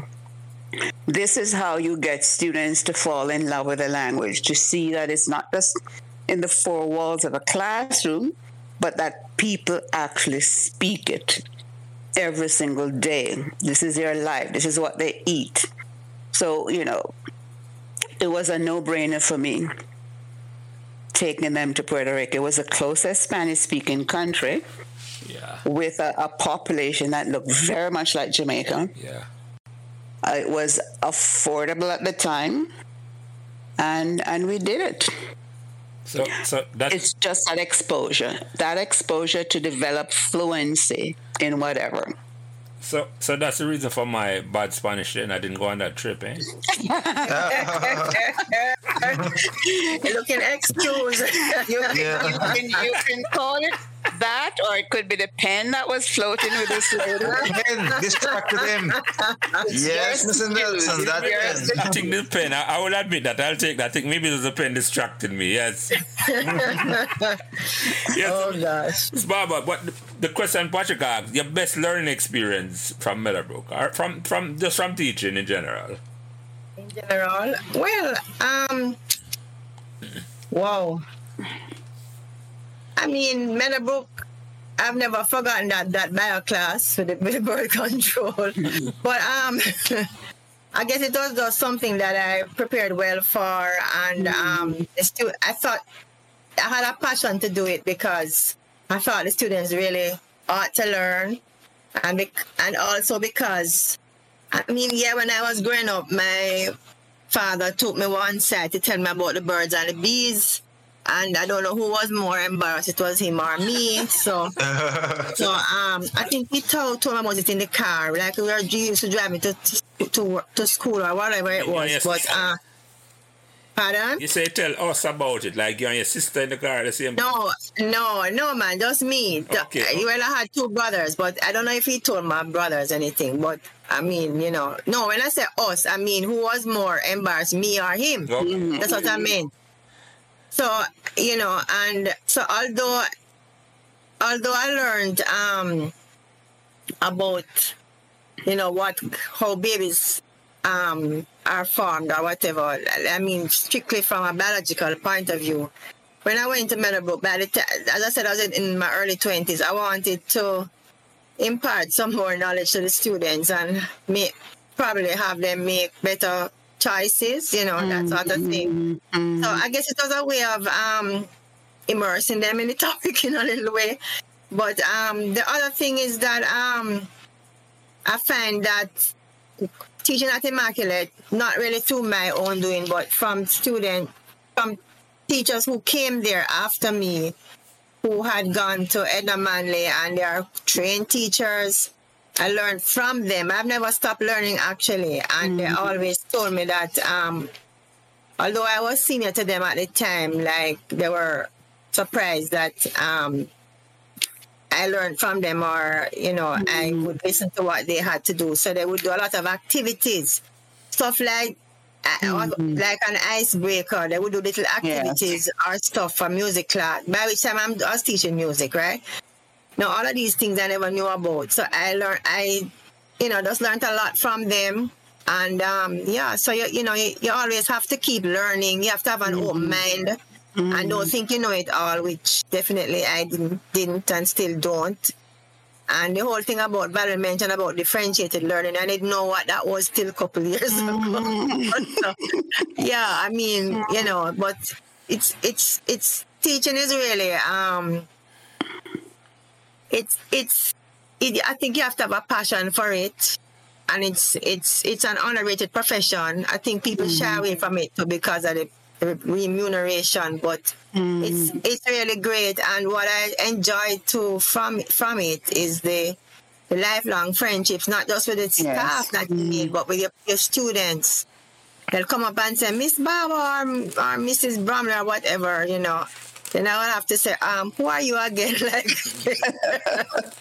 This is how you get students to fall in love with a language, to see that it's not just in the four walls of a classroom, but that people actually speak it every single day. This is their life, this is what they eat. So, you know, it was a no brainer for me taking them to Puerto Rico. It was the closest Spanish speaking country yeah. with a, a, population that looked very much like Jamaica. Yeah. Uh, it was affordable at the time, and and we did it. So, so it's just that exposure, that exposure to develop fluency in whatever. So, so that's the reason for my bad Spanish. Then I didn't go on that trip, eh? Looking excuse. you, yeah. you, can, you can call it that, or it could be the pen that was floating with this lady. pen distracted him. yes, Mr. Nelson, that pen. I think this pen, I, I, will admit that. I'll take that. I think maybe it was a pen distracted me. Yes. yes. Oh, gosh. Barber, what the question Patrick asked, your best learning experience from Meadowbrook, or from, from just from teaching in general? In general? Well, um, wow. I mean, Meadowbrook, I've never forgotten that that bio class with the birth control. but um, I guess it was just something that I prepared well for, and um, stu- I thought I had a passion to do it because I thought the students really ought to learn, and bec- and also because I mean, yeah, when I was growing up, my father took me one side to tell me about the birds and the bees and I don't know who was more embarrassed. It was him or me. So, so um, I think he told told about it in the car, like we were used to drive me to to to school or whatever it was. Yes. But uh, pardon? You say tell us about it, like you and your sister in the car the same. No, no, no, man, just me. Okay. okay. Well, I had two brothers, but I don't know if he told my brothers anything. But I mean, you know, no. When I say us, I mean who was more embarrassed, me or him? Okay. That's what I mean. So, you know, and so although although I learned um about you know what how babies um are formed or whatever, I mean strictly from a biological point of view. When I went to Meadowbrook, by the time, as I said, I was in my early twenties. I wanted to impart some more knowledge to the students and make probably have them make better choices, you know, that sort of thing. Mm-hmm. So I guess it was a way of um, immersing them in the topic in a little way. But um, the other thing is that um, I find that teaching at Immaculate, not really through my own doing, but from students, from teachers who came there after me, who had gone to Edna Manley and they are trained teachers I learned from them. I've never stopped learning actually, and mm-hmm. they always told me that um, although I was senior to them at the time, like they were surprised that um, I learned from them, or you know, mm-hmm. I would listen to what they had to do. So they would do a lot of activities, stuff like uh, mm-hmm. like an icebreaker. They would do little activities yes. or stuff for music class. By which time I'm, I was teaching music, right? Now all of these things I never knew about. So I learned, I, you know, just learned a lot from them. And um, yeah, so you, you know, you, you, always have to keep learning. You have to have an mm-hmm. open mind mm-hmm. and don't think you know it all, which definitely I didn't, didn't and still don't. And the whole thing about Valerie mentioned about differentiated learning, I didn't know what that was till a couple years mm-hmm. ago. so, yeah, I mean, you know, but it's it's it's teaching is really um it's it's it, I think you have to have a passion for it and it's it's it's an underrated profession. I think people mm-hmm. shy away from it because of the remuneration, but mm. it's it's really great. And what I enjoy too from from it is the the lifelong friendships, not just with the yes. staff that you meet, but with your, your students. They'll come up and say, Miss Barber or, or Mrs. Bromley or whatever, you know. Then I will have to say, um, who are you again? like,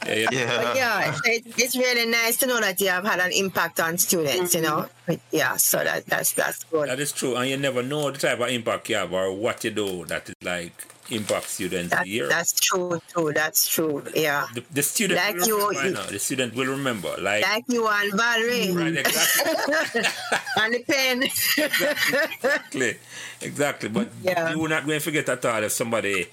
yeah, yeah. But yeah it, it's really nice to know that you have had an impact on students. Mm-hmm. You know, but yeah. So that that's that's good. That is true, and you never know the type of impact you have or what you do that is like impact students that, year. That's true too. That's true. Yeah. The, the student like will you, remember, you, the student will remember. Like like you and Valerie. Right, exactly. and the pen. exactly. Exactly. But yeah. you're not going to forget at all if somebody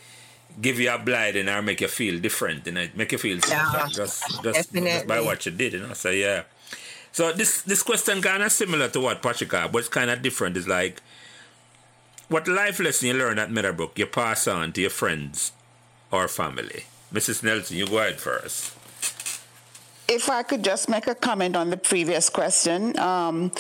give you a blinding or make you feel different, you know, make you feel yeah. just just, just by what you did, you know. So yeah. So this this question kind of similar to what Patrick had, but it's kind of different. It's like what life lesson you learn at Meadowbrook you pass on to your friends or family? Mrs. Nelson, you go ahead first. If I could just make a comment on the previous question. Um,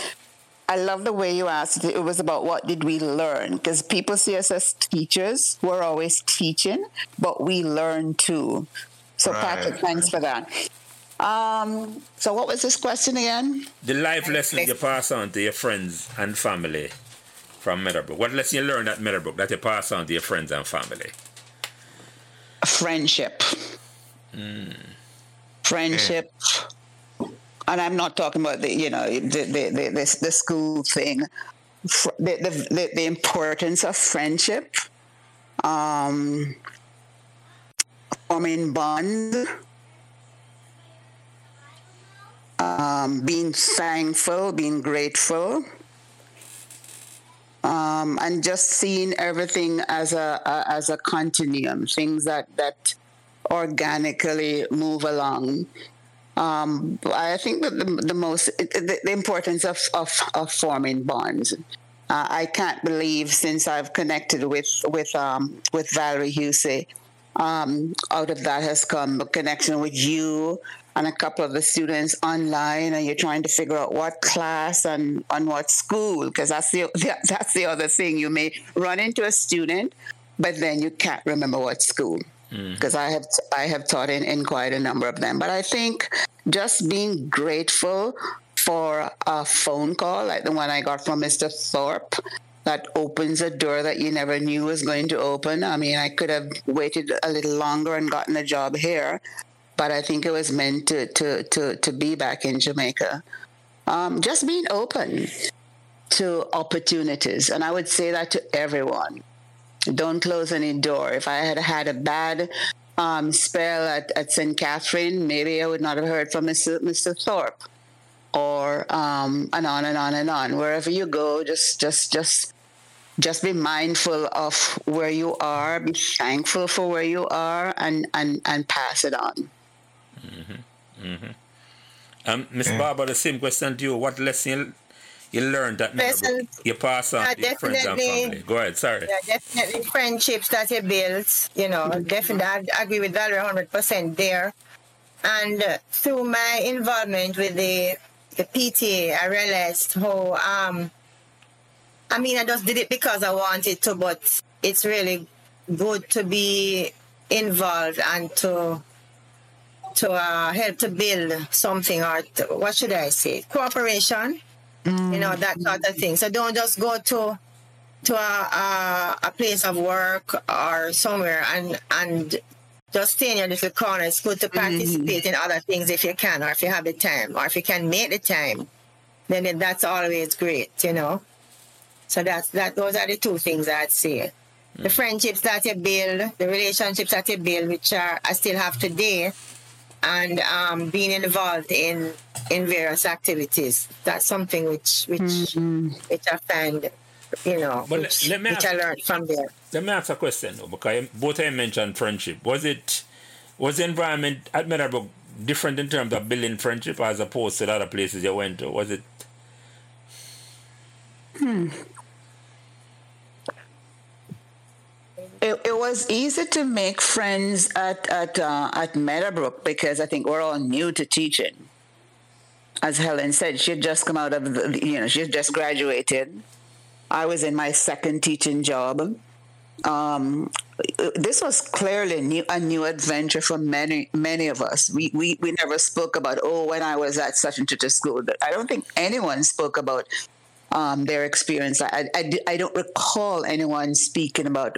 I love the way you asked it. It was about what did we learn? Because people see us as teachers. We're always teaching, but we learn too. So, right. Patrick, thanks for that. Um, so, what was this question again? The life lesson you pass on to your friends and family from Meadowbrook? What lesson you learned at Meadowbrook that you pass on to your friends and family? Friendship. Mm. Friendship. And I'm not talking about the, you know, the the the, the, the school thing. The, the, the importance of friendship, um, forming bonds, um, being thankful, being grateful, um, and just seeing everything as a, a, as a continuum, things that that organically move along. Um, I think that the, the most the, the importance of, of, of forming bonds. Uh, I can't believe since I've connected with with um, with Valerie Husey, um, out of that has come a connection with you and a couple of the students online and you're trying to figure out what class and on what school because that's the that's the other thing you may run into a student but then you can't remember what school because mm. I have I have taught in, in quite a number of them but I think just being grateful for a phone call like the one I got from Mr. Thorpe that opens a door that you never knew was going to open. I mean, I could have waited a little longer and gotten a job here, but I think it was meant to to to to be back in Jamaica. Um, just being open to opportunities, and I would say that to everyone. Don't close any door. If I had had a bad um, spell at, at St. Catherine, maybe I would not have heard from Mr. Mr. Thorpe, or um, and on and on and on. Wherever you go, just just just just be mindful of where you are. Be thankful for where you are, and and and pass it on. Mm-hmm. Mm-hmm. Um, Miss yeah. Barber, the same question to you. What lesson you, you learned that lesson, you pass on to your friends and family? Go ahead, sorry. Yeah, definitely friendships that you build. You know, definitely I agree with Valerie 100% there. And uh, through my involvement with the the PTA, I realized how, um, I mean, I just did it because I wanted to, but it's really good to be involved and to to uh, help to build something or to, what should I say cooperation mm. you know that sort of thing so don't just go to to a, a, a, place of work or somewhere and and just stay in your little corner. It's good to Mm-hmm. participate in other things if you can, or if you have the time, or if you can make the time. Then that's always great, you know. So that's that. Those are the two things I'd say. The friendships that you build, the relationships that you build, which are I still have today, and um, being involved in in various activities. That's something which which which I find, you know, But which, let me which ask- I learned from there. Let me ask a question though, because both of you mentioned friendship. Was it was the environment admirable different in terms of building friendship as opposed to the other places you went to? Was it It, it was easy to make friends at at uh, at Meadowbrook because I think we're all new to teaching. As Helen said, she had just come out of the, you know she had just graduated. I was in my second teaching job. Um, this was clearly new, a new adventure for many many of us. We, we we never spoke about oh when I was at such and such a school. I don't think anyone spoke about um, their experience. I, I, I don't recall anyone speaking about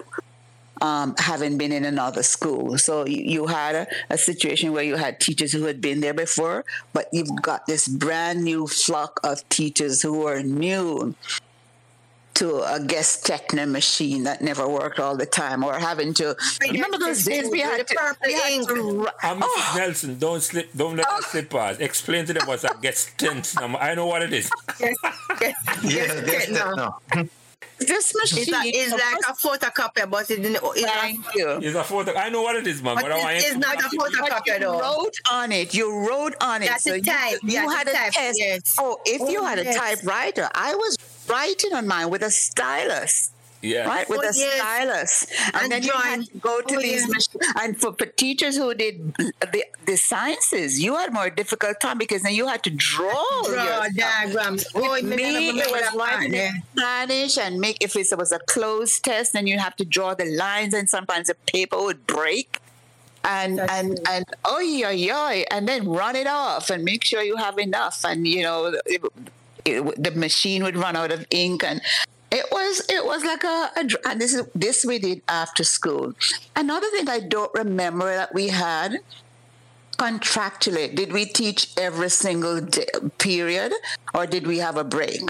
um, having been in another school. So you, you had a, a situation where you had teachers who had been there before, but you've got this brand new flock of teachers who are new to a Gestetner machine that never worked all the time or having to remember those days we had to, we had to Uh, Mrs. Nelson, don't slip, don't let us slip past. Explain to them what's a get tense number. I know what it is. Yes, yes, Yeah, yes, guess no. that now. This machine It's like, like a photocopy, but it didn't. It's, not- thank you It's a photo. I know what it is, man. but But I want it's, you it's not a But photocopy you though. wrote on it. You wrote on it. That's so a type. you, you had a type, test. yes. Oh, if you Oh, had a typewriter, I was writing on mine with a stylus. Yeah. Right, with Oh, a yes. stylus, and, And then you drawing. had to go to Oh, these yeah. machines. And for, for teachers who did the, the sciences, you had more difficult time because then you had to draw. Draw diagrams. Oh, With me, me, it was that writing yeah. Spanish and make if it was a closed test, then you have to draw the lines, and sometimes the paper would break. And That's and true. and oh yeah yeah, and then run it off and make sure you have enough, and you know it, it, the machine would run out of ink, and it was it was like a, a and this is this we did after school. Another thing I don't remember that we had contractually did we teach every single day, period or did we have a break?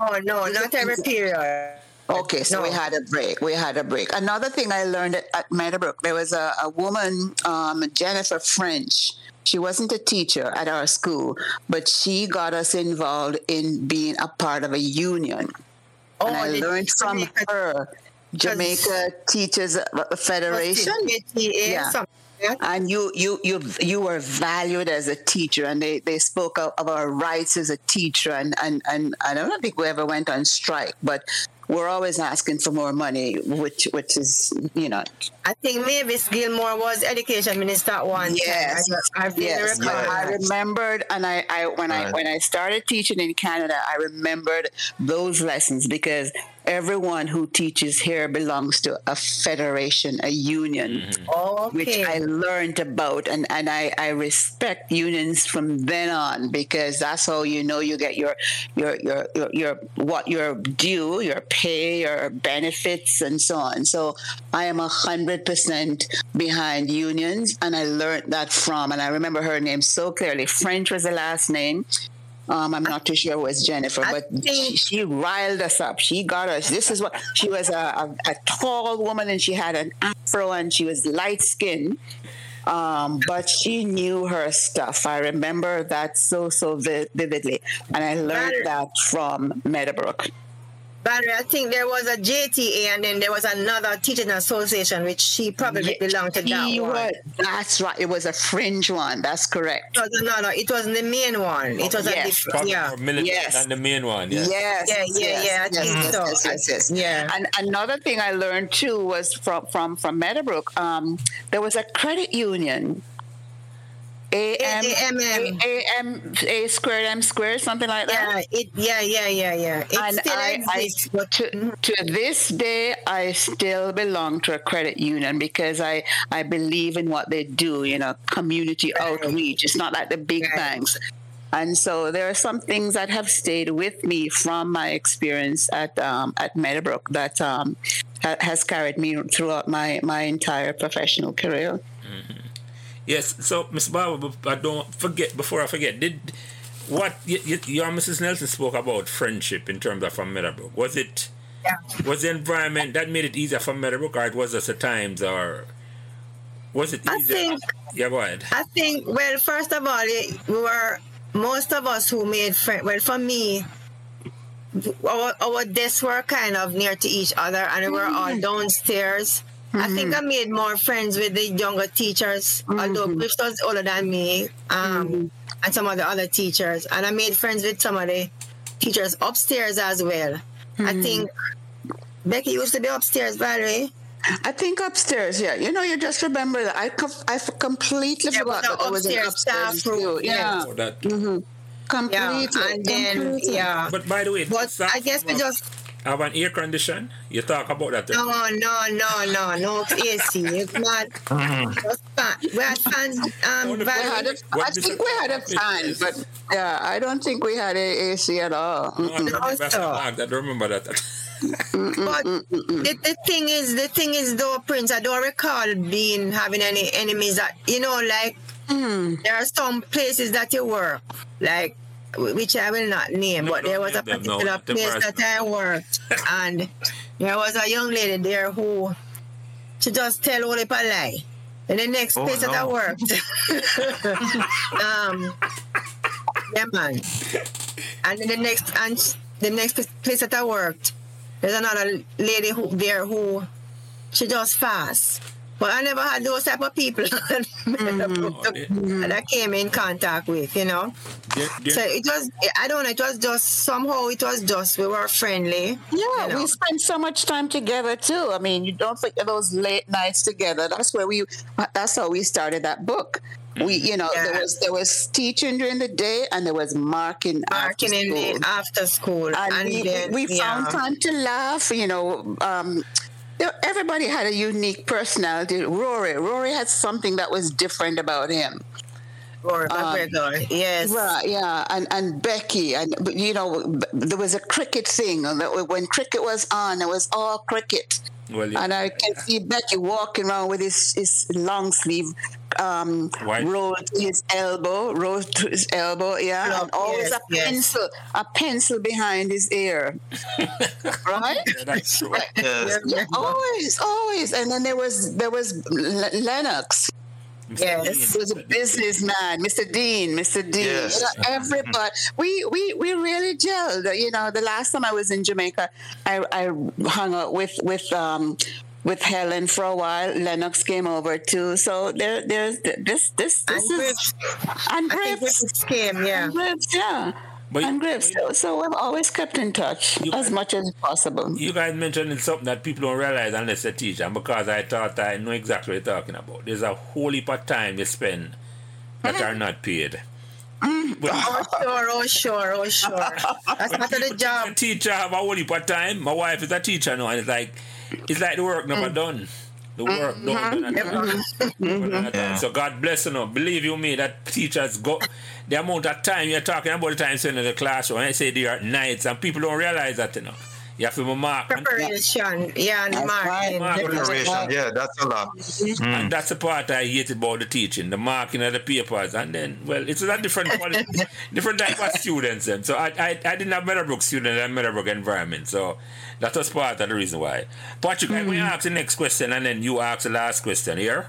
Oh no, not every period. okay so we had a break we had a break. Another thing i learned at, at meadowbrook there was a, a woman um, jennifer french. She wasn't a teacher at our school but she got us involved in being a part of a union Oh, i learned from Jamaica- her jamaica teachers federation Yeah. something like that. and you you you you were valued as a teacher and they, they spoke of, of our rights as a teacher and, and and I don't think we ever went on strike but we're always asking for more money which which is you know. I think Mavis Gilmore was education minister at one Yes. I, I yes recall I remembered and I, I when I when I started teaching in Canada I remembered those lessons because everyone who teaches here belongs to a federation a union mm-hmm. which Okay. I learned about, and, and I, I respect unions from then on because that's how you know you get your your your your, your what your due, your pay, your benefits, and so on. So I am a hundred percent behind unions, and I learned that from, and I remember her name so clearly. French was the last name. Um, I'm not too sure it was Jennifer, I but she, she riled us up. She got us. This is what she was a, a, a tall woman and she had an afro and she was light skinned. Um, but she knew her stuff. I remember that so, so vi- vividly. And I learned that from Meadowbrook. Valerie, I think there was a JTA and then there was another teaching association which she probably belonged to that one. was- that's right. It was a fringe one. That's correct. It was another. It wasn't the main one. It was Yes. a different. Probably Yeah. more militant Yes. than the main one. Yeah. Yes. Yeah, yeah, yes, yeah, I think yes, so. yes, yes, yes. Yeah. And another thing I learned too was from from from Meadowbrook. Um, there was a credit union. A M. A M A squared M squared something like that. Yeah, it, yeah, yeah, yeah, yeah. It And still I, I exists, but to, to this day, I still belong to a credit union because I, I believe in what they do, you know, community outreach. It's not like the big Right. banks. And so there are some things that have stayed with me from my experience at um, at Meadowbrook that um, ha- has carried me throughout my, my entire professional career. Yes. So, Miss Barber, I don't forget. Before I forget, did what you, you, you and Mrs. Nelson spoke about friendship in terms of from Meadowbrook? Was it Yeah. was the environment that made it easier for Meadowbrook, or it was just the times, or was it I easier? think- yeah, go ahead. I think, well, first of all, it- we were, most of us who made friends, well, for me, our, our desks were kind of near to each other and we were all mm. downstairs. I think I made more friends with the younger teachers, although mm-hmm. Griff was older than me, um, mm-hmm. and some of the other teachers. And I made friends with some of the teachers upstairs as well. I mm-hmm. think Becky used to be upstairs, by the way. I think upstairs, yeah. You know, you just remember that. I, com- I f- completely Yeah, forgot with the that there was an upstairs upstairs staff room, too. Yeah, Oh, that. Yeah, and then, completely. yeah. But by the way, But staff I guess we just have an air condition. You talk about that. No, no, no, no, no AC. It's not. Just fan. We had fans. Um, Wonderful. We had a, I think we had a fan, but yeah, I don't think we had a AC at all. No, I don't remember, Also- I don't remember that. but the, the thing is, the thing is, though, Prince, I don't recall being having any enemies. That you know, like there are some places that you work, like wh- which I will not name, No, but there was a them, no. particular place that I worked, and there was a young lady there who she just tell all a lie. In the next Oh, place that I worked, um, yeah, man. And the next and the next place that I worked, there's another lady who there who she just fast. But I never had those type of people that I came in contact with, you know. There- there- So it was I don't know, it was just somehow it was just we were friendly. Yeah, you know. we spent so much time together too. I mean, you don't forget those late nights together. That's where we. That's how we started that book. We, you know, there was there was teaching during the day and there was marking. after Marking in school. the after school. and, we, then, we found yeah. time to laugh. You know, um, there- everybody had a unique personality. Rory, Rory had something that was different about him. Rory um, McGregor, yes. Right, yeah, and and Becky, and you know, there was a cricket thing. that When cricket was on, it was all cricket. Well, yeah. And I can see Becky walking around with his, his long sleeve um, White. rolled to his elbow, rolled to his elbow, yeah, Yeah, and always yes, a yes. pencil, a pencil behind his ear, right? Yeah, that's true. Yes. Yeah, always, always. And then there was there was L- Lennox. Yes. He was a businessman, Mr. Dean, Mr. Dean. Yes. You know, everybody. We, we we really gelled. You know, the last time I was in Jamaica, I, I hung out with with um with Helen for a while. Lennox came over too. So there there's this this And this is Griff's, and I think. Griff's came, yeah. And Griff's, yeah. But- and Griff's. So, so we've always kept in touch You- as much as possible. You guys mentioned something that people don't realize unless they teach, and because I thought I know exactly what you're talking about. There's a whole heap of time you spend that are not paid. Mm. But Oh sure, oh sure, oh sure. That's part of the a job. teacher have a whole heap of time. My wife is a teacher now, and it's like it's like the work never mm. done. The work don't mm-hmm. done at all. Mm-hmm. But at mm-hmm. all. So God bless you. Know. Believe you me, that teachers go the amount of time you're talking about the time spent in the classroom. I say they are nights, and people don't realize that. You know, you have to mark. Preparation, yeah, and That's marking. right. Preparation, yeah, that's a lot. and that's the part I hate about the teaching, the marking of the papers, and then well, it's a different quality, different type of students. Then. So I, I I didn't have Meadowbrook students in a Meadowbrook environment, so that was part of the reason why. Patrick, I'm going to ask the next question, and then you ask the last question here.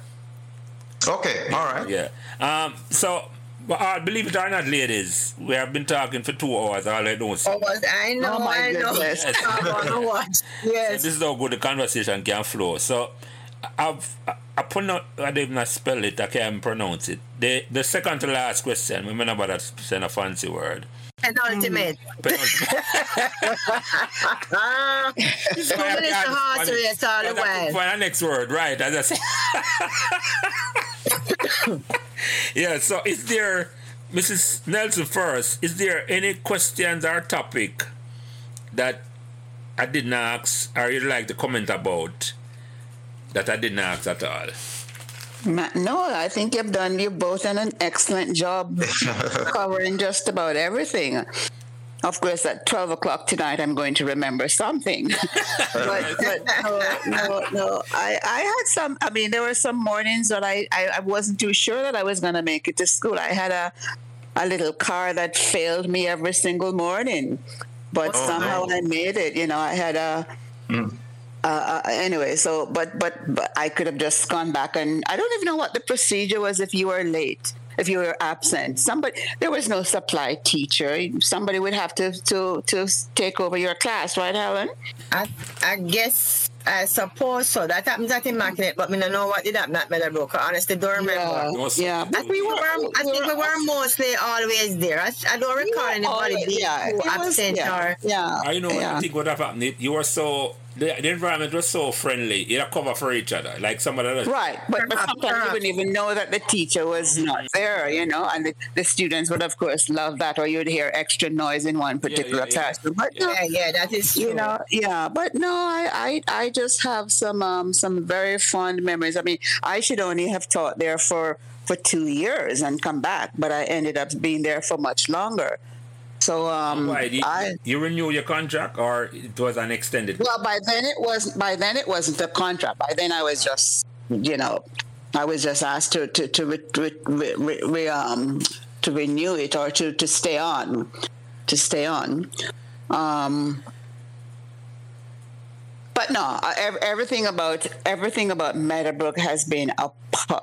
Okay, all right. Yeah. Um. So. But uh, believe it or not, ladies, we have been talking for two hours. All I don't see. Was- I know, Oh, my I know. goodness. I know what. So Yes. this is how good the conversation can flow. So I've I, I pronounce I don't even spell it, I can't pronounce it. The the second to last question, remember that saying a fancy word. Penultimate. Penultimate. Ah, So I Woman is can't the heart find it. race all the But I couldn't while. find the next word, right? As I say. yeah, so is there Mrs. Nelson first, is there any questions or topic that I didn't ask or you'd like to comment about that I didn't ask at all? No, I think you've done, you've both done an excellent job covering just about everything. Of course, at 12 o'clock tonight, I'm going to remember something. but, but no, no, no. I, I had some, I mean, there were some mornings that I, I, I wasn't too sure that I was going to make it to school. I had a, a little car that failed me every single morning, but oh, somehow no. I made it. You know, I had a, mm. Uh, uh, anyway, so but but but I could have just gone back and I don't even know what the procedure was if you were late if you were absent. Somebody there was no supply teacher. Somebody would have to to to take over your class, right, Helen? I I guess I suppose so. That happens at Immaculate, but I don't know what did happen at Meadowbrook. I honestly don't remember. Yeah, yeah. I think we were, I think we were mostly always there. I, I don't recall anybody being yeah, absent yeah, or. Yeah. I know. Yeah. I think what happened. You were so the, the environment was so friendly. You know, cover for each other, like some of the right. But, but sometimes you wouldn't even know that the teacher was not there, you know, and the, the students would of course love that, or you'd hear extra noise in one particular yeah, yeah, classroom. But no, yeah, yeah, that is true. You know, yeah, but no, I, I, I just have some um some very fond memories. I mean, I should only have taught there for for two years and come back, but I ended up being there for much longer. So um, Why, you, I, you renew your contract, or it was an extended? Well, by then it was. By then it wasn't a contract. By then I was just, you know, I was just asked to to to re, re, re, re um to renew it or to to stay on, to stay on. Um, but no, uh, everything about everything about Meadowbrook has been a,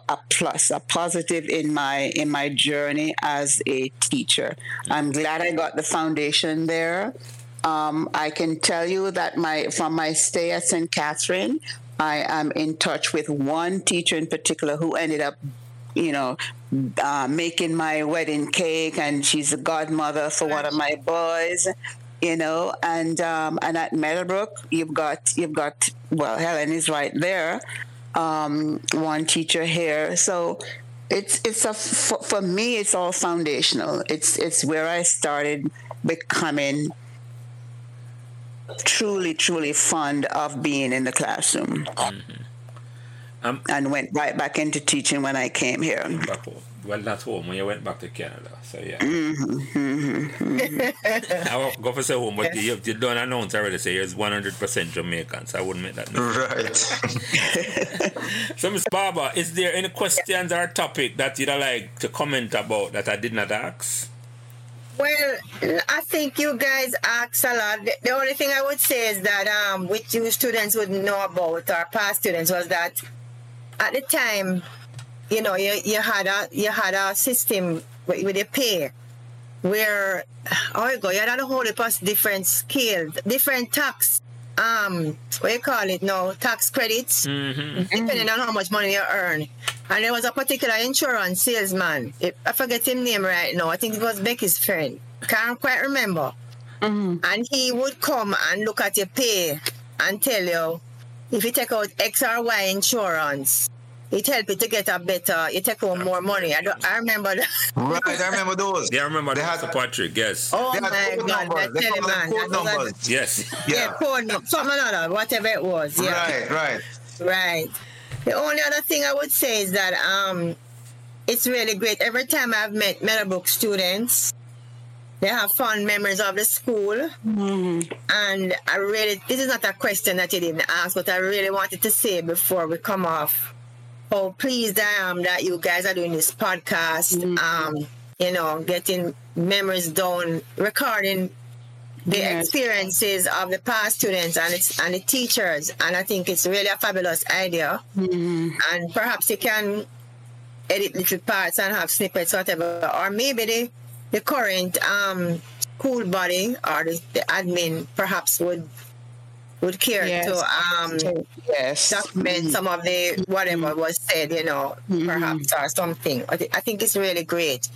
a plus, a positive in my in my journey as a teacher. I'm glad I got the foundation there. Um, I can tell you that my from my stay at St. Catherine, I am in touch with one teacher in particular who ended up, you know, uh, making my wedding cake, and she's a godmother for one of my boys you know, and um, and at Meadowbrook, you've got you've got well, Helen is right there, um, one teacher here, so it's it's a for, for me it's all foundational. It's it's where I started becoming truly truly fond of being in the classroom. Mm-hmm. Um, and went right back into teaching when I came here well, not home when you went back to Canada. So yeah. Mm-hmm. I won't go for say home, but you, you don't announce already. Say you're 100% Jamaican, so I wouldn't make that. Mistake. Right. so, Miss Barber, is there any questions or topic that you'd like to comment about that I did not ask? Well, I think you guys ask a lot. The only thing I would say is that um, which you students would know about, our past students, was that at the time you know, you, you had a you had a system with, with the pay where oh you go, you had a whole heap of different scales, different tax um what you call it now, tax credits, mm-hmm. depending on how much money you earn. And there was a particular insurance salesman. I forget his name right now. I think it was Becky's friend. Can't quite remember. Mm-hmm. And he would come and look at your pay and tell you if you take out X or Y insurance, it helped you to get a better, you take home more money. I don't, I remember that. Right, I remember those. Yeah, I remember they had, Patrick, yes. Oh my God, numbers. they tell man. Code numbers. yes. Yeah, yeah code number, something another, whatever it was. Yeah. Right, right. Right. The only other thing I would say is that um, it's really great. Every time I've met Meadowbrook students, they have fond memories of the school. Mm-hmm. And I really, this is not a question that you didn't ask, but I really wanted to say before we come off how pleased I am that you guys are doing this podcast. Mm-hmm. Um, you know, getting memories down, recording the yes. experiences of the past students and it's and the teachers. And I think it's really a fabulous idea. Mm-hmm. And perhaps you can edit little parts and have snippets, whatever. Or maybe the the current um, school body or the, the admin perhaps would would care yes. to um yes. document mm-hmm. some of the whatever mm-hmm. was said, you know, mm-hmm. perhaps or something. I, th- I think it's really great.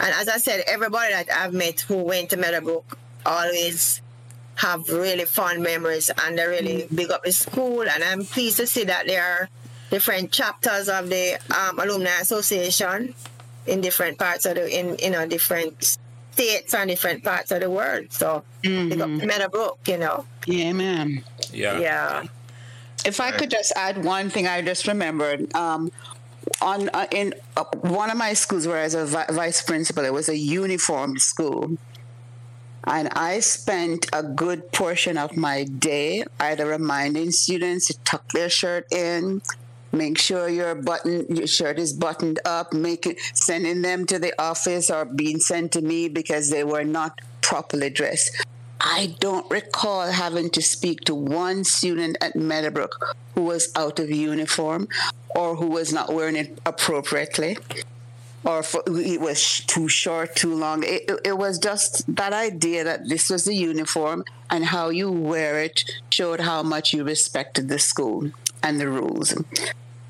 And as I said, everybody that I've met who went to Meadowbrook always have really fond memories and they really mm-hmm. big up the school. And I'm pleased to see that there are different chapters of the um, alumni association in different parts of the in you know different states and different parts of the world. So mm-hmm. big up Meadowbrook, you know. Yeah, man. Yeah. Yeah. If I could just add one thing, I just remembered. Um, on uh, in uh, one of my schools where I was a vi- vice principal, it was a uniform school, And I spent a good portion of my day either reminding students to tuck their shirt in, make sure your button your shirt is buttoned up, making sending them to the office or being sent to me because they were not properly dressed. I don't recall having to speak to one student at Meadowbrook who was out of uniform or who was not wearing it appropriately or for, it was too short, too long. It, it, it, was just that idea that this was the uniform and how you wear it showed how much you respected the school and the rules.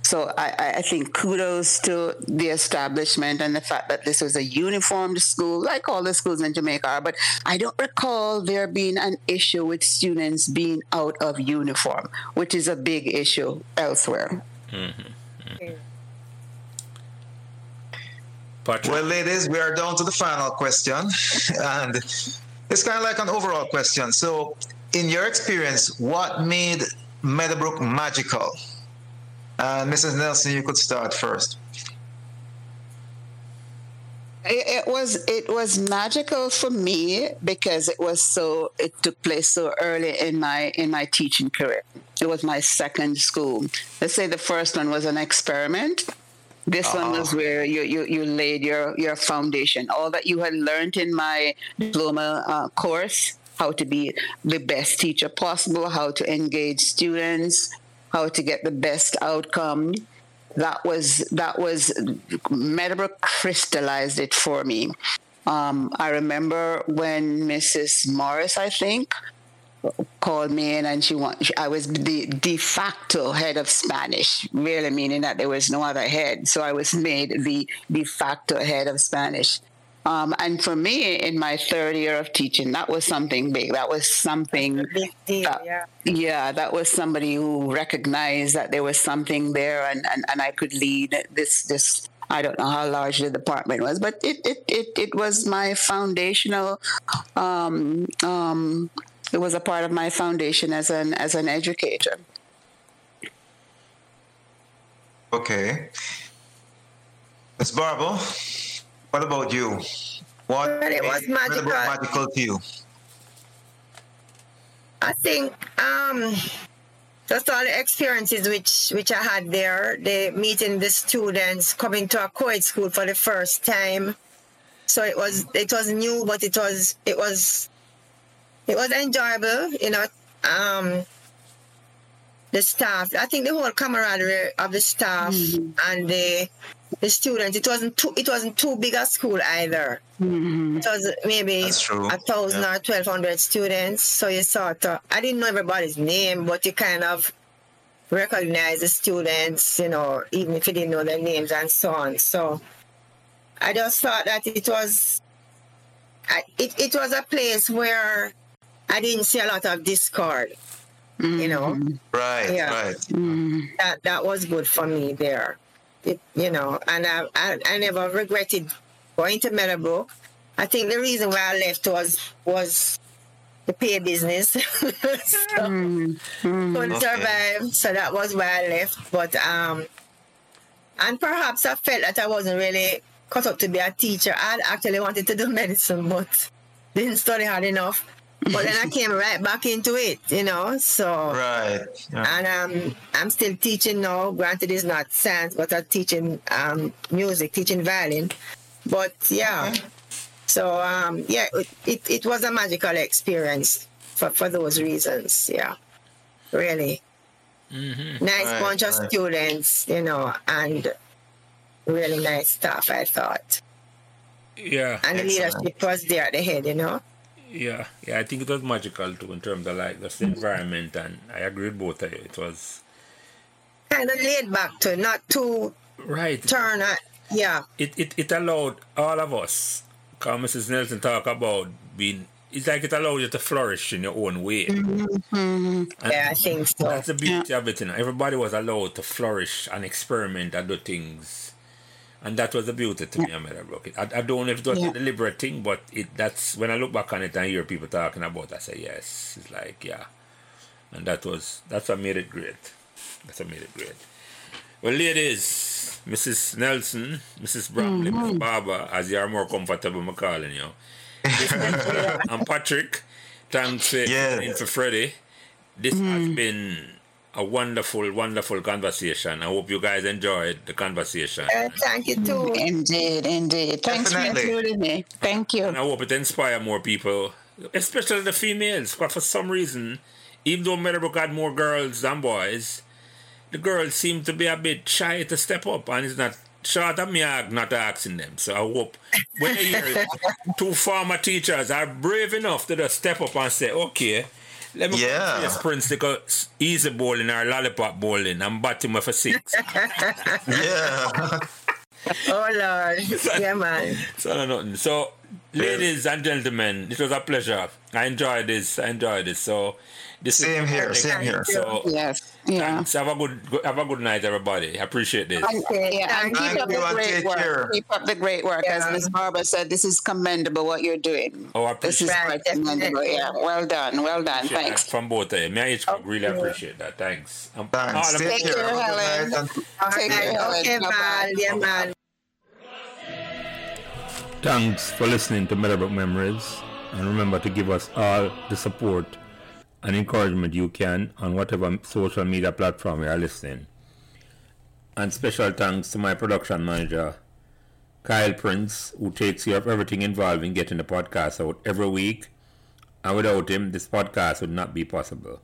So I, I think kudos to the establishment and the fact that this was a uniformed school, like all the schools in Jamaica are. But I don't recall there being an issue with students being out of uniform, which is a big issue elsewhere. Mm-hmm. Mm-hmm. Well, ladies, we are down to the final question. And it's kind of like an overall question. So, in your experience, what made Meadowbrook magical? Uh, Mrs. Nelson, you could start first. It, was it was magical for me because it was so it took place so early in my in my teaching career. It was my second school. Let's say the first one was an experiment. This uh-huh. one was where you, you, you laid your, your foundation. All that you had learned in my diploma uh, course, how to be the best teacher possible, how to engage students, how to get the best outcome. That was that was Meadowbrook crystallized it for me. Um, I remember when Mrs. Morris, I think, called me in and she want I was the de facto head of Spanish, really meaning that there was no other head. So I was made the de facto head of Spanish. Um, and for me, in my third year of teaching, that was something big. That was something. Big deal, that, yeah. Yeah, that was somebody who recognized that there was something there, and, and, and I could lead this this. I don't know how large the department was, but it it, it, it was my foundational. Um, um, it was a part of my foundation as an as an educator. Okay, Ms. Barber. What about you? What but it was magical. magical to you? I think um, just all the experiences which which I had there, the meeting the students, coming to a co-ed school for the first time. So it was it was new, but it was it was it was enjoyable, you know. Um, the staff, I think the whole camaraderie of the staff mm-hmm. and the the students. It wasn't too it wasn't too big a school either. Mm-hmm. It was maybe a thousand yeah. or twelve hundred students. So you sort of I didn't know everybody's name, but you kind of recognize the students, you know, even if you didn't know their names and so on. So I just thought that it was it, it was a place where I didn't see a lot of discord. Mm-hmm. You know, right, yeah. right. Mm-hmm. That that was good for me there it, you know, and I, I, I never regretted going to Meadowbrook. I think the reason why I left was was the pay business. so mm, mm, couldn't okay. survive. So that was why I left. But um and perhaps I felt that I wasn't really cut up to be a teacher. I actually wanted to do medicine but didn't study hard enough but then I came right back into it, you know. So right, yeah. and um, I'm still teaching now. Granted, it's not science, but I'm teaching um, music, teaching violin. But yeah, okay. so um, yeah, it, it, it was a magical experience for for those reasons. Yeah, really. Mm-hmm. Nice right, bunch of right. students, you know, and really nice stuff. I thought. Yeah. And Excellent. the leadership was there at the head, you know. Yeah, yeah, I think it was magical too in terms of like just the environment, and I agree with both of you. It was kind of laid back to not too right turn. At, yeah, it, it it allowed all of us. Come, Mrs. Nelson talk about being. It's like it allowed you to flourish in your own way. Mm-hmm. Yeah, I think so. That's the beauty yeah. of it. You know? Everybody was allowed to flourish and experiment and do things and that was the beauty to yeah. me of Meadowbrook. I, I don't know if it was yeah. a deliberate thing, but it that's when I look back on it and hear people talking about. it, I say yes. It's like yeah, and that was that's what made it great. That's what made it great. Well, ladies, Mrs. Nelson, Mrs. Bromley, mm-hmm. Mrs. Barber, as you are more comfortable, I'm calling you. I'm Patrick. Thanks for, Yeah. for Freddie. This has been a wonderful, wonderful conversation. I hope you guys enjoyed the conversation. Uh, thank you too. Indeed, indeed. Thanks Definitely. for including me. Thank you. And I hope it inspire more people, especially the females. But for some reason, even though Meadowbrook had more girls than boys, the girls seem to be a bit shy to step up, and it's not short of me ag- not asking them. So I hope when they hear two former teachers are brave enough to just step up and say, "Okay." Let me Yeah. yes, Prince take a s- easy bowling or lollipop bowling and bat him for six. Yeah. Oh Lord. Yeah, man. So no, nothing. So, ladies and gentlemen, it was a pleasure. I enjoyed this. I enjoyed this. So, this Same is here, same here. So, Yes. Yeah. so have a good have a good night, everybody. I appreciate this. Okay. Yeah, and Thank keep you. up you, the great work. care. Keep up the great work. As Yeah. Ms. Barber said, this is commendable what you're doing. Oh, I appreciate. This is Right, quite commendable. Yeah, well done, well done. that Thanks. from both of you. Me and Hitchcock really appreciate that. Thanks. Um, Thanks. all of- Take Thank care. you, Have a good Helen. night and All Take care, Helen. Okay, Bye-bye. Yeah, man. Thanks for listening to Meadowbrook Memories. And remember to give us all the support and encouragement you can on whatever social media platform you are listening. And special thanks to my production manager, Kyle Prince, who takes care of everything involved in getting the podcast out every week. And without him, this podcast would not be possible.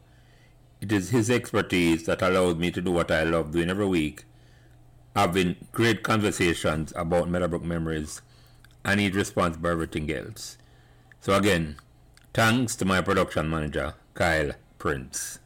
It is his expertise that allows me to do what I love doing every week, having great conversations about Meadowbrook memories responsible for everything else. So again, thanks to my production manager, Kyle Prince.